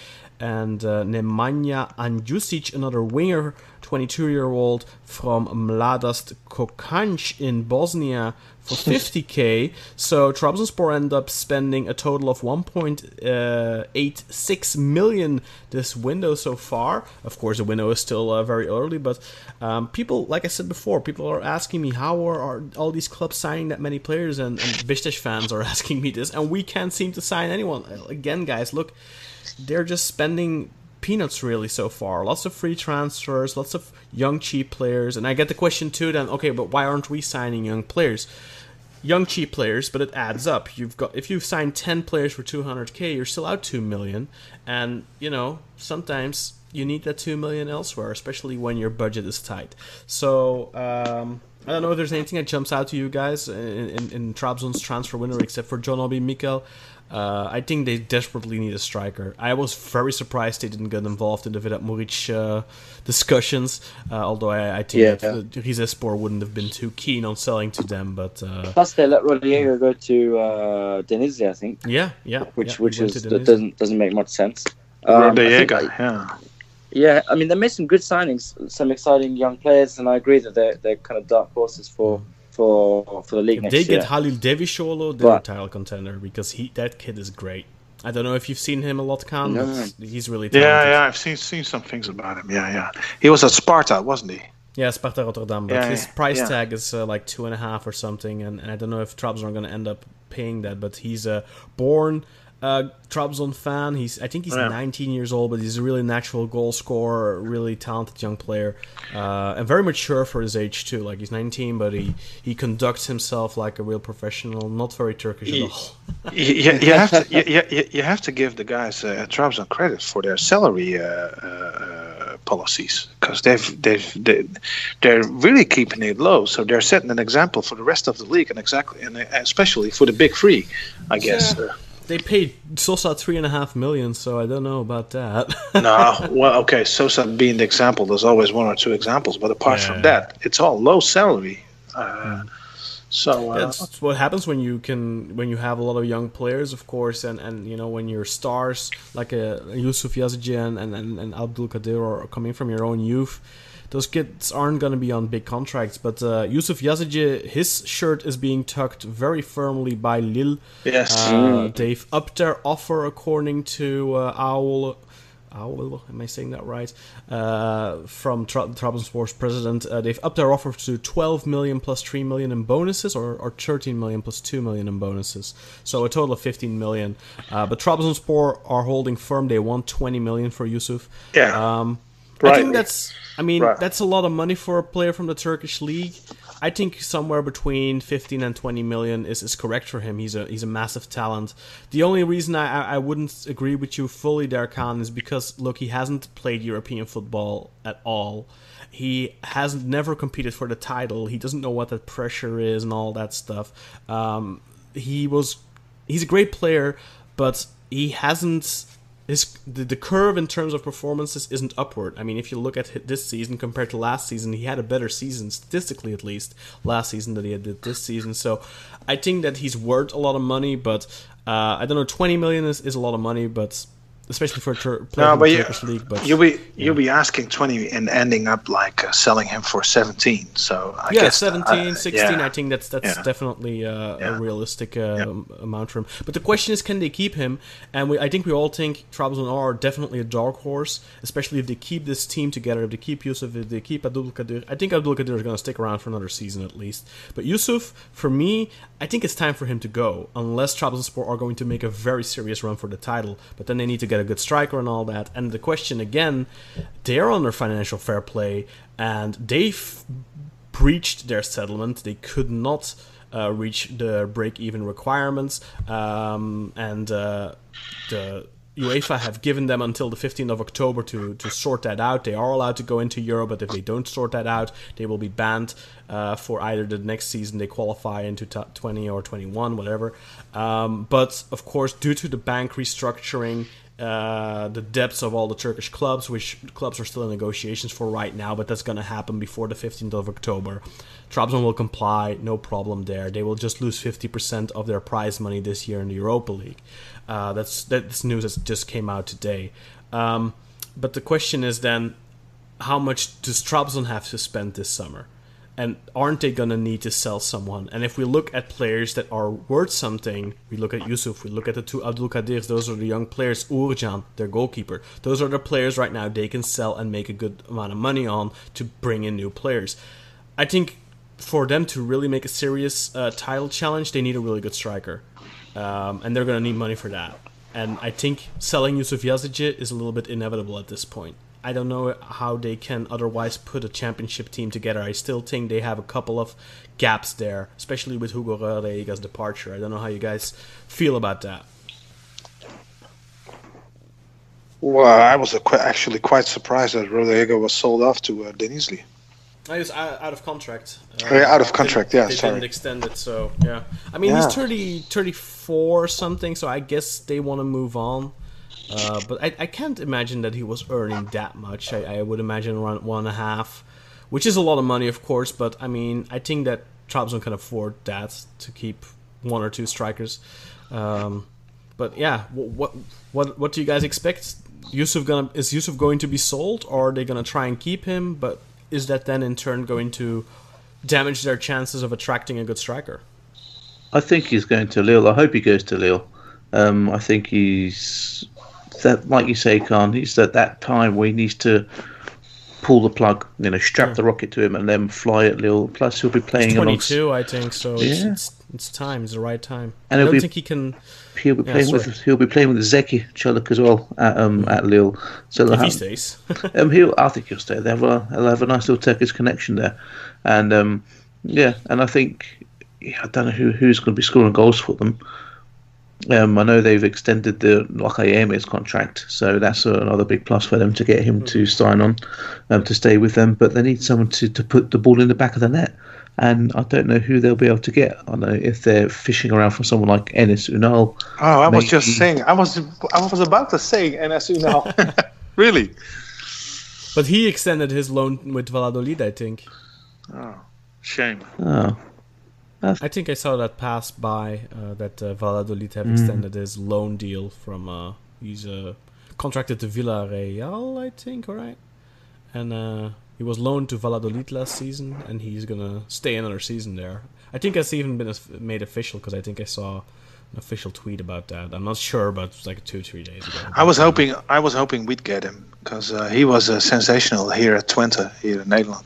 And uh, Nemanja Anđušić, another winger, 22 year old from Mladost Kakanj in Bosnia for 50k. So Trabzonspor end up spending a total of 1.86 million this window so far. Of course, the window is still uh, very early, but um, people, like I said before, people are asking me how are, are all these clubs signing that many players, and, and fans are asking me this, and we can't seem to sign anyone. Again, guys, look, they're just spending peanuts really so far. Lots of free transfers, lots of young cheap players, and I get the question too. Then okay, but why aren't we signing young players? Young cheap players, but it adds up. You've got if you've signed ten players for 200k, you're still out two million, and you know sometimes you need that two million elsewhere, especially when your budget is tight. So um, I don't know if there's anything that jumps out to you guys in, in, in Trabzon's transfer window except for John Obi Mikel. Uh, I think they desperately need a striker. I was very surprised they didn't get involved in the Vedat Muriqi uh, discussions, uh, although I, I think Yeah. that Rizespor wouldn't have been too keen on selling to them. But uh, Plus, they let Rodrigo go to uh, Denizli, I think, yeah, yeah, which yeah, which is to that Denizli. doesn't doesn't make much sense. Um, I think, Rodallega, like, yeah. yeah, I mean they made some good signings, some exciting young players, and I agree that they're they're kind of dark horses for for for the league If next they year. get Halil Dervişoğlu, they're a title contender because he that kid is great. I don't know if you've seen him a lot, Kaan, No. but he's really talented. Yeah, yeah, I've seen seen some things about him. Yeah, yeah. He was at Sparta, wasn't he? Yeah, Sparta Rotterdam, but Yeah, his yeah, price yeah. tag is uh, like two and a half or something, and, and I don't know if Trabzon are going to end up paying that. But he's a born uh, Trabzon fan. He's I think he's Yeah. 19 years old, but he's a really natural goal scorer, really talented young player, uh, and very mature for his age too. Like he's 19, but he he conducts himself like a real professional, not very Turkish He- at all. you, you, you have to you, you, you have to give the guys uh, at Trabzon credit for their salary uh, uh, uh, policies because they've they've they, they're really keeping it low. So they're setting an example for the rest of the league and exactly and especially for the big three, I guess. Yeah. They paid Sosa three and a half million, so I don't know about that. no, well, okay. Sosa being the example, there's always one or two examples, but apart Yeah. from that, it's all low salary. Uh, So uh, That's what happens when you can when you have a lot of young players, of course, and, and you know when your stars like uh, Yusuf Yazici and, and, and, and Abdul Kadir are coming from your own youth. Those kids aren't going to be on big contracts, but uh, Yusuf Yazici, his shirt is being tucked very firmly by Lille. yes, Uh, They've upped their offer according to uh, Owl. Owl, am I saying that right? Uh, from Tra- Trabzonspor's president, uh, they've upped their offer to 12 million plus 3 million in bonuses, or, or 13 million plus 2 million in bonuses. So a total of 15 million. Uh, but Trabzonspor are holding firm; they want 20 million for Yusuf. Yeah. Um, I think that's. I mean, Right. that's a lot of money for a player from the Turkish league. I think somewhere between 15 and 20 million is, is correct for him. He's a he's a massive talent. The only reason I, I- wouldn't agree with you fully there, Kaan, is because look, he hasn't played European football at all. He has never competed for the title. He doesn't know what that pressure is and all that stuff. Um, he was he's a great player, but he hasn't his the, the curve in terms of performances isn't upward. I mean, if you look at hi- this season compared to last season, he had a better season statistically, at least last season than he did this season. So, I think that he's worth a lot of money, but uh, I don't know. Twenty million is, is a lot of money, but especially for player No, but the you, league. But you'll be you'll be asking twenty and ending up like uh, selling him for seventeen. So I yeah, guess 17, uh, 16, yeah. I think that's that's Yeah. definitely uh, Yeah. a realistic uh, amount for him. But the question is, can they keep him? And we, I think we all think Trabzon are definitely a dark horse, especially if they keep this team together, if they keep Yusuf, if they keep Abdul Kadir. I think Abdul Kadir is going to stick around for another season at least. But Yusuf, for me, I think it's time for him to go, unless Trabzonspor are going to make a very serious run for the title. But then they need to get a good striker and all that. And the question again, they're under financial fair play, and they've breached their settlement. They could not uh, reach the break-even requirements, um, and uh, the UEFA have given them until the 15th of October to, to sort that out. They are allowed to go into Europe, but if they don't sort that out, they will be banned uh, for either the next season they qualify into t- 20 or 21, whatever. Um, but of course, due to the bank restructuring, uh, the depths of all the Turkish clubs, which clubs are still in negotiations for right now, but that's going to happen before the 15th of October. Trabzon will comply, no problem there. They will just lose 50% of their prize money this year in the Europa League. Uh, that's that's news that just came out today. Um, but the question is then, how much does Trabzon have to spend this summer? And aren't they gonna need to sell someone? And if we look at players that are worth something, we look at Yusuf, we look at the two Abdul Kadirs, those are the young players, Uğurcan, their goalkeeper. Those are the players right now they can sell and make a good amount of money on to bring in new players. I think for them to really make a serious uh, title challenge, they need a really good striker. Um, and they're gonna need money for that. and I think selling Yusuf Yazici is a little bit inevitable at this point. I don't know how they can otherwise put a championship team together. I still think they have a couple of gaps there, especially with Hugo Rodriguez's departure. I don't know how you guys feel about that. Well, I was uh, qu- actually quite surprised that Rodrigo was sold off to uh, Denizli. I was out out of contract. Uh, yeah, out of they- contract, yeah, They sorry. didn't extend it, so yeah. I mean, Yeah. he's 30, 34 or something, so I guess they want to move on. Uh, but I, I can't imagine that he was earning that much. I, I would imagine around one and a half, which is a lot of money, of course. But I mean, I think that Trabzon can afford that to keep one or two strikers. Um, but yeah, wh- what what what do you guys expect? Yusuf gonna is Yusuf going to be sold, or are they gonna try and keep him? But is that then in turn going to damage their chances of attracting a good striker? I think he's going to Lille. I hope he goes to Lille. Um, I think he's that, like you say, Kaan. He's at that time where he needs to pull the plug, you know, strap the rocket to him, and then fly at Lille. Plus, he'll be playing Twenty amongst. two, I think. So it's, Yeah. it's it's time. It's the right time. And I don't be- think he can. He'll be Yeah, playing sorry. with he'll be playing with Zeki Çelik as well at um at Lille. So If he stays, um, he'll I think he'll stay. They'll have a they'll have a nice little Turkish connection there, and um yeah, and I think yeah, I don't know who who's going to be scoring goals for them. Um, I know they've extended the Wakayeme's contract, so that's another big plus for them to get him to sign on, um, to stay with them. But they need someone to, to put the ball in the back of the net, and I don't know who they'll be able to get. I don't know if they're fishing around for someone like Enes Ünal. Oh, I was just saying. I was I was about to say Enes Ünal. really? but he extended his loan with Valladolid. I think. Oh, shame. Oh, I think I saw that pass by uh, that uh, Valladolid Mm. have extended his loan deal from uh, he's uh, contracted to Villarreal, I think, all right, and uh, he was loaned to Valladolid last season, and he's gonna stay another season there. I think it's even been made official because I think I saw an official tweet about that. I'm not sure, but it was like two, three days ago. I was hoping I was hoping we'd get him because uh, he was uh, sensational here at Twente, here in Nederland.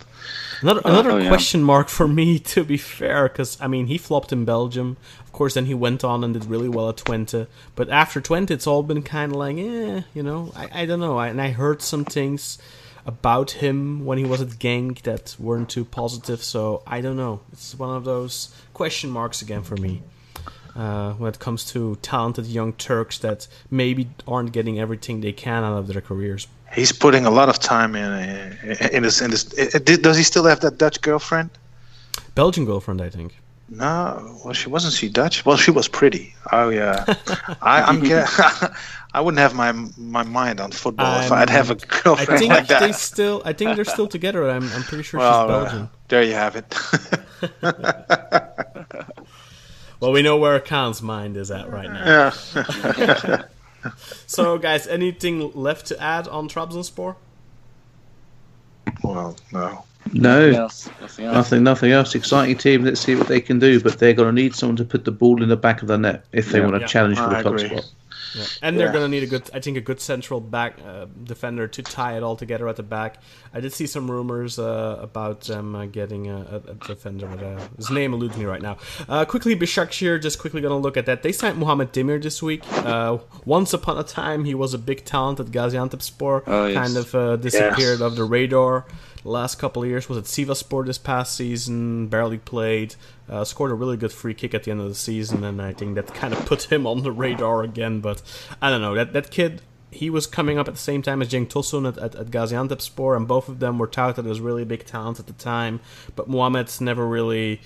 Another another oh, yeah. question mark for me, to be fair, because I mean he flopped in Belgium. Of course, then he went on and did really well at Twente. But after Twente, it's all been kind of like, eh, you know, I, I don't know. I, and I heard some things about him when he was at Genk that weren't too positive. So I don't know. It's one of those question marks again for me. Uh, when it comes to talented young Turks that maybe aren't getting everything they can out of their careers. He's putting a lot of time in uh, in this. In this. uh, Does he still have that Dutch girlfriend? Belgian girlfriend, I think. No, well, she wasn't. She Dutch? Well, she was pretty. Oh yeah, I, I'm. I wouldn't have my my mind on football if I'm- I'd have a girlfriend think like that. they still. I think they're still together. I'm. I'm pretty sure well, she's uh, Belgian. there you have it. Well, we know where Kaan's mind is at right now. yeah. So, guys, anything left to add on Trabzonspor? Well, no. no, Nothing else. Nothing else. nothing, nothing else. Exciting team. Let's see what they can do. But they're going to need someone to put the ball in the back of the net if they Yeah. want to Yeah. challenge for I the top agree. spot. Yeah. And they're Yeah. gonna need a good, I think, a good central back uh, defender to tie it all together at the back. I did see some rumors uh, about them uh, getting a, a, a defender, but uh, his name eludes me right now. Uh, quickly, Başakşehir, just quickly gonna look at that. They signed Muhammet Demir this week. Uh, once upon a time, he was a big talent at Gaziantepspor. Oh, yes. Kind of uh, disappeared off the radar. Last couple of years was at Sivaspor this past season. Barely played. Uh, scored a really good free kick at the end of the season, and I think that kind of put him on the radar again. But I don't know that that kid. He was coming up at the same time as Cenk Tosun at, at, at Gaziantepspor, and both of them were touted as really big talents at the time. But Mohamed's never really,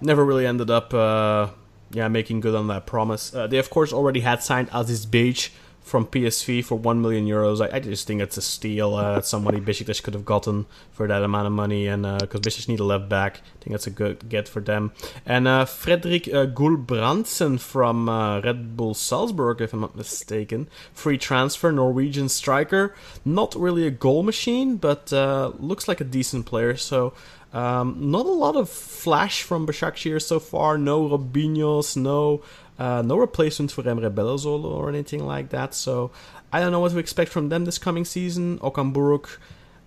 never really ended up, uh, yeah, making good on that promise. Uh, they of course already had signed Aziz Behich from PSV for one million euros. I, I just think it's a steal. Uh, somebody Besiktas could have gotten for that amount of money, and because Besiktas need a left back, I think that's a good get for them. And uh, Fredrik uh, Gulbrandsen from uh, Red Bull Salzburg, if I'm not mistaken, free transfer, Norwegian striker. Not really a goal machine, but uh, looks like a decent player. So. Um, not a lot of flash from Başakşehir so far. No Robinhos, no uh, no replacement for Emre Belözoğlu or anything like that. So I don't know what to expect from them this coming season. Okan Buruk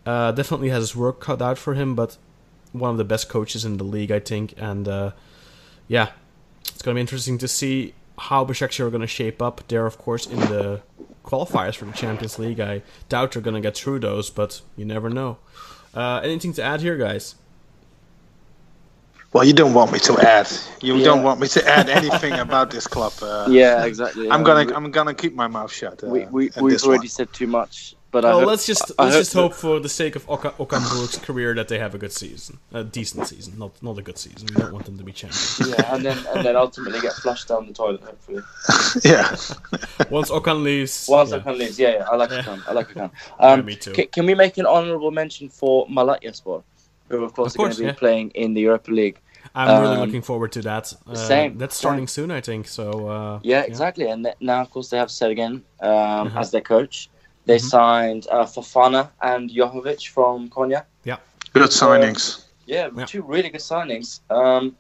uh, definitely has his work cut out for him, but one of the best coaches in the league, I think. And uh, yeah, it's gonna be interesting to see how Besiktas are going to shape up. They're of course in the qualifiers for the Champions League. I doubt they're going to get through those, but you never know. Uh, anything to add here, guys? Well, you don't want me to add. You Yeah. don't want me to add anything about this club. Uh, Yeah, exactly. I'm Um, gonna we- I'm gonna keep my mouth shut. Uh, we we we've already one. said too much, but I Well, hope- let's just I let's hope just that- hope for the sake of Oka, Okan Buruk's career that they have a good season, a decent season, not not a good season. We don't want them to be champions. Yeah, and then and then ultimately get flushed down the toilet. Hopefully, Yeah. Once Okan leaves, once yeah. I can leave. Yeah, yeah, I like Yeah. Okan. I like Okan. Um, Yeah, me too. Can, can we make an honourable mention for Malatyaspor, who of course, Of course, are going to be yeah. playing in the Europa League? I'm really um, looking forward to that. Uh, same, That's starting soon, I think. So uh, Yeah, exactly. And th- now, of course, they have Sergen um, Uh-huh. as their coach. They Mhm. signed uh, Fofana and Johovic from Konya. Yeah, good signings. Yeah, Yeah. two really good signings. Um,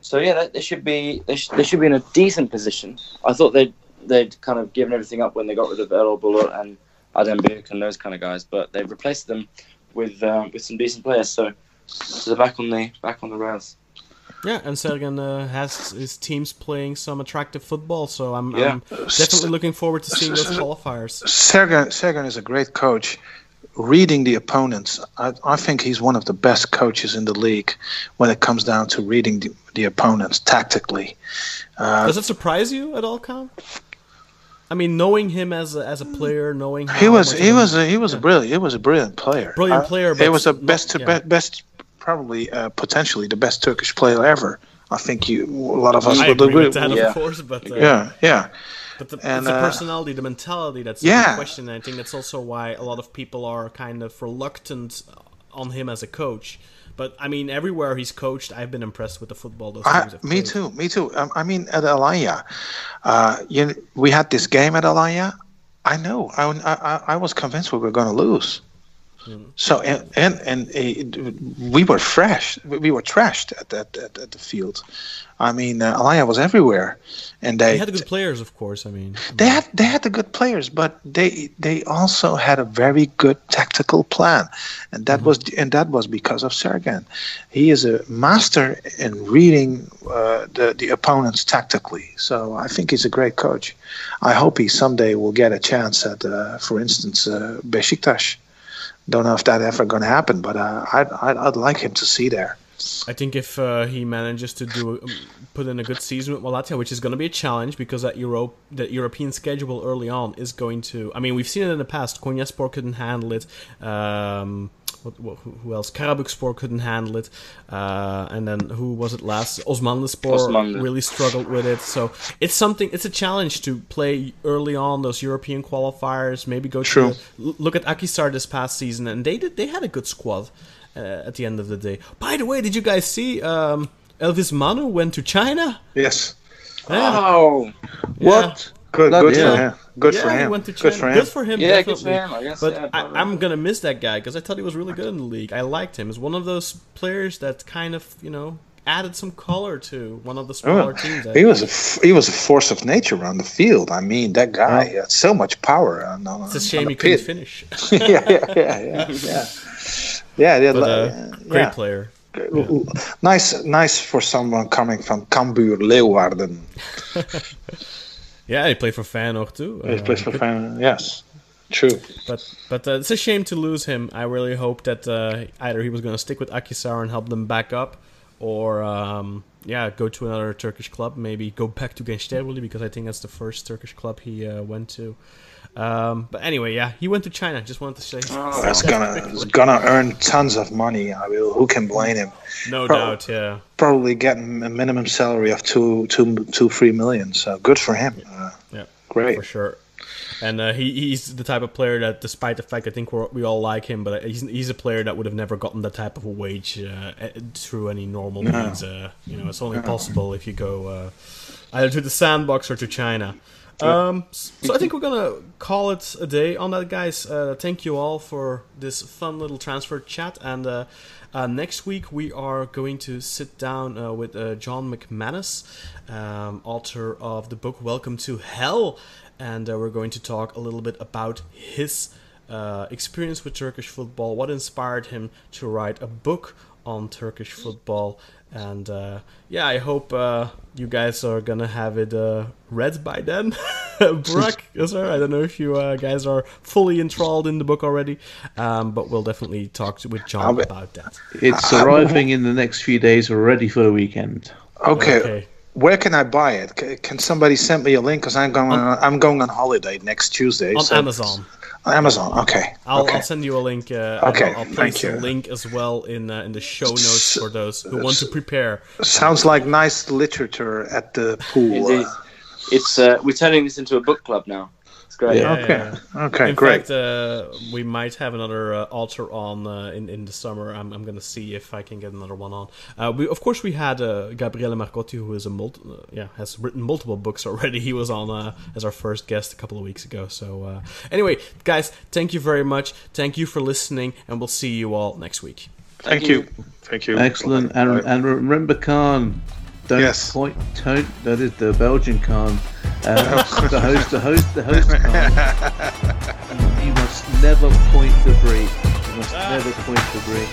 so yeah, they, they should be they, sh- they should be in a decent position. I thought they'd they'd kind of given everything up when they got rid of Erol Bulut and Adem Büyük and those kind of guys, but they've replaced them with um, with some decent players. So, so they're back on the back on the rails. Yeah, and Sergen uh, has his teams playing some attractive football, so I'm, Yeah. I'm definitely looking forward to seeing those qualifiers. Sergen Sergen is a great coach. Reading the opponents, I, I think he's one of the best coaches in the league when it comes down to reading the, the opponents tactically. Uh, Does it surprise you at all, Kyle? I mean, knowing him as a, as a player, knowing he was he of a- was a, he was a yeah. brilliant he was a brilliant player. Brilliant Uh, player, He but was a not- best yeah. be- best probably uh, potentially the best Turkish player ever. I think you a lot of us I would agree agree. with that, Yeah. of course, but uh, Yeah, yeah. But the, And, it's the uh, personality, the mentality that's Yeah. in question. And I think that's also why a lot of people are kind of reluctant on him as a coach. But I mean, everywhere he's coached, I've been impressed with the football those I, teams have me played. too, me too. Um, I mean, at Alanya, uh, you, we had this game at Alanya. I know. I, I, I was convinced we were going to lose. So and and, and uh, we were fresh. We were trashed at that at, at the field. I mean, uh, Alanya was everywhere, and they They had good players, of course. I mean, they had they had the good players, but they they also had a very good tactical plan, and that was and that was because of Sergen. He is a master in reading uh, the the opponents tactically. So I think he's a great coach. I hope he someday will get a chance at, uh, for instance, uh, Besiktas. Don't know if that ever going to happen, but uh, I'd, I'd I'd like him to see there. I think if uh, he manages to do um, put in a good season with Malatya, which is going to be a challenge because that Europe, that European schedule early on is going to. I mean, we've seen it in the past. Konyaspor couldn't handle it. Um, what, what, who who else? Karabukspor couldn't handle it. Uh, and then who was it last? Osmanlıspor Osmanlı. really struggled with it. So it's something. It's a challenge to play early on those European qualifiers. Maybe go True. to the, look at Akhisar this past season, and they did. They had a good squad uh, at the end of the day. By the way, did you guys see um, Elvis Manu went to China? Yes. Yeah. Oh, What? Good, Bloody good for him. Good yeah, for him. went to China. Good for him. Good for him. yeah, good for him. I guess. But yeah, I, I'm gonna miss that guy because I thought he was really good in the league. I liked him. He's one of those players that kind of you know added some color to one of the smaller Oh, teams. I he was a f- he was a force of nature on the field. I mean, that guy had so much power. On, on, It's a shame he couldn't finish. yeah, yeah, yeah, yeah, yeah. Yeah, yeah, But li- uh, great yeah. player. Nice, nice for someone coming from Cambuur Leeuwarden. Yeah, he played for Feyenoord too. He Uh, plays for Fan- Yes, true. But but uh, it's a shame to lose him. I really hope that uh, either he was going to stick with Akhisar and help them back up, or um, yeah, go to another Turkish club. Maybe go back to Gençlerbirliği because I think that's the first Turkish club he uh, went to. Um, but anyway, yeah, he went to China. Just wanted to say, That's gonna it's gonna earn tons of money. I mean, Who can blame him? no Pro- doubt, yeah. Probably getting a minimum salary of two, two, two, three million. So good for him. Uh, Yeah, great. for sure. And uh, he, he's the type of player that, despite the fact I think we're, we all like him, but he's, he's a player that would have never gotten that type of a wage uh, through any normal means. Uh, you know, it's only possible if you go uh, either to the sandbox or to China. Um, so I think we're gonna call it a day on that, guys. Uh, thank you all for this fun little transfer chat, and uh, uh, next week we are going to sit down uh, with uh, John McManus, um, author of the book Welcome to Hell, and uh, we're going to talk a little bit about his experience with Turkish football, what inspired him to write a book on Turkish football, And uh, yeah, I hope uh, you guys are gonna have it uh, read by then. Burak, sir, I don't know if you uh, guys are fully enthralled in the book already, um, but we'll definitely talk to, with John I'll about that. It's arriving in the next few days. We're ready for the weekend. Okay. Okay. Where can I buy it? C- Can somebody send me a link? Because I'm going. On, I'm going on holiday next Tuesday. On so- Amazon. On Amazon. Okay. I'll, okay. I'll send you a link. Uh, Okay, I'll, I'll thank place a you. link as well in uh, in the show notes for those who want to prepare. Sounds like nice literature at the pool. Indeed. It's uh, we're turning this into a book club now. It's great. Yeah. Okay. Yeah. Okay. in great. fact, uh, we might have another uh, author on uh, in in the summer. I'm, I'm gonna see if I can get another one on. Uh, we of course we had uh, Gabriele Marcotti, who is a multi- uh, yeah has written multiple books already. He was on uh, as our first guest a couple of weeks ago. So uh, anyway, guys, thank you very much. Thank you for listening, and we'll see you all next week. Thank you. Thank you. Excellent. And, Bye. and remember, Kaan, don't Yes. point. Don't, that is the Belgian Kaan. Uh, the host, the host, the host Kaan. you must never point the break. You must never point the break.